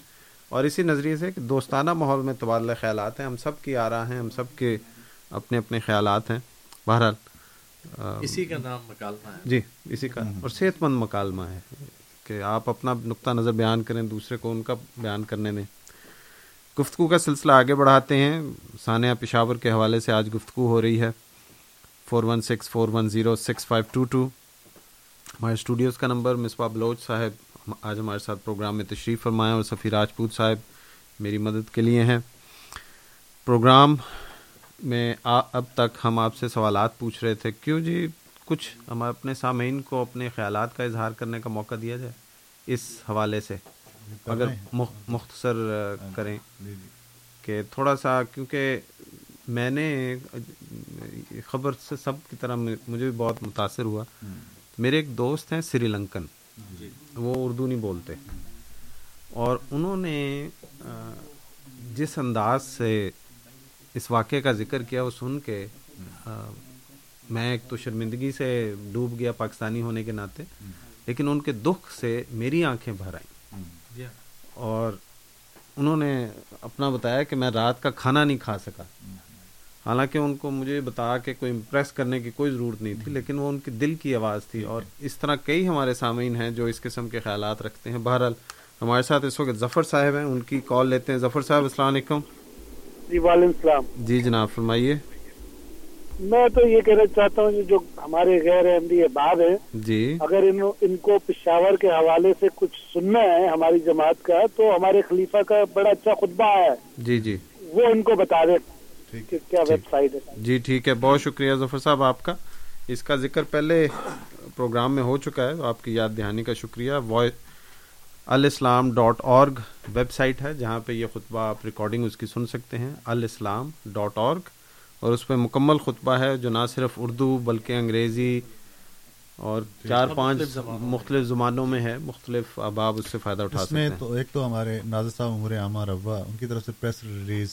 اور اسی نظریے سے کہ دوستانہ ماحول میں تبادلہ خیالات ہیں ہم سب کی آرا ہیں ہم سب کے اپنے اپنے خیالات ہیں۔ بہرحال اسی کا نام مکالمہ ہے۔ جی اسی کا۔ اور صحت مند مکالمہ ہے کہ آپ اپنا نقطہ نظر بیان کریں دوسرے کو ان کا بیان کرنے میں۔ گفتگو کا سلسلہ آگے بڑھاتے ہیں۔ ثانیہ پشاور کے حوالے سے آج گفتگو ہو رہی ہے۔ Four one six four one zero six five two two ہمارے اسٹوڈیوز کا نمبر مصباح بلوچ صاحب آج ہمارے ساتھ پروگرام میں تشریف فرمائیں اور سفیر راجپوت صاحب میری مدد کے لیے ہیں۔ پروگرام میں اب تک ہم آپ سے سوالات پوچھ رہے تھے۔ کیوں جی؟ کچھ ہم اپنے سامعین کو اپنے خیالات کا اظہار کرنے کا موقع دیا جائے اس حوالے سے؟ اگر مختصر کریں۔ کہ تھوڑا سا کیونکہ میں نے خبر سے سب کی طرح مجھے بھی بہت متاثر ہوا۔ میرے ایک دوست ہیں سری لنکن۔ جی۔ وہ اردو نہیں بولتے۔ اور انہوں نے جس انداز سے اس واقعے کا ذکر کیا وہ سن کے میں ایک تو شرمندگی سے ڈوب گیا پاکستانی ہونے کے ناطے لیکن ان کے دکھ سے میری آنکھیں بھر آئیں۔ جی۔ اور انہوں نے اپنا بتایا کہ میں رات کا کھانا نہیں کھا سکا۔ حالانکہ ان کو مجھے بتا کہ کوئی امپریس کرنے کی کوئی ضرورت نہیں تھی لیکن وہ ان کے دل کی آواز تھی اور اس طرح کئی ہمارے سامعین ہیں جو اس قسم کے خیالات رکھتے ہیں۔ بہرحال ہمارے ساتھ اس وقت ظفر صاحب ہیں ان کی کال لیتے ہیں۔ ظفر صاحب السلام علیکم۔ جی وعلیکم السلام۔ جی جناب فرمائیے۔ میں تو یہ کہنا چاہتا ہوں جو ہمارے غیر احمدی احباب ہیں جی۔ اگر ان کو پشاور کے حوالے سے کچھ سننا ہے ہماری جماعت کا تو ہمارے خلیفہ کا بڑا اچھا خطبہ ہے۔ جی جی۔ وہ ان کو بتا دیں کیا ویب سائٹ ہے۔ جی ٹھیک ہے بہت شکریہ ظفر صاحب آپ کا۔ اس کا ذکر پہلے پروگرام میں ہو چکا ہے آپ کی یاد دہانی کا شکریہ۔ وائس الاسلام ڈاٹ اورگ ویب سائٹ ہے جہاں پہ یہ خطبہ آپ ریکارڈنگ اس کی سن سکتے ہیں۔ الاسلام ڈاٹ اورگ اور اس پہ مکمل خطبہ ہے جو نہ صرف اردو بلکہ انگریزی اور چار پانچ مختلف زبانوں میں ہے۔ مختلف احباب اس سے فائدہ اٹھا سکتے ہیں۔ تو ایک تو ہمارے نازر صاحب عمر عامہ روا ان کی طرف سے پریس ریلیز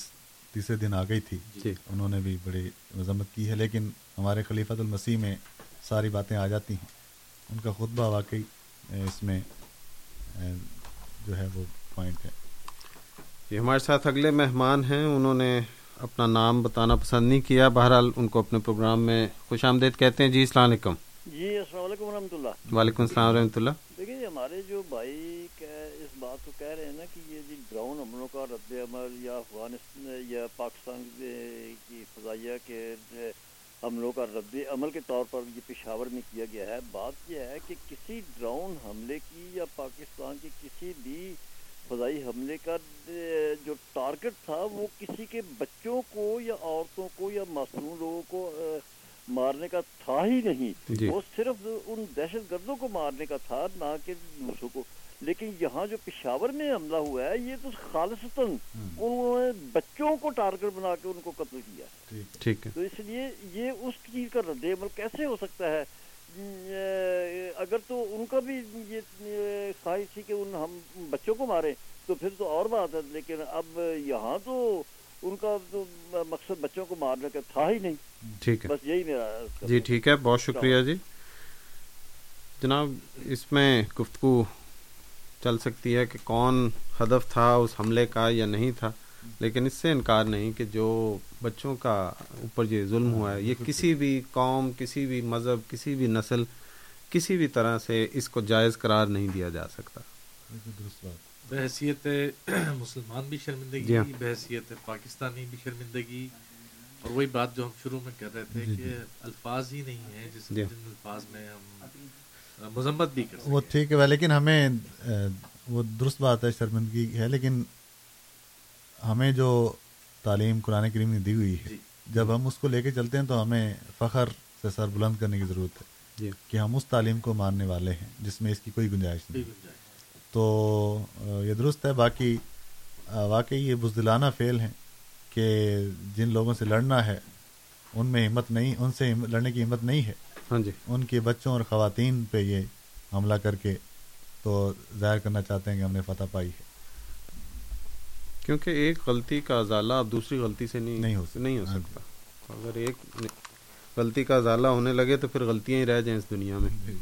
تیسرے دن آ گئی تھی۔ جی۔ انہوں نے بھی بڑی مذمت کی ہے لیکن ہمارے خلیفۃ المسیح میں ساری باتیں آ جاتی ہیں۔ ان کا خطبہ واقعی اس میں جو ہے وہ پوائنٹ ہے۔ یہ ہمارے ساتھ اگلے مہمان ہیں۔ انہوں نے اپنا نام بتانا پسند نہیں کیا۔ بہرحال ان کو اپنے پروگرام میں خوش آمدید کہتے ہیں۔ جی السلام علیکم۔ جی السلام علیکم ورحمۃ اللہ۔ وعلیکم السلام ورحمۃ اللہ۔ دیکھیے ہمارے جو بھائی بات کو کہہ رہے ہیں نا کہ یہ جی ڈراؤن حملوں کا رد عمل یا افغانستان یا پاکستان کی فضائیہ کے حملوں کا رد عمل کے طور پر یہ پشاور میں کیا گیا ہے بات یہ ہے کہ کسی ڈراؤن حملے کی یا پاکستان کی کسی بھی فضائی حملے کا جو ٹارگٹ تھا وہ کسی کے بچوں کو یا عورتوں کو یا معصوم لوگوں کو مارنے کا تھا ہی نہیں جی۔ وہ صرف ان دہشت گردوں کو مارنے کا تھا نہ کہ دوسروں کو لیکن یہاں جو پشاور میں حملہ ہوا ہے یہ تو خالصتاً انہوں نے بچوں کو ٹارگٹ بنا کے ان کو قتل کیا۔ ٹھیک ہے۔ تو اس لیے یہ اس چیز کا رد عمل کیسے ہو سکتا ہے؟ اگر تو ان کا بھی یہ خواہش تھی کہ ان ہم بچوں کو ماریں تو پھر تو اور بات ہے۔ لیکن اب یہاں تو ان کا تو مقصد بچوں کو مارنے کا تھا ہی نہیں۔ ٹھیک ہے۔ بس یہی میرا جی ٹھیک ہے۔ بہت شکریہ جی۔ جناب اس میں گفتگو چل سکتی ہے کہ کون ہدف تھا اس حملے کا یا نہیں تھا لیکن اس سے انکار نہیں کہ جو بچوں کا اوپر یہ ظلم ہوا ہے یہ کسی بھی قوم کسی بھی مذہب کسی بھی نسل کسی بھی طرح سے اس کو جائز قرار نہیں دیا جا سکتا بحثیت مسلمان بھی شرمندگی جی ہاں۔ بحثیت پاکستانی بھی شرمندگی اور وہی بات جو ہم شروع میں کر رہے تھے جی، کہ جی۔ الفاظ ہی نہیں ہیں جس جی۔ جن الفاظ میں ہم مذمت بھی کر وہ ٹھیک ہے لیکن ہمیں وہ درست بات ہے شرمندگی ہے لیکن ہمیں جو تعلیم قرآن کریم نے دی ہوئی ہے جب ہم اس کو لے کے چلتے ہیں تو ہمیں فخر سے سر بلند کرنے کی ضرورت ہے کہ ہم اس تعلیم کو ماننے والے ہیں جس میں اس کی کوئی گنجائش نہیں۔ تو یہ درست ہے۔ باقی واقعی یہ بزدلانہ فعل ہیں کہ جن لوگوں سے لڑنا ہے ان میں ہمت نہیں ان سے لڑنے کی ہمت نہیں ہے۔ ہاں جی۔ ان کے بچوں اور خواتین پہ یہ حملہ کر کے تو ظاہر کرنا چاہتے ہیں کہ ہم نے فتح پائی ہے۔ کیونکہ ایک غلطی کا ازالہ اب دوسری غلطی سے نہیں نہیں ہو نہیں ہو سکتا۔ اگر ایک غلطی کا ازالہ ہونے لگے تو پھر غلطیاں ہی رہ جائیں اس دنیا میں۔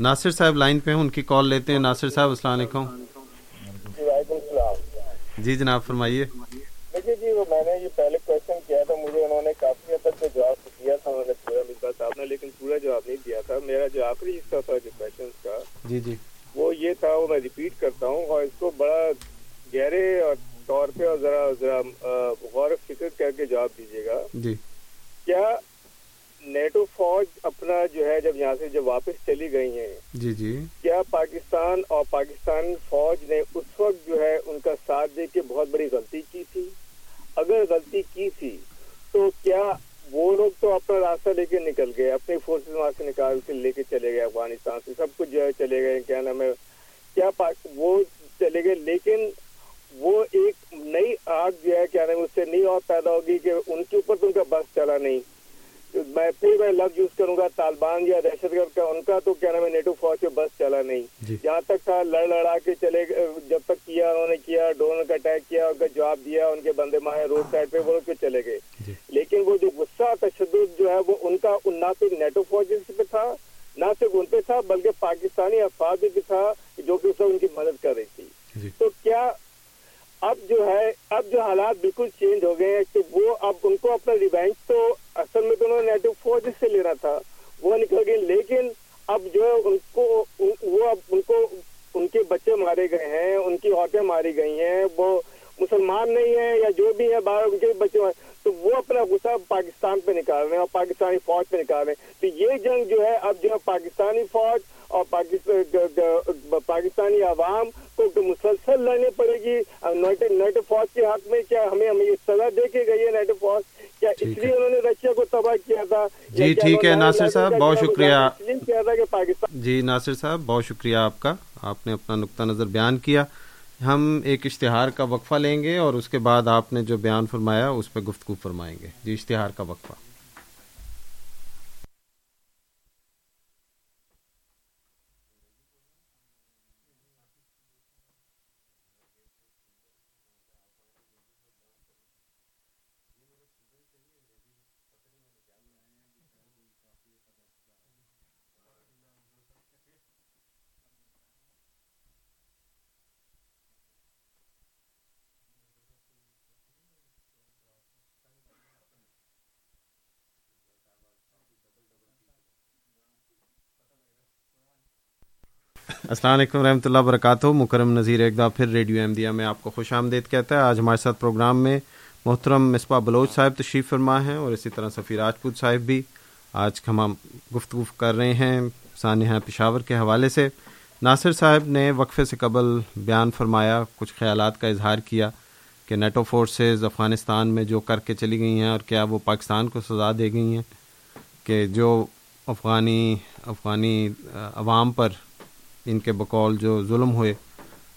ناصر صاحب لائن پہ ہیں ان کی کال لیتے ہیں۔ ناصر صاحب السلام علیکم۔ وعلیکم السلام۔ جی جناب فرمائیے۔ دیکھیے جی وہ میں نے یہ پہلے کوشچن کیا تھا مجھے انہوں نے کافی حد تک جو جواب دیا تھا مصباح صاحب نے لیکن پورا جواب نہیں دیا تھا۔ میرا جو آخری حصہ تھا جو کوشچن کا جی جی۔ وہ یہ تھا وہ میں ریپیٹ کرتا ہوں اور اس کو بڑا گہرے اور طور پہ اور ذرا ذرا غور و فکر کر کے جواب دیجیے گا۔ جی۔ کیا نیٹو فوج اپنا جو ہے جب یہاں سے جب واپس چلی گئی ہیں جی جی۔ کیا پاکستان اور پاکستان فوج نے اس وقت جو ہے ان کا ساتھ دے کے بہت بڑی غلطی کی تھی؟ اگر غلطی کی تھی تو کیا وہ لوگ تو اپنا راستہ لے کے نکل گئے، اپنی فورسز وہاں سے نکال کے لے کے چلے گئے افغانستان سے، سب کچھ جو ہے چلے گئے، کیا نام ہے، کیا وہ چلے گئے، لیکن وہ ایک نئی آگ جو ہے، کیا نام اس سے نئی اور پیدا ہوگی کہ ان کے اوپر تو ان کا بس چلا نہیں۔ میں پھر میں لفظ یوز کروں گا طالبان یا دہشت گرد کا ان کا تو کیا نام ہے نیٹو فوج کے بس چلا نہیں جی۔ جہاں تک تھا لڑ لڑا کے چلے جب تک کیا انہوں نے کیا ڈرون کا اٹیک کیا ان کا جواب دیا ان کے بندے ماہ روڈ سائڈ پہ وہ چلے گئے جی۔ لیکن وہ جو غصہ تشدد جو ہے وہ ان کا نہ صرف نیٹو فوج پہ تھا نہ صرف ان پہ تھا بلکہ پاکستانی افراد بھی تھا جو کہ ان کی مدد کر رہی تھی جی۔ تو کیا اب جو ہے اب جو حالات بالکل چینج ہو گئے ہیں کہ وہ اب ان کو اپنا ریوینج تو اصل میں تو انہوں نے نیٹو فوج سے لینا تھا وہ نکل گئے لیکن اب جو ہے ان کو وہ اب ان کو ان کے بچے مارے گئے ہیں ان کی عورتیں ماری گئی ہیں وہ مسلمان نہیں ہیں یا جو بھی ہیں باہر ان کے بچے تو وہ اپنا غصہ پاکستان پہ نکال رہے ہیں اور پاکستانی فوج پہ نکال رہے ہیں تو یہ جنگ جو ہے اب جو ہے پاکستانی فوج اور پاکستانی عوام کو مسلسل لڑنی پڑے گی نیٹو فوج کے حق میں کیا ہمیں ہمیں یہ سزا دے کے گئی ہے نیٹو فوج اس لیے انہوں نے رشیا کو تباہ کیا تھا۔ جی ٹھیک ہے ناصر صاحب بہت شکریہ۔ جی ناصر صاحب بہت شکریہ آپ کا۔ آپ نے اپنا نقطہ نظر بیان کیا۔ ہم ایک اشتہار کا وقفہ لیں گے اور اس کے بعد آپ نے جو بیان فرمایا اس پہ گفتگو فرمائیں گے۔ جی اشتہار کا وقفہ۔ السلام علیکم رحمۃ اللہ وبرکاتہ۔ مکرم نذیر ایک دفعہ پھر ریڈیو احمدیہ میں آپ کو خوش آمدید کہتا ہے۔ آج ہمارے ساتھ پروگرام میں محترم مصباح بلوچ صاحب تشریف فرما ہیں اور اسی طرح سفیر راجپوت صاحب بھی آج ہم گفتگو کر رہے ہیں سانحہ ہاں پشاور کے حوالے سے۔ ناصر صاحب نے وقفے سے قبل بیان فرمایا، کچھ خیالات کا اظہار کیا کہ نیٹو فورسز افغانستان میں جو کر کے چلی گئی ہیں اور کیا وہ پاکستان کو سزا دے گئی ہیں کہ جو افغانی افغانی عوام پر ان کے بقول جو ظلم ہوئے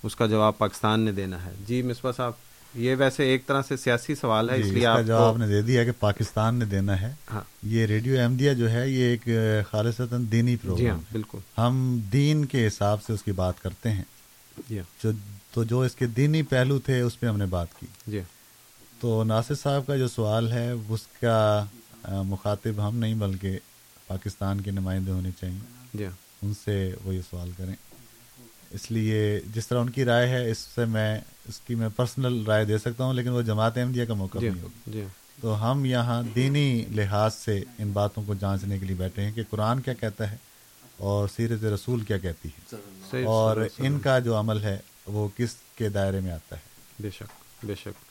اس کا جواب پاکستان نے دینا ہے۔ جی مصباح صاحب یہ ویسے ایک طرح سے سیاسی سوال ہے جی، اس لیے آپ جواب نے دے دیا کہ پاکستان نے دینا ہے۔ ہاں۔ یہ ریڈیو احمدیہ جو ہے یہ ایک خالصتاً دینی جی پروگرام ہاں بالکل۔ ہم دین کے حساب سے اس کی بات کرتے ہیں۔ جی ہاں۔ جو تو جو اس کے دینی پہلو تھے اس پہ ہم نے بات کی۔ جی تو ناصر صاحب کا جو سوال ہے اس کا مخاطب ہم نہیں بلکہ پاکستان کے نمائندے ہونے چاہیے۔ جی ان سے وہ یہ سوال کریں۔ اس لیے جس طرح ان کی رائے ہے اس سے میں اس کی میں پرسنل رائے دے سکتا ہوں لیکن وہ جماعت احمدیہ کا موقع جی نہیں ہوگا۔ جی۔ تو ہم یہاں دینی لحاظ سے ان باتوں کو جانچنے کے لیے بیٹھے ہیں کہ قرآن کیا کہتا ہے اور سیرت رسول کیا کہتی ہے۔ اور ان کا جو عمل ہے وہ کس کے دائرے میں آتا ہے؟ بے شک بے شک۔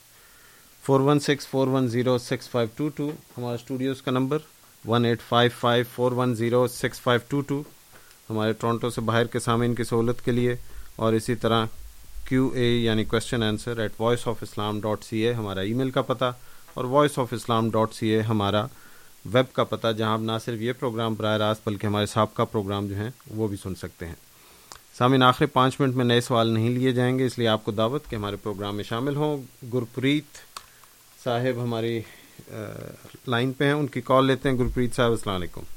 Four one six four one zero six five two two ہمارا اسٹوڈیوز کا number one eight five five four one zero six five two two ہمارے ٹورنٹو سے باہر کے سامعین کی سہولت کے لیے اور اسی طرح کیو اے یعنی question answer at voice of Islam dot C A ہمارا ای میل کا پتہ اور voice of Islam dot C A ہمارا ویب کا پتہ، جہاں آپ نہ صرف یہ پروگرام براہ راست بلکہ ہمارے سابقہ پروگرام جو ہیں وہ بھی سن سکتے ہیں۔ سامعین، آخری پانچ منٹ میں نئے سوال نہیں لیے جائیں گے، اس لیے آپ کو دعوت کہ ہمارے پروگرام میں شامل ہوں۔ گرپریت صاحب ہماری لائن پہ ہیں، ان کی کال لیتے ہیں۔ گرپریت صاحب، السلام علیکم۔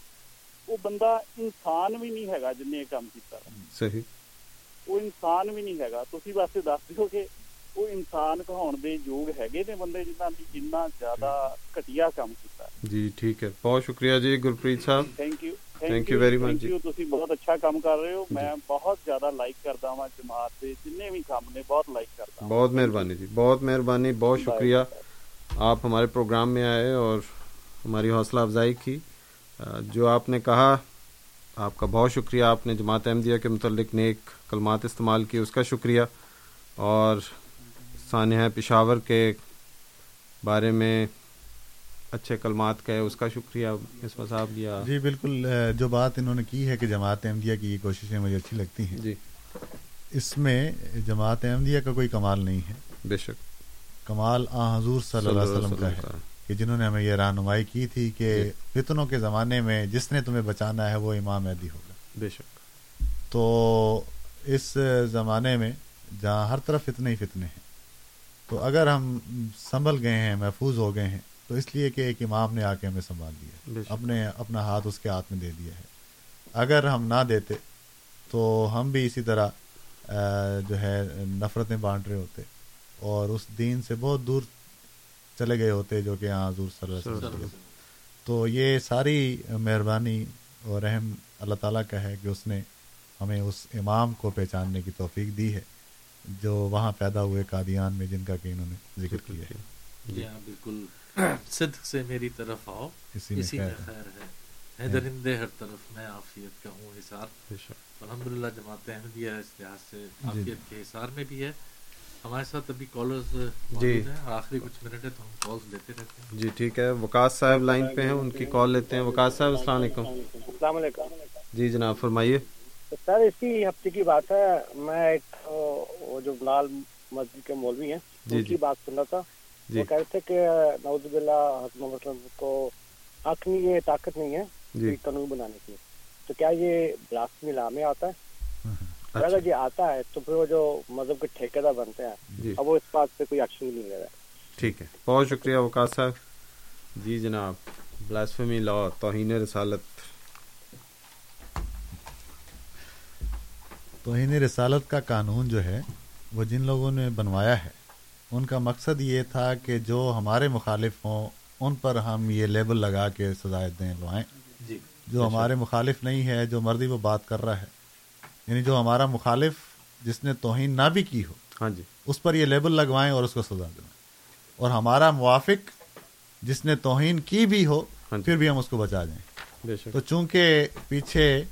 ਉਹ ਬੰਦਾ ਇਨਸਾਨ ਵੀ ਨਹੀਂ ਹੈਗਾ ਜਿੰਨੇ ਇਹ ਕੰਮ ਕੀਤਾ ਸਹੀ ਉਹ ਇਨਸਾਨ ਵੀ ਨਹੀਂ ਹੈਗਾ ਤੁਸੀਂ ਵਾਸਤੇ ਦੱਸ ਦਿਓ ਕਿ ਉਹ ਇਨਸਾਨ ਕਹਾਉਣ ਦੇ ਯੋਗ ਹੈਗੇ ਨੇ ਬੰਦੇ ਜਿਨ੍ਹਾਂ ਦੀ ਜਿੰਨਾ ਜ਼ਿਆਦਾ ਘਟੀਆ ਕੰਮ ਕੀਤਾ ਜੀ ਠੀਕ ਹੈ ਬਹੁਤ ਸ਼ੁਕਰੀਆ ਜੀ ਗੁਰਪ੍ਰੀਤ ਸਾਹਿਬ thank you thank you very much ਜੀ ਤੁਸੀਂ ਬਹੁਤ ਅੱਛਾ ਕੰਮ ਕਰ ਰਹੇ ਹੋ ਮੈਂ ਬਹੁਤ ਜ਼ਿਆਦਾ ਲਾਈਕ ਕਰਦਾ ਹਾਂ ਜਮਾਤ ਦੇ ਜਿੰਨੇ ਵੀ ਕੰਮ ਨੇ ਬਹੁਤ ਲਾਈਕ ਕਰਦਾ بہت مہربانی جی بہت مہربانی بہت شکریہ آپ ہمارے پروگرام میں آئے اور ہماری حوصلہ افزائی کی جو آپ نے کہا آپ کا بہت شکریہ۔ آپ نے جماعت احمدیہ کے متعلق نیک کلمات استعمال کی اس کا شکریہ۔ اور سانحہ پشاور کے بارے میں اچھے کلمات کہے اس کا شکریہ۔ اس صاحب یا جی بالکل۔ جو بات انہوں نے کی ہے کہ جماعت احمدیہ کی یہ کوششیں مجھے اچھی لگتی ہیں جی۔ اس میں جماعت احمدیہ کا کوئی کمال نہیں ہے۔ بے شک۔ کمال آ حضور صلی اللہ علیہ وسلم کا ہے۔ کہ جنہوں نے ہمیں یہ رہنمائی کی تھی کہ فتنوں کے زمانے میں جس نے تمہیں بچانا ہے وہ امام مہدی ہوگا بے شک۔ تو اس زمانے میں جہاں ہر طرف فتنے ہی فتنے ہیں تو اگر ہم سنبھل گئے ہیں محفوظ ہو گئے ہیں تو اس لیے کہ ایک امام نے آ کے ہمیں سنبھال دیا اپنے اپنا ہاتھ اس کے ہاتھ میں دے دیا ہے۔ اگر ہم نہ دیتے تو ہم بھی اسی طرح جو ہے نفرتیں بانٹ رہے ہوتے اور اس دین سے بہت دور چلے گئے ہوتے جو کہ یہاں حضور صلی اللہ علیہ وسلم تو یہ ساری مہربانی اور رحم اللہ تعالیٰ کا ہے کہ اس نے ہمیں اس امام کو پہچاننے کی توفیق دی ہے جو وہاں پیدا ہوئے قادیان میں جن کا کہ انہوں نے ذکر کیا ہے۔ جی۔ ہاں بالکل۔ صدق سے میری طرف آؤ۔ اسی میں خیر ہے۔ ہے۔ درندے ہر طرف میں آفیت کا ہوں حصار۔ الحمد للہ جماعت احمدیہ اس لحاظ سے آفیت کے حصار میں بھی ہے۔ ہمارے ساتھ ابھی کالرز جی۔ آخری کچھ منٹ ہے تو ہم کالز لیتے رہتے ہیں۔ جی ٹھیک ہے۔ وکاس صاحب لائن پہ ہیں ان کی کال لیتے ہیں۔ وکاس صاحب السلام علیکم۔ السلام علیکم۔ جی جناب فرمائیے۔ سر اسی ہفتے کی بات ہے۔ میں ایک وہ جو بلال مسجد کے مولوی ہیں جی، ان جی۔ کی بات سن رہا تھا۔ جی۔ وہ کہہ رہے تھے کہ نعوذ باللہ حضرت وسلم کو حق نہیں ہے طاقت نہیں ہے جی۔ قانون بنانے کی۔ تو کیا یہ بلاسمی لا میں آتا ہے۔ اگر یہ آتا ہے تو پھر وہ جو مذہب کے ٹھیکیدار بنتے ہیں جی۔ اب وہ اس بات پہ کوئی ایکشن نہیں لے رہا ہے ٹھیک ہے۔ بہت شکریہ وقاص صاحب۔ جی جناب بلاسفمی لا توہین رسالت۔ توہین رسالت کا قانون جو ہے وہ جن لوگوں نے بنوایا ہے ان کا مقصد یہ تھا کہ جو ہمارے مخالف ہوں ان پر ہم یہ لیبل لگا کے سزائے دیں لوائیں۔ جی۔ جو ہمارے مخالف نہیں ہے جو مرضی وہ بات کر رہا ہے یعنی جو ہمارا مخالف جس نے توہین نہ بھی کی ہو ہاں جی۔ اس پر یہ لیبل لگوائیں اور اس کو سزا دیں۔ اور ہمارا موافق جس نے توہین کی بھی ہو پھر بھی ہم اس کو بچا جائیں۔ تو چونکہ پیچھے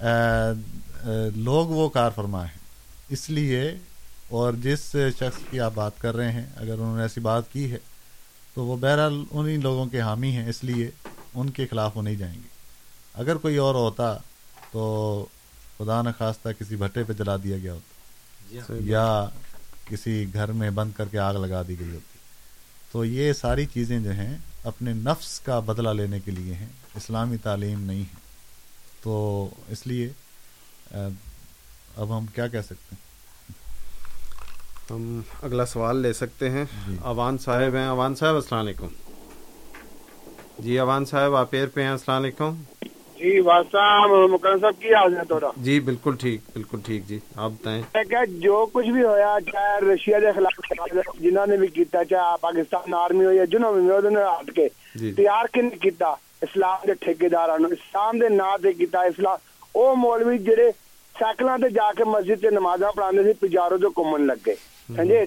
آ، آ، لوگ وہ کار فرما ہے اس لیے اور جس شخص کی آپ بات کر رہے ہیں اگر انہوں نے ایسی بات کی ہے تو وہ بہرحال انہی لوگوں کے حامی ہیں اس لیے ان کے خلاف وہ نہیں جائیں گے۔ اگر کوئی اور ہوتا تو خدا نخواستہ کسی بھٹے پہ جلا دیا گیا جی ہوتا ہاں۔ یا کسی گھر میں بند کر کے آگ لگا دی گئی ہوتی۔ تو یہ ساری چیزیں جو ہیں اپنے نفس کا بدلہ لینے کے لیے ہیں اسلامی تعلیم نہیں ہے۔ تو اس لیے اب ہم کیا کہہ سکتے ہیں؟ ہم اگلا سوال لے سکتے ہیں۔ جی۔ اوان صاحب ہیں۔ اوان صاحب السلام علیکم۔ جی اوان صاحب آپ ایئر پہ ہیں۔ السلام علیکم۔ جی صاحب کی حال ہے تھوڑا؟ جی بالکل ٹھیک بالکل ٹھیک جی آپ بتائیں۔ کہ جو کچھ بھی ہویا چاہے رشیا کے خلاف جنہوں نے بھی کیتا چاہے پاکستان آرمی ہو یا جنہوں بھی انہوں نے ہٹ کے جی۔ تیار کن کیتا؟ اسلام کے ٹھیکیدار اسلام دے نا تے کیتا اسلام او مولوی جڑے سائیکلاں تے جا کے مسجد تے نمازاں پڑھاندے سی پجارو جو کمن لگ گئے سمجھے؟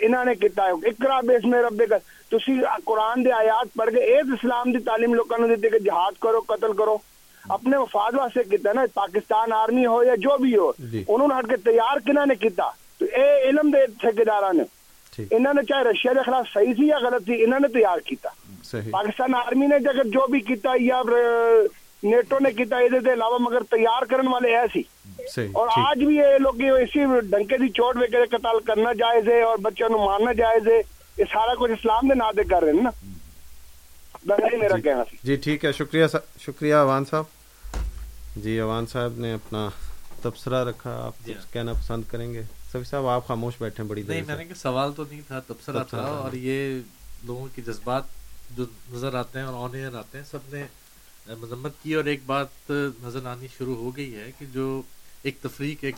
انہاں نے کیتا اقرا بیس میں رب دے تسی قرآن دے آیات پڑھ کے ایک اسلام دی تعلیم لوکاں نوں دتے کہ جہاد کرو قتل کرو۔ اپنے مفاد واسطے کیتا نا پاکستان آرمی ہو یا جو بھی ہو جی۔ انہوں نے ہٹ کے تیار کنہ نے کیتا۔ تو اے علم دے ٹھیکیداراں نے۔ انہوں نے چاہے رشیا کے خلاف صحیح سی یا غلط سی انہوں نے تیار کیتا۔ پاکستان آرمی نے اگر جو بھی کیتا یا نیٹو نے کیتا یہ دے علاوہ مگر تیار کرن والے ایسی صحیح اور آج بھی یہ لوگ اسی ڈنکے دی چوٹ وغیرہ قتل کرنا جائز ہے اور بچوں نو مارنا جائز ہے یہ سارا کچھ اسلام دے نا دے کر رہے ہیں نا۔ میرا کہنا سی جی ٹھیک ہے۔ شکریہ شکریہ اوان صاحب۔ جی اوان صاحب نے اپنا تبصرہ رکھا۔ آپ جی کچھ۔ کہنا پسند کریں گے؟ سبھی صاحب آپ خاموش بیٹھے ہیں بڑی دیر نہیں میں نے کہ سوال تو نہیں تھا تبصرہ تھا۔ اور یہ لوگوں کے جذبات جو نظر آتے ہیں اور آن ایئر آتے ہیں سب نے مذمت کی۔ اور ایک بات نظر آنی شروع ہو گئی ہے کہ جو ایک تفریق ایک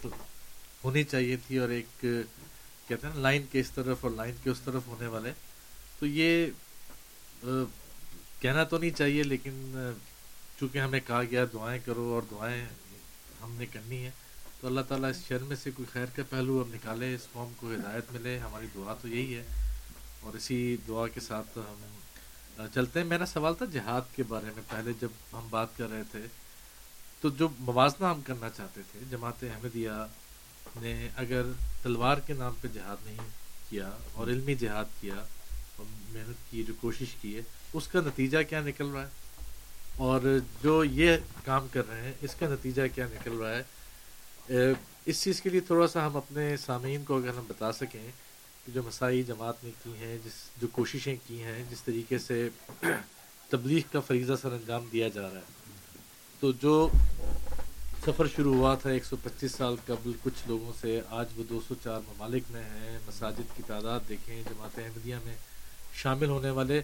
ہونی چاہیے تھی اور ایک کہتے ہیں نا لائن کے اس طرف اور لائن کے اس طرف ہونے والے۔ تو یہ کہنا تو نہیں چاہیے، لیکن چونکہ ہمیں کہا گیا دعائیں کرو اور دعائیں ہم نے کرنی ہے تو اللہ تعالیٰ اس شر میں سے کوئی خیر کا پہلو اب نکالے اس قوم کو ہدایت ملے، ہماری دعا تو یہی ہے۔ اور اسی دعا کے ساتھ ہم چلتے ہیں۔ میرا سوال تھا جہاد کے بارے میں، پہلے جب ہم بات کر رہے تھے، تو جو موازنہ ہم کرنا چاہتے تھے، جماعت احمدیہ نے اگر تلوار کے نام پہ جہاد نہیں کیا اور علمی جہاد کیا اور محنت کی جو کوشش کی ہے اس کا نتیجہ کیا نکل رہا ہے؟ اور جو یہ کام کر رہے ہیں، اس کا نتیجہ کیا نکل رہا ہے؟ اس چیز کے لیے تھوڑا سا ہم اپنے سامعین کو اگر ہم بتا سکیں کہ جو مسائی جماعت نے کی ہیں، جس، جو کوششیں کی ہیں، جس طریقے سے تبلیغ کا فریضہ سر انجام دیا جا رہا ہے۔ تو جو سفر شروع ہوا تھا ایک سو پچیس سال قبل کچھ لوگوں سے، آج وہ دو سو چار ممالک میں ہیں۔ مساجد کی تعداد دیکھیں، جماعت احمدیہ میں شامل ہونے والے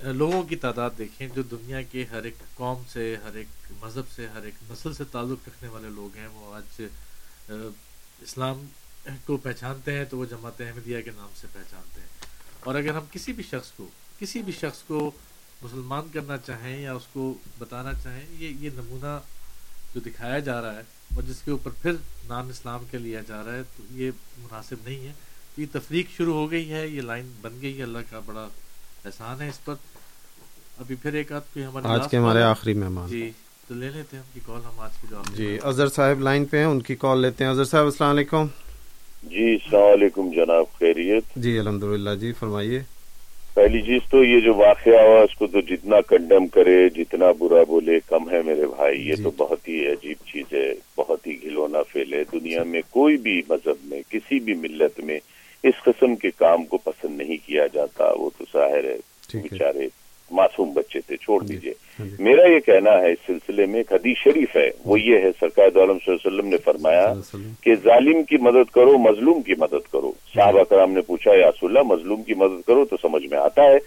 لوگوں کی تعداد دیکھیں جو دنیا کے ہر ایک قوم سے، ہر ایک مذہب سے، ہر ایک نسل سے تعلق رکھنے والے لوگ ہیں، وہ آج اسلام کو پہچانتے ہیں تو وہ جماعت احمدیہ کے نام سے پہچانتے ہیں۔ اور اگر ہم کسی بھی شخص کو، کسی بھی شخص کو مسلمان کرنا چاہیں یا اس کو بتانا چاہیں، یہ یہ نمونہ جو دکھایا جا رہا ہے اور جس کے اوپر پھر نام اسلام کے لیا جا رہا ہے، تو یہ مناسب نہیں ہے۔ یہ تفریق شروع ہو گئی ہے، یہ لائن بن گئی ہے۔ اللہ کا بڑا احسان ہے اس پر۔ ابھی پھر ایک آدھ کوئی ہمارے آج کے ہمارے۔ آخری مہمان۔ جی تو لے لیتے ہیں ان کی کال ہم آج کی جو جی اظہر صاحب لائن پہ ہیں ان کی کال لیتے ہیں۔ اظہر صاحب السلام علیکم۔ جی السلام علیکم جناب خیریت۔ جی الحمد للہ جی فرمائیے۔ پہلی چیز تو یہ جو واقعہ ہوا اس کو تو جتنا کنڈم کرے جتنا برا بولے کم ہے میرے بھائی۔ یہ جی۔ تو بہت ہی عجیب چیز ہے بہت ہی گھلونا فیل ہے۔ دنیا میں کوئی بھی مذہب میں کسی بھی ملت میں اس قسم کے کام کو پسند نہیں کیا جاتا وہ تو ظاہر ہے بیچارے معصوم بچے تھے چھوڑ جی۔ دیجیے۔ میرا یہ کہنا ہے اس سلسلے میں ایک حدیث شریف ہے۔ وہ یہ ہے سرکار صلی اللہ علیہ وسلم نے فرمایا کہ ظالم کی مدد کرو مظلوم کی مدد کرو۔ صحابہ کرام نے پوچھا یا رسول اللہ مظلوم کی مدد کرو تو سمجھ میں آتا ہے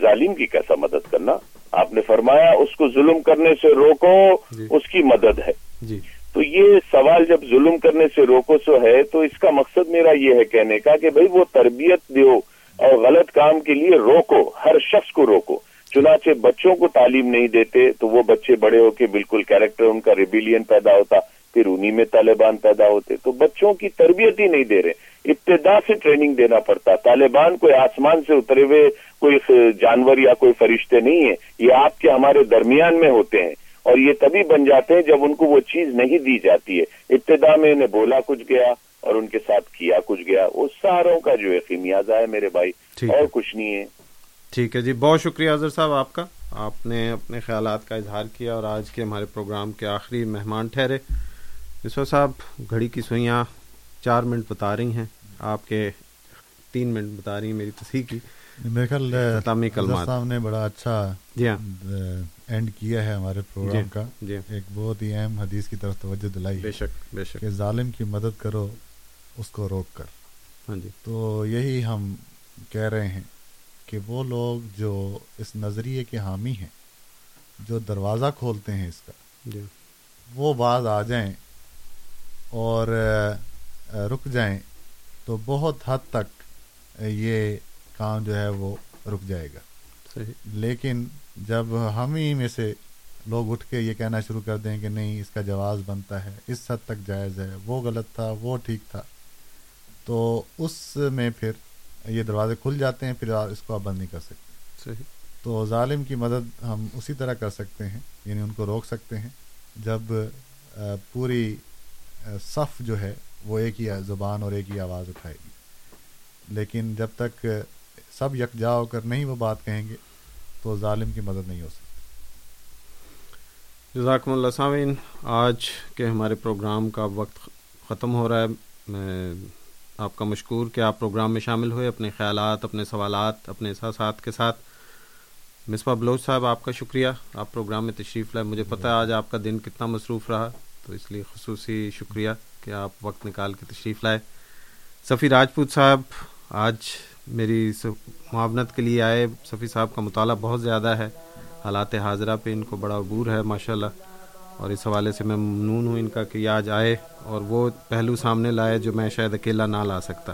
ظالم کی کیسا مدد کرنا؟ آپ نے فرمایا اس کو ظلم کرنے سے روکو اس کی مدد ہے۔ جی۔ تو یہ سوال جب ظلم کرنے سے روکو سو ہے، تو اس کا مقصد میرا یہ ہے کہنے کا کہ بھئی وہ تربیت دیو اور غلط کام کے لیے روکو، ہر شخص کو روکو۔ چنانچہ بچوں کو تعلیم نہیں دیتے تو وہ بچے بڑے ہو کے بالکل کیریکٹر ان کا ریبیلین پیدا ہوتا، پھر انہی میں طالبان پیدا ہوتے۔ تو بچوں کی تربیت ہی نہیں دے رہے، ابتدا سے ٹریننگ دینا پڑتا۔ طالبان کوئی آسمان سے اترے ہوئے کوئی جانور یا کوئی فرشتے نہیں ہیں، یہ آپ کے ہمارے درمیان میں ہوتے ہیں۔ اور یہ تبھی بن جاتے ہیں جب ان کو وہ چیز نہیں دی جاتی ہے۔ ابتدا میں انہیں بولا کچھ گیا اور ان کے ساتھ کیا کچھ گیا۔ وہ ساروں کا جو ہے خمیازہ ہے میرے بھائی اور کچھ نہیں ہے۔ ٹھیک ہے جی بہت شکریہ اظہر صاحب آپ کا۔ آپ نے اپنے خیالات کا اظہار کیا اور آج کے ہمارے پروگرام کے آخری مہمان ٹھہرے۔ یسو صاحب گھڑی کی سوئیاں چار منٹ بتا رہی ہیں۔ آپ کے تین منٹ بتا رہی ہیں میری تصحیح کی۔ میرے خیال صاحب نے بڑا اچھا جی ہاں۔ اینڈ کیا ہے ہمارے پروگرام کا۔ جی۔ ایک بہت ہی اہم حدیث کی طرف توجہ دلائی بے شک بے شک۔ کہ ظالم کی مدد کرو اس کو روک کر۔ ہاں جی۔ تو یہی ہم کہہ رہے ہیں کہ وہ لوگ جو اس نظریے کے حامی ہیں جو دروازہ کھولتے ہیں اس کا جی۔ وہ بعض آ جائیں اور رک جائیں تو بہت حد تک یہ کام جو ہے وہ رک جائے گا۔ صحیح۔ لیکن جب ہم ہی میں سے لوگ اٹھ کے یہ کہنا شروع کر دیں کہ نہیں اس کا جواز بنتا ہے اس حد تک جائز ہے وہ غلط تھا وہ ٹھیک تھا تو اس میں پھر یہ دروازے کھل جاتے ہیں پھر اس کو آپ بند نہیں کر سکتے۔ صحیح۔ تو ظالم کی مدد ہم اسی طرح کر سکتے ہیں یعنی ان کو روک سکتے ہیں۔ جب پوری صف جو ہے وہ ایک ہی زبان اور ایک ہی آواز اٹھائے گی۔ لیکن جب تک سب یکجا ہو کر نہیں وہ بات کہیں گے تو ظالم کی مدد نہیں ہو سکتی۔ جزاکم اللہ سامعین، آج کے ہمارے پروگرام کا وقت ختم ہو رہا ہے۔ میں آپ کا مشکور کہ آپ پروگرام میں شامل ہوئے، اپنے خیالات، اپنے سوالات، اپنے احساسات کے ساتھ۔ مصباح بلوچ صاحب، آپ کا شکریہ۔ آپ پروگرام میں تشریف لائے۔ مجھے پتہ ہے آج آپ کا دن کتنا مصروف رہا، تو اس لیے خصوصی شکریہ کہ آپ وقت نکال کے تشریف لائے۔ صفی راجپوت صاحب، آج میری معاونت کے لیے آئے صفی صاحب کا مطالعہ بہت زیادہ ہے۔ حالات حاضرہ پہ ان کو بڑا عبور ہے ماشاء اللہ اور اس حوالے سے میں ممنون ہوں ان کا کہ آج آئے اور وہ پہلو سامنے لائے جو میں شاید اکیلا نہ لا سکتا۔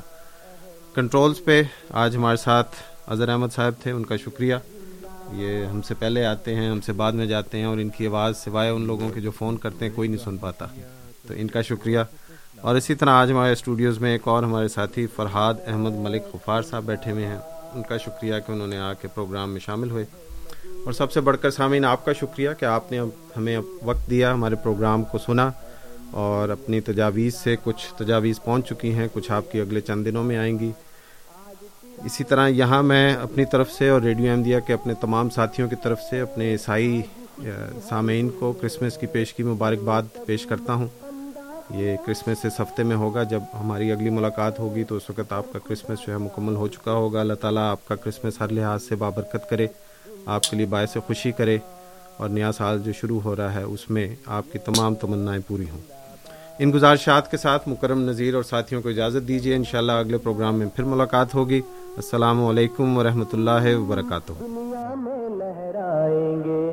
کنٹرولز پہ آج ہمارے ساتھ اظہر احمد صاحب تھے، ان کا شکریہ۔ یہ ہم سے پہلے آتے ہیں، ہم سے بعد میں جاتے ہیں اور ان کی آواز سوائے ان لوگوں کے جو فون کرتے ہیں، کوئی نہیں سن پاتا۔ تو ان کا شکریہ۔ اور اسی طرح آج ہمارے اسٹوڈیوز میں ایک اور ہمارے ساتھی فرحاد احمد ملک غفار صاحب بیٹھے ہوئے ہیں۔ ان کا شکریہ کہ انہوں نے آ کے پروگرام میں شامل ہوئے۔ اور سب سے بڑھ کر سامعین، آپ کا شکریہ کہ آپ نے ہمیں وقت دیا ہمارے پروگرام کو سنا۔ اور اپنی تجاویز سے کچھ تجاویز پہنچ چکی ہیں، کچھ آپ کی اگلے چند دنوں میں آئیں گی۔ اسی طرح یہاں میں اپنی طرف سے اور ریڈیو احمدیہ کے اپنے تمام ساتھیوں کی طرف سے اپنے عیسائی سامعین کو کرسمس کی پیش کی مبارکباد پیش کرتا ہوں۔ یہ کرسمس اس ہفتے میں ہوگا، جب ہماری اگلی ملاقات ہوگی، تو اس وقت آپ کا کرسمس جو ہے مکمل ہو چکا ہوگا۔ اللہ تعالیٰ آپ کا کرسمس ہر لحاظ سے بابرکت کرے، آپ کے لیے باعث خوشی کرے اور نیا سال جو شروع ہو رہا ہے، اس میں آپ کی تمام تمنائیں پوری ہوں۔ ان گزارشات کے ساتھ مکرم نذیر اور ساتھیوں کو اجازت دیجیے انشاءاللہ اگلے پروگرام میں پھر ملاقات ہوگی۔ السلام علیکم ورحمۃ اللہ وبرکاتہ۔ دنیا میں لہرائیں گے